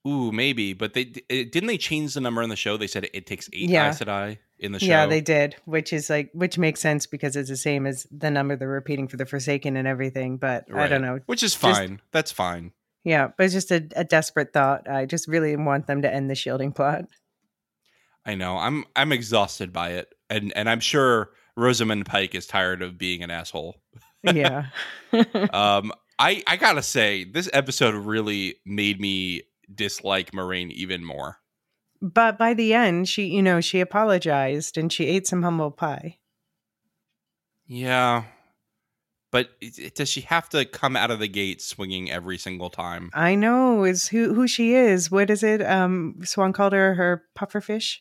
Ooh, maybe, but they didn't they change the number in the show. They said it takes eight Yeah. Aes Sedai in the show. Yeah, they did, which is like which makes sense because it's the same as the number they're repeating for the Forsaken and everything, but I don't know. which is Just- fine. That's fine. Yeah, but it's just a, a desperate thought. I just really want them to end the shielding plot. I know. I'm I'm exhausted by it, and and I'm sure Rosamund Pike is tired of being an asshole. yeah. Um, I I gotta say, this episode really made me dislike Moiraine even more. but by the end, she, you know, she apologized and she ate some humble pie. Yeah, but it, it- does she have to come out of the gate swinging every single time? I know is who who she is. What is it? Um, Siuan called her her pufferfish.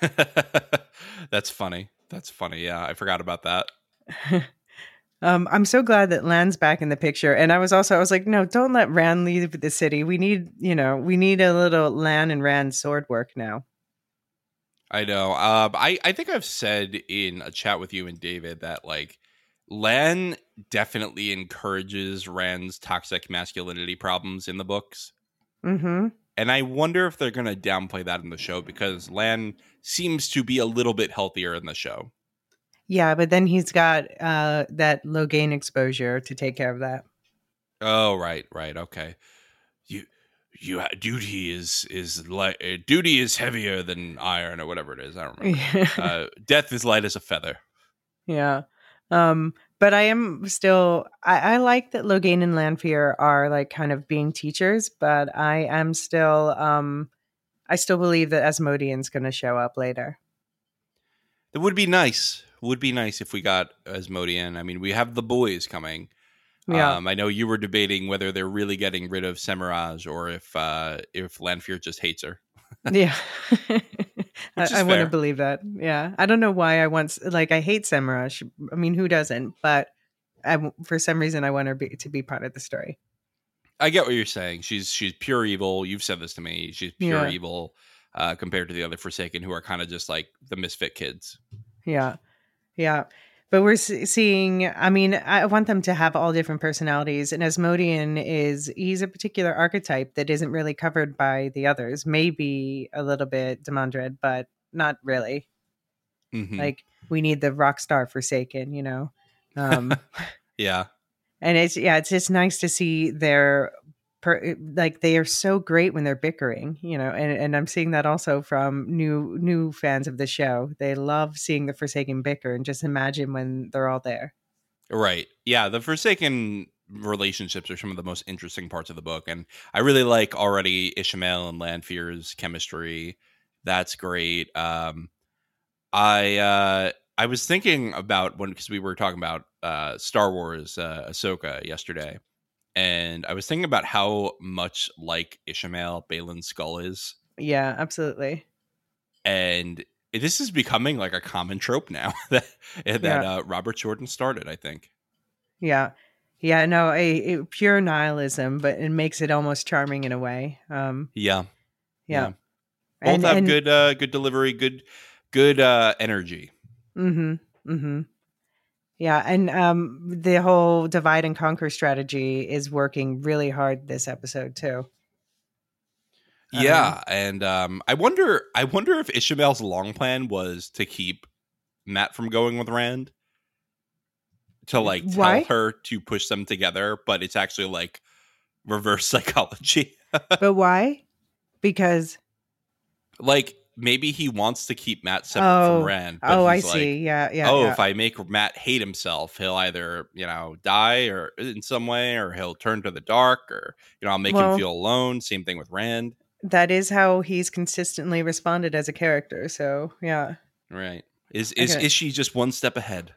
That's funny. That's funny. Yeah, I forgot about that. Um, I'm so glad that Lan's back in the picture. And I was also, I was like, no, don't let Rand leave the city. We need, you know, we need a little Lan and Rand sword work now. I know. Um, I I think I've said in a chat with you and David that like Lan definitely encourages Rand's toxic masculinity problems in the books. Mm-hmm. And I wonder if they're going to downplay that in the show because Lan seems to be a little bit healthier in the show. Yeah, but then he's got uh that Logain exposure to take care of that. Oh, right, right, okay. You, you, duty is is like uh, duty is heavier than iron or whatever it is. I don't remember. uh, death is light as a feather. Yeah. Um, but I am still I, I like that Logain and Lanfear are like kind of being teachers, but I am still um I still believe that Asmodean's gonna show up later. It would be nice. Would be nice if we got Asmodean. I mean, we have the boys coming. Yeah. Um, I know you were debating whether they're really getting rid of Semirhage or if uh, if Lanfear just hates her. yeah. I, I want to fair. believe that. Yeah. I don't know why I want like I hate Semirhage. I mean, who doesn't? But I, for some reason I want her be, to be part of the story. I get what you're saying. She's she's pure evil. You've said this to me. She's pure Yeah. evil uh, compared to the other Forsaken, who are kind of just like the misfit kids. Yeah. Yeah. But we're seeing, I mean, I want them to have all different personalities. And Asmodean is, he's a particular archetype that isn't really covered by the others. Maybe a little bit Demandred, but not really. Mhm. Like, we need the rock star Forsaken, you know? Um, yeah, and it's, yeah, it's just nice to see their, per, like, they are so great when they're bickering, you know? And, and I'm seeing that also from new, new fans of the show. They love seeing the Forsaken bicker and just imagine when they're all there. right. Yeah, the Forsaken relationships are some of the most interesting parts of the book, and I really like already Ishamael and Lanfear's chemistry. That's great. Um, I uh, I was thinking about when because we were talking about uh, Star Wars uh, Ahsoka yesterday, and I was thinking about how much like Ishamael Baylan's Skoll is, Yeah, absolutely. and this is becoming like a common trope now that that Yeah. uh, Robert Jordan started. I think. Yeah. Yeah, no, a, a pure nihilism, but it makes it almost charming in a way. Um, Yeah, yeah. Both And- have and- good uh, good delivery, good good uh, energy. Mm-hmm. Mm-hmm. Yeah, and um, the whole divide and conquer strategy is working really hard this episode too. Um, Yeah, and um, I wonder, I wonder if Ishamael's long plan was to keep Mat from going with Rand, to like tell Why? her to push them together, but it's actually like reverse psychology. But why? Because like maybe he wants to keep Mat separate Oh. from Rand. But oh, I like, see. yeah, yeah. oh, yeah. if I make Mat hate himself, he'll either you know die or in some way, or he'll turn to the dark, or you know I'll make Well- him feel alone. Same thing with Rand, that is how he's consistently responded as a character. So yeah. right? Is is Okay. is she just one step ahead?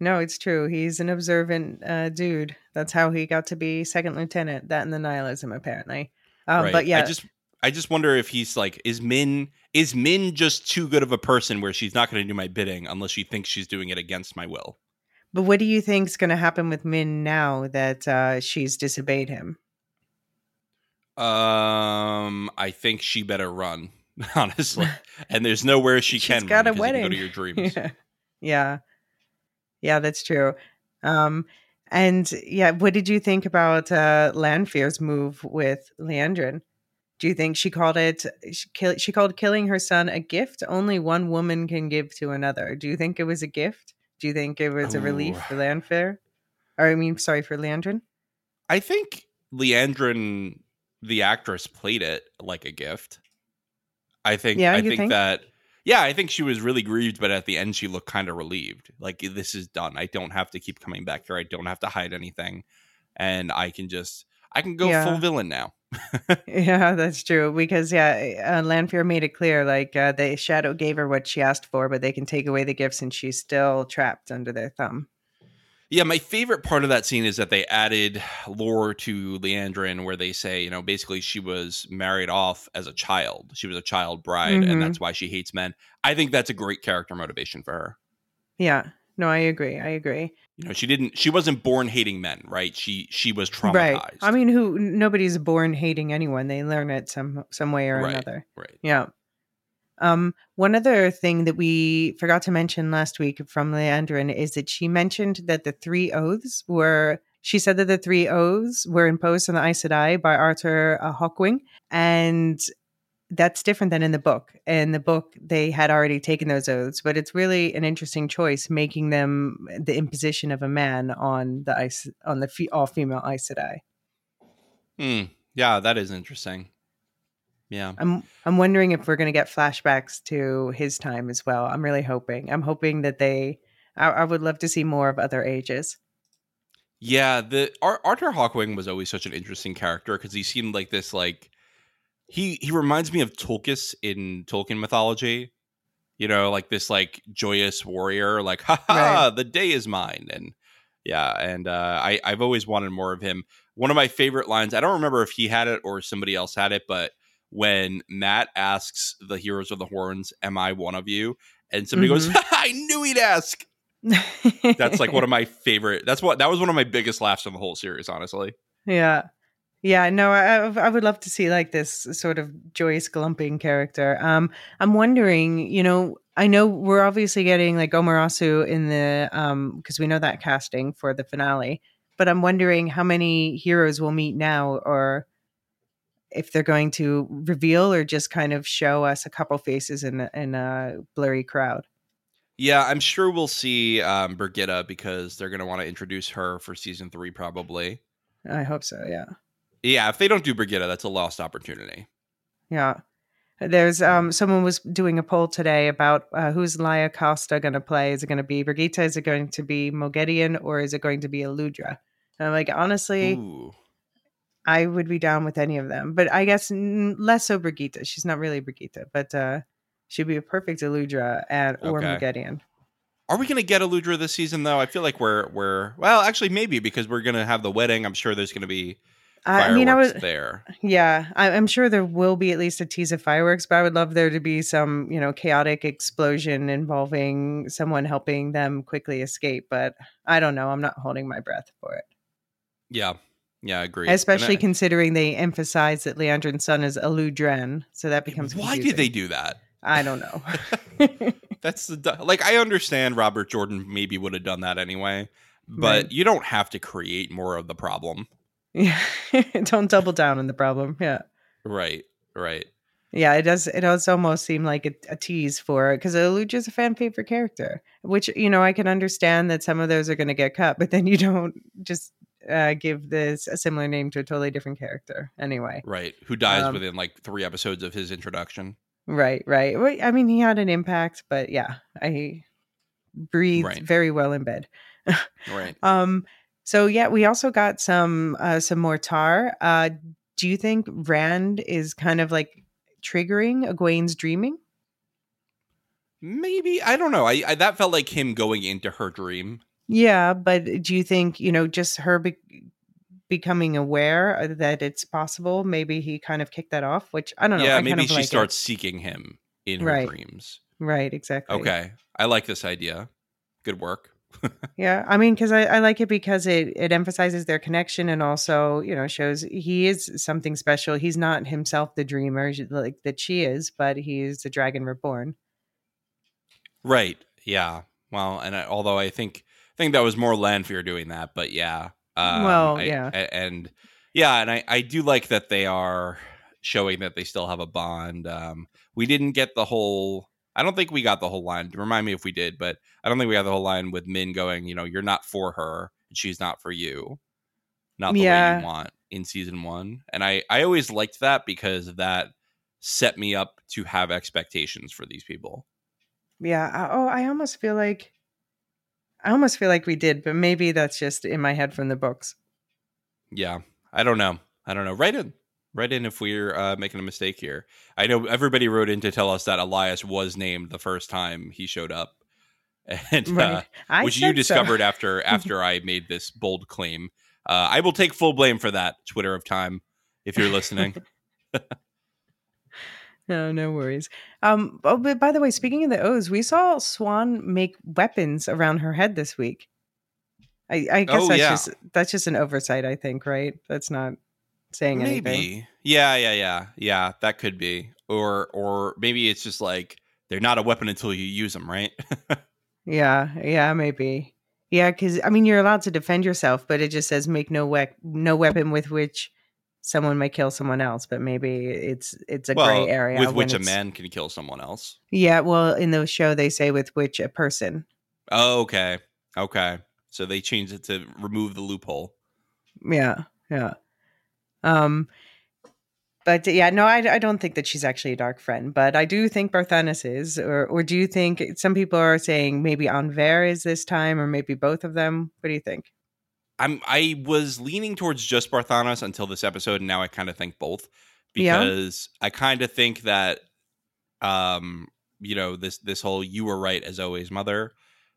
No, it's true. He's an observant uh, dude. That's how he got to be second lieutenant. That and the nihilism, apparently. Um, right. But yeah, I just I just wonder if he's like, is Min is Min just too good of a person where she's not going to do my bidding unless she thinks she's doing it against my will? but what do you think's going to happen with Min now that uh, she's disobeyed him? Um, I think she better run, honestly. and there's nowhere she She's can got run a can go wedding. to your dreams. yeah. yeah, yeah, that's true. Um, and yeah, what did you think about uh, Lanfear's move with Liandrin? Do you think she called it? She, kill, she called killing her son a gift. Only one woman can give to another. Do you think it was a gift? Do you think it was a relief Ooh. for Lanfear? Or I mean, sorry for Liandrin. I think Liandrin, the actress, played it like a gift. I think. Yeah, I think, think? that. Yeah, I think she was really grieved, but at the end, she looked kind of relieved. Like this is done. I don't have to keep coming back here. I don't have to hide anything, and I can just. I can go Yeah. full villain now. Yeah, that's true. Because yeah, uh, Lanfear made it clear like uh, the shadow gave her what she asked for, but they can take away the gifts, and she's still trapped under their thumb. Yeah, my favorite part of that scene is that they added lore to Liandrin where they say, you know, basically she was married off as a child. She was a child bride, Mhm. and that's why she hates men. I think that's a great character motivation for her. Yeah, no, I agree. I agree. You know, she didn't she wasn't born hating men, right? She she was traumatized. Right. I mean, who? Nobody's born hating anyone. They learn it some some way or Right. another. right. Yeah. Um, one other thing that we forgot to mention last week from Liandrin is that she mentioned that the three oaths were. She said that the three oaths were imposed on the Aes Sedai by Arthur uh, Hawkwing, and that's different than in the book. In the book, they had already taken those oaths, but it's really an interesting choice, making them the imposition of a man on the ice on the fe- all female Aes Sedai. Hmm. Yeah, that is interesting. Yeah. I'm I'm wondering if we're going to get flashbacks to his time as well. I'm really hoping. I'm hoping that they. I, I would love to see more of other ages. Yeah, the Ar- Arthur Hawkwing was always such an interesting character because he seemed like this like he he reminds me of Tolkien in Tolkien mythology. You know, like this like joyous warrior, like ha ha, Right. the day is mine, and yeah, and uh, I I've always wanted more of him. One of my favorite lines, I don't remember if he had it or somebody else had it, but when Mat asks the heroes of the horns, "Am I one of you?" and somebody goes, Mhm. "I knew he'd ask." That's like one of my favorite. That's what that was one of my biggest laughs in the whole series, honestly. yeah, yeah. No, I I would love to see like this sort of joyous glumping character. Um, I'm wondering. You know, I know we're obviously getting like Amaresu in the um because we know that casting for the finale, but I'm wondering how many heroes we'll meet now, or if they're going to reveal or just kind of show us a couple faces in in a blurry crowd. Yeah, I'm sure we'll see um, Brigitta because they're going to want to introduce her for season three, probably. I hope so. Yeah. Yeah, if they don't do Brigitta, that's a lost opportunity. Yeah. There's um someone was doing a poll today about uh, who's Laia Costa going to play. Is it going to be Birgitte? Is it going to be Moghedien or is it going to be Aludra? And I'm like, honestly, Ooh. I would be down with any of them, but I guess n- less so Birgitte. She's not really Birgitte, but uh, she'd be a perfect Aludra and or Okay. Moghedien. Are we going to get Aludra this season though? I feel like we're we're well, actually maybe because we're going to have the wedding. I'm sure there's going to be I mean, I was there. yeah. I, I'm sure there will be at least a tease of fireworks, but I would love there to be some you know chaotic explosion involving someone helping them quickly escape. But I don't know. I'm not holding my breath for it. Yeah, yeah, I agree. Especially And considering they emphasize that Liandrin's son is Aludren, so that becomes why did they do that? I don't know. That's the like I understand Robert Jordan maybe would have done that anyway, but Right. you don't have to create more of the problem. Yeah, don't double down on the problem. Yeah. Right, right. Yeah, it does. It does almost seem like a, a tease for it because Aludra's a fan favorite character, which you know I can understand that some of those are going to get cut, but then you don't just uh, give this a similar name to a totally different character anyway. Right. Who dies Um, within like three episodes of his introduction. Right, right. Well, I mean, he had an impact, but yeah, I breathed Right. very well in bed. Right. Um. So yeah, we also got some uh, some more tar. Uh, do you think Rand is kind of like triggering Egwene's dreaming? Maybe I don't know. I, I that felt like him going into her dream. Yeah, but do you think, you know, just her be- becoming aware uh, that it's possible, maybe he kind of kicked that off, which I don't know. yeah, I maybe kind of she like it. starts seeking him in her Right. dreams. Right, exactly. Okay, I like this idea. Good work. Yeah, I mean, because I, I like it because it, it emphasizes their connection and also, you know, shows he is something special. He's not himself the dreamer like that she is, but he is the dragon reborn. Right. Yeah. Well, and I, although I think I think that was more Lanfear doing that, but yeah. Um, Well, I- yeah. and yeah, and I I do like that they are showing that they still have a bond. Um, we didn't get the whole. I don't think we got the whole line. Remind me if we did, but I don't think we got the whole line with Min going. You know, you're not for her, and she's not for you. Not the way you want in season one, and I I always liked that because that set me up to have expectations for these people. Yeah. I, oh, I almost feel like, I almost feel like we did, but maybe that's just in my head from the books. Yeah, I don't know. I don't know. Write in, write in if we're uh, making a mistake here. I know everybody wrote in to tell us that Elyas was named the first time he showed up, and uh, Right. I which you said so. discovered after after I made this bold claim. Uh, I will take full blame for that. Twitter of time, if you're listening. No, no worries. Um, oh, but by the way, speaking of the O's, we saw Siuan make weapons around her head this week. I, I guess Oh, that's yeah. just that's just an oversight, I think, right? That's not saying anything. maybe. Yeah, yeah, yeah, yeah. That could be, or or maybe it's just like they're not a weapon until you use them, right? Yeah, yeah, maybe. Yeah, because I mean, you're allowed to defend yourself, but it just says make no we- no weapon with which someone may kill someone else. But maybe it's it's a well, gray area with which a man can kill someone else. Yeah, well, in the show they say with which a person. Oh, okay. Okay. So they changed it to remove the loophole. Yeah, yeah. Um, but yeah, no, I, I don't think that she's actually a dark friend, but I do think Barthanes is. Or, or do you think some people are saying maybe Anvaere is this time, or maybe both of them? What do you think? I'm I was leaning towards just Barthanes until this episode, and now I kind of think both Yeah. because I kind of think that um you know this this whole you were right as always mother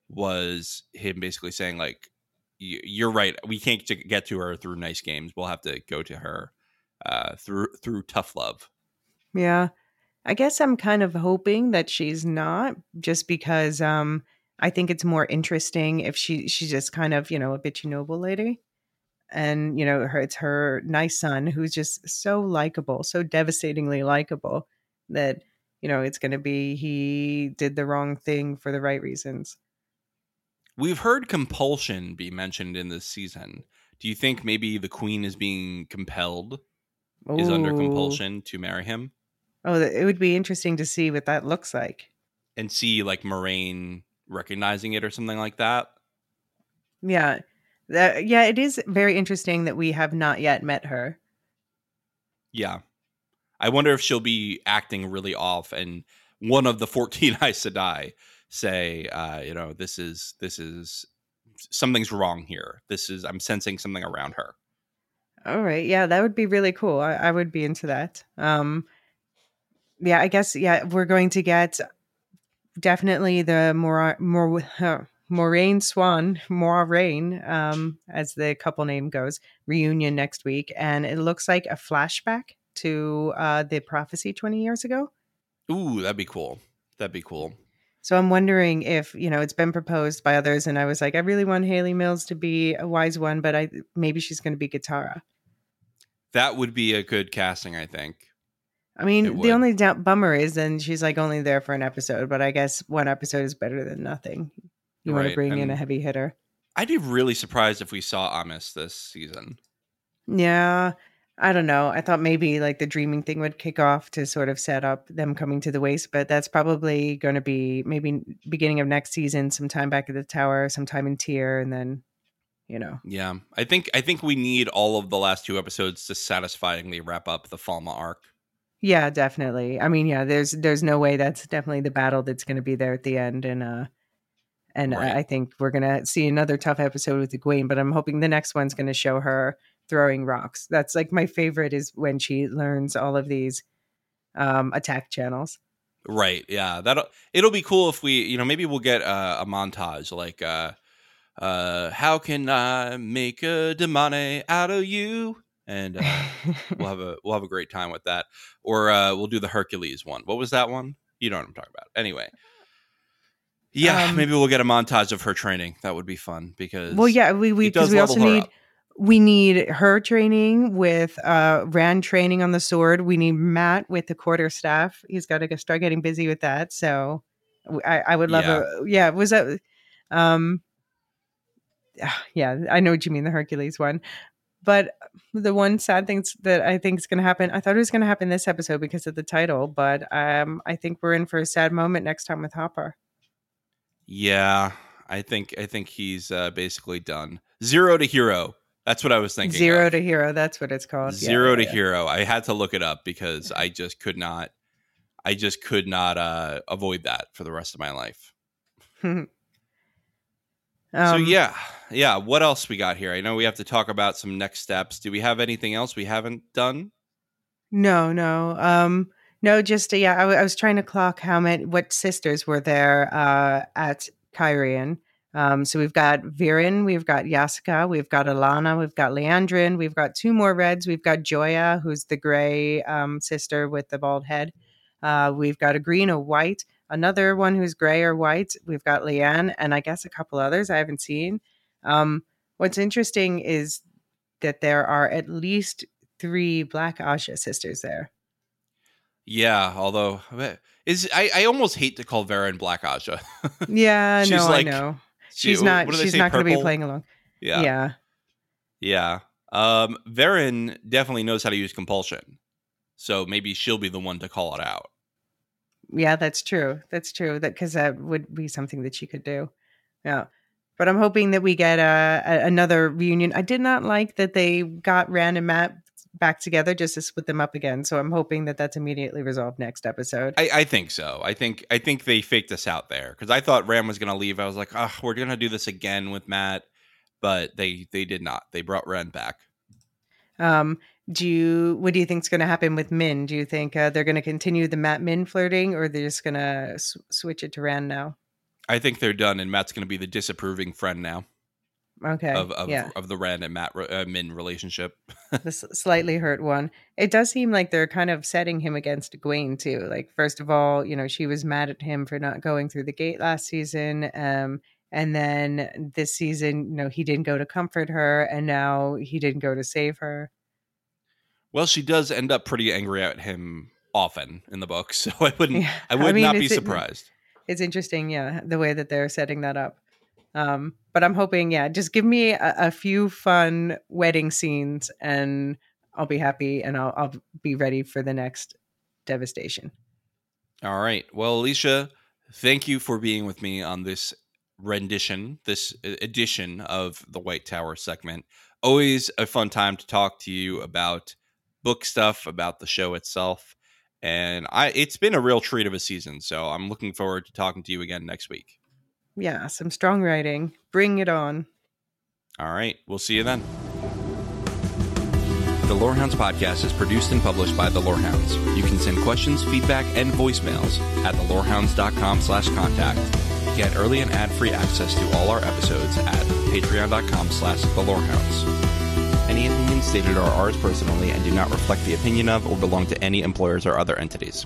was him basically saying like "Y- you're right we can't get to her through nice games we'll have to go to her uh through through tough love Yeah. I guess I'm kind of hoping that she's not just because um I think it's more interesting if she she's just kind of, you know, a bitchy noble lady. And, you know, her it's her nice son who's just so likable, so devastatingly likable that, you know, it's gonna be he did the wrong thing for the right reasons. We've heard compulsion be mentioned in this season do you think maybe the queen is being compelled is under compulsion to marry him Oh, it would be interesting to see what that looks like. and see like Moiraine recognizing it or something like that. Yeah. That, yeah, it is very interesting that we have not yet met her. Yeah. I wonder if she'll be acting really off and one of the 14 Aes Sedai say, uh, you know, this is, this is, something's wrong here. This is, I'm sensing something around her. All right. Yeah, that would be really cool. I, I would be into that. Um yeah, I guess yeah, we're going to get definitely the more more uh, Moiraine Siuan, Moiraine, um, as the couple name goes, reunion next week, and it looks like a flashback to uh, the prophecy twenty years ago. Ooh, that'd be cool. That'd be cool. So I'm wondering if you know it's been proposed by others, and I was like, I really want Hayley Mills to be a wise one, but I maybe she's going to be Gitara. That would be a good casting, I think. I mean, the only doubt, bummer is then she's like only there for an episode, but I guess one episode is better than nothing. You right. want to bring and in a heavy hitter. I'd be really surprised if we saw Amys this season. Yeah, I don't know. I thought maybe like the dreaming thing would kick off to sort of set up them coming to the waste, but that's probably going to be maybe beginning of next season, sometime back at the tower, sometime in Tear, and then you know. Yeah, I think I think we need all of the last two episodes to satisfyingly wrap up the Falme arc. Yeah, definitely. I mean, yeah, there's there's no way that's definitely the battle that's going to be there at the end, and uh, and right. I think we're going to see another tough episode with Egwene, but I'm hoping the next one's going to show her throwing rocks. That's like my favorite is when she learns all of these um, attack channels. Right. Yeah. That'll it'll be cool if we, you know, maybe we'll get uh, a montage like uh uh how can I make a damane out of you? And uh, we'll have a we'll have a great time with that. Or uh we'll do the Hercules one. What was that one? You know what I'm talking about. Anyway. Yeah, um, maybe we'll get a montage of her training. That would be fun because Well, yeah, we we because we also need we need her training with uh Rand training on the sword. We need Mat with the quarter staff. He's got to start getting busy with that. So I, I would love yeah. a yeah. Was that um yeah? I know what you mean the Hercules one. But the one sad thing that I think is going to happen, I thought it was going to happen this episode because of the title, but um, I think we're in for a sad moment next time with Hopper. Yeah, I think I think he's uh, basically done. Zero to hero that's what I was thinking. Zero of. to hero. That's what it's called. Zero yeah, to yeah. hero. I had to look it up because I just could not. I just could not uh, avoid that for the rest of my life. um, so yeah, yeah. What else we got here? I know we have to talk about some next steps. Do we have anything else we haven't done? No, no, um, no. Just yeah, I, w- I was trying to clock how many, what sisters were there uh, at Cairhien. Um, so we've got Verin, we've got Jessica, we've got Alanna, we've got Liandrin, we've got two more reds. We've got Joiya, who's the gray um, sister with the bald head. Uh, we've got a green, a white, another one who's gray or white. We've got Leanne, and I guess a couple others I haven't seen. Um, what's interesting is that there are at least three Black Ajah sisters there. Yeah, although is I, I almost hate to call Verin Black Ajah. yeah, no, like, I know she's not she's not going to be playing along. Yeah. Yeah. Yeah. Um Verin definitely knows how to use compulsion. So maybe she'll be the one to call it out. Yeah, that's true. That's true. That cuz that would be something that she could do. Yeah. But I'm hoping that we get a, a, another reunion. I did not like that they got Rand and Mat back together just to split them up again. So I'm hoping that that's immediately resolved next episode. I, I think so. I think I think they faked us out there because I thought Rand was going to leave. I was like, oh, we're going to do this again with Mat, but they they did not. They brought Rand back. Um, do you what do you think's going to happen with Min? Do you think uh, they're going to continue the Mat Min flirting, or they're just going to switch it to Rand now? I think they're done, and Mat's going to be the disapproving friend now okay of of, yeah. of the Rand and Mat uh, Min relationship. the slightly hurt one. It does seem like they're kind of setting him against Egwene too. Like first of all, you know, she was mad at him for not going through the gate last season. Um, and then this season, you know, he didn't go to comfort her, and now he didn't go to save her. Well, she does end up pretty angry at him often in the book, so I wouldn't. Yeah. I would I mean, not be surprised. It, it's interesting, yeah, the way that they're setting that up. Um, but I'm hoping, yeah, just give me a, a, few fun wedding scenes and I'll be happy and I'll, I'll be ready for the next devastation. All right. Well, Elysia, thank you for being with me on this rendition, this edition of the White Tower segment. Always a fun time to talk to you about book stuff, about the show itself. And I it's been a real treat of a season, so I'm looking forward to talking to you again next week yeah, some strong writing. Bring it on. All right. We'll see you then. The Lorehounds podcast is produced and published by The Lorehounds. You can send questions, feedback, and voicemails at thelorehounds.com slash contact. Get early and ad-free access to all our episodes at patreon.com slash thelorehounds. Any opinions stated are ours personally and do not reflect the opinion of or belong to any employers or other entities.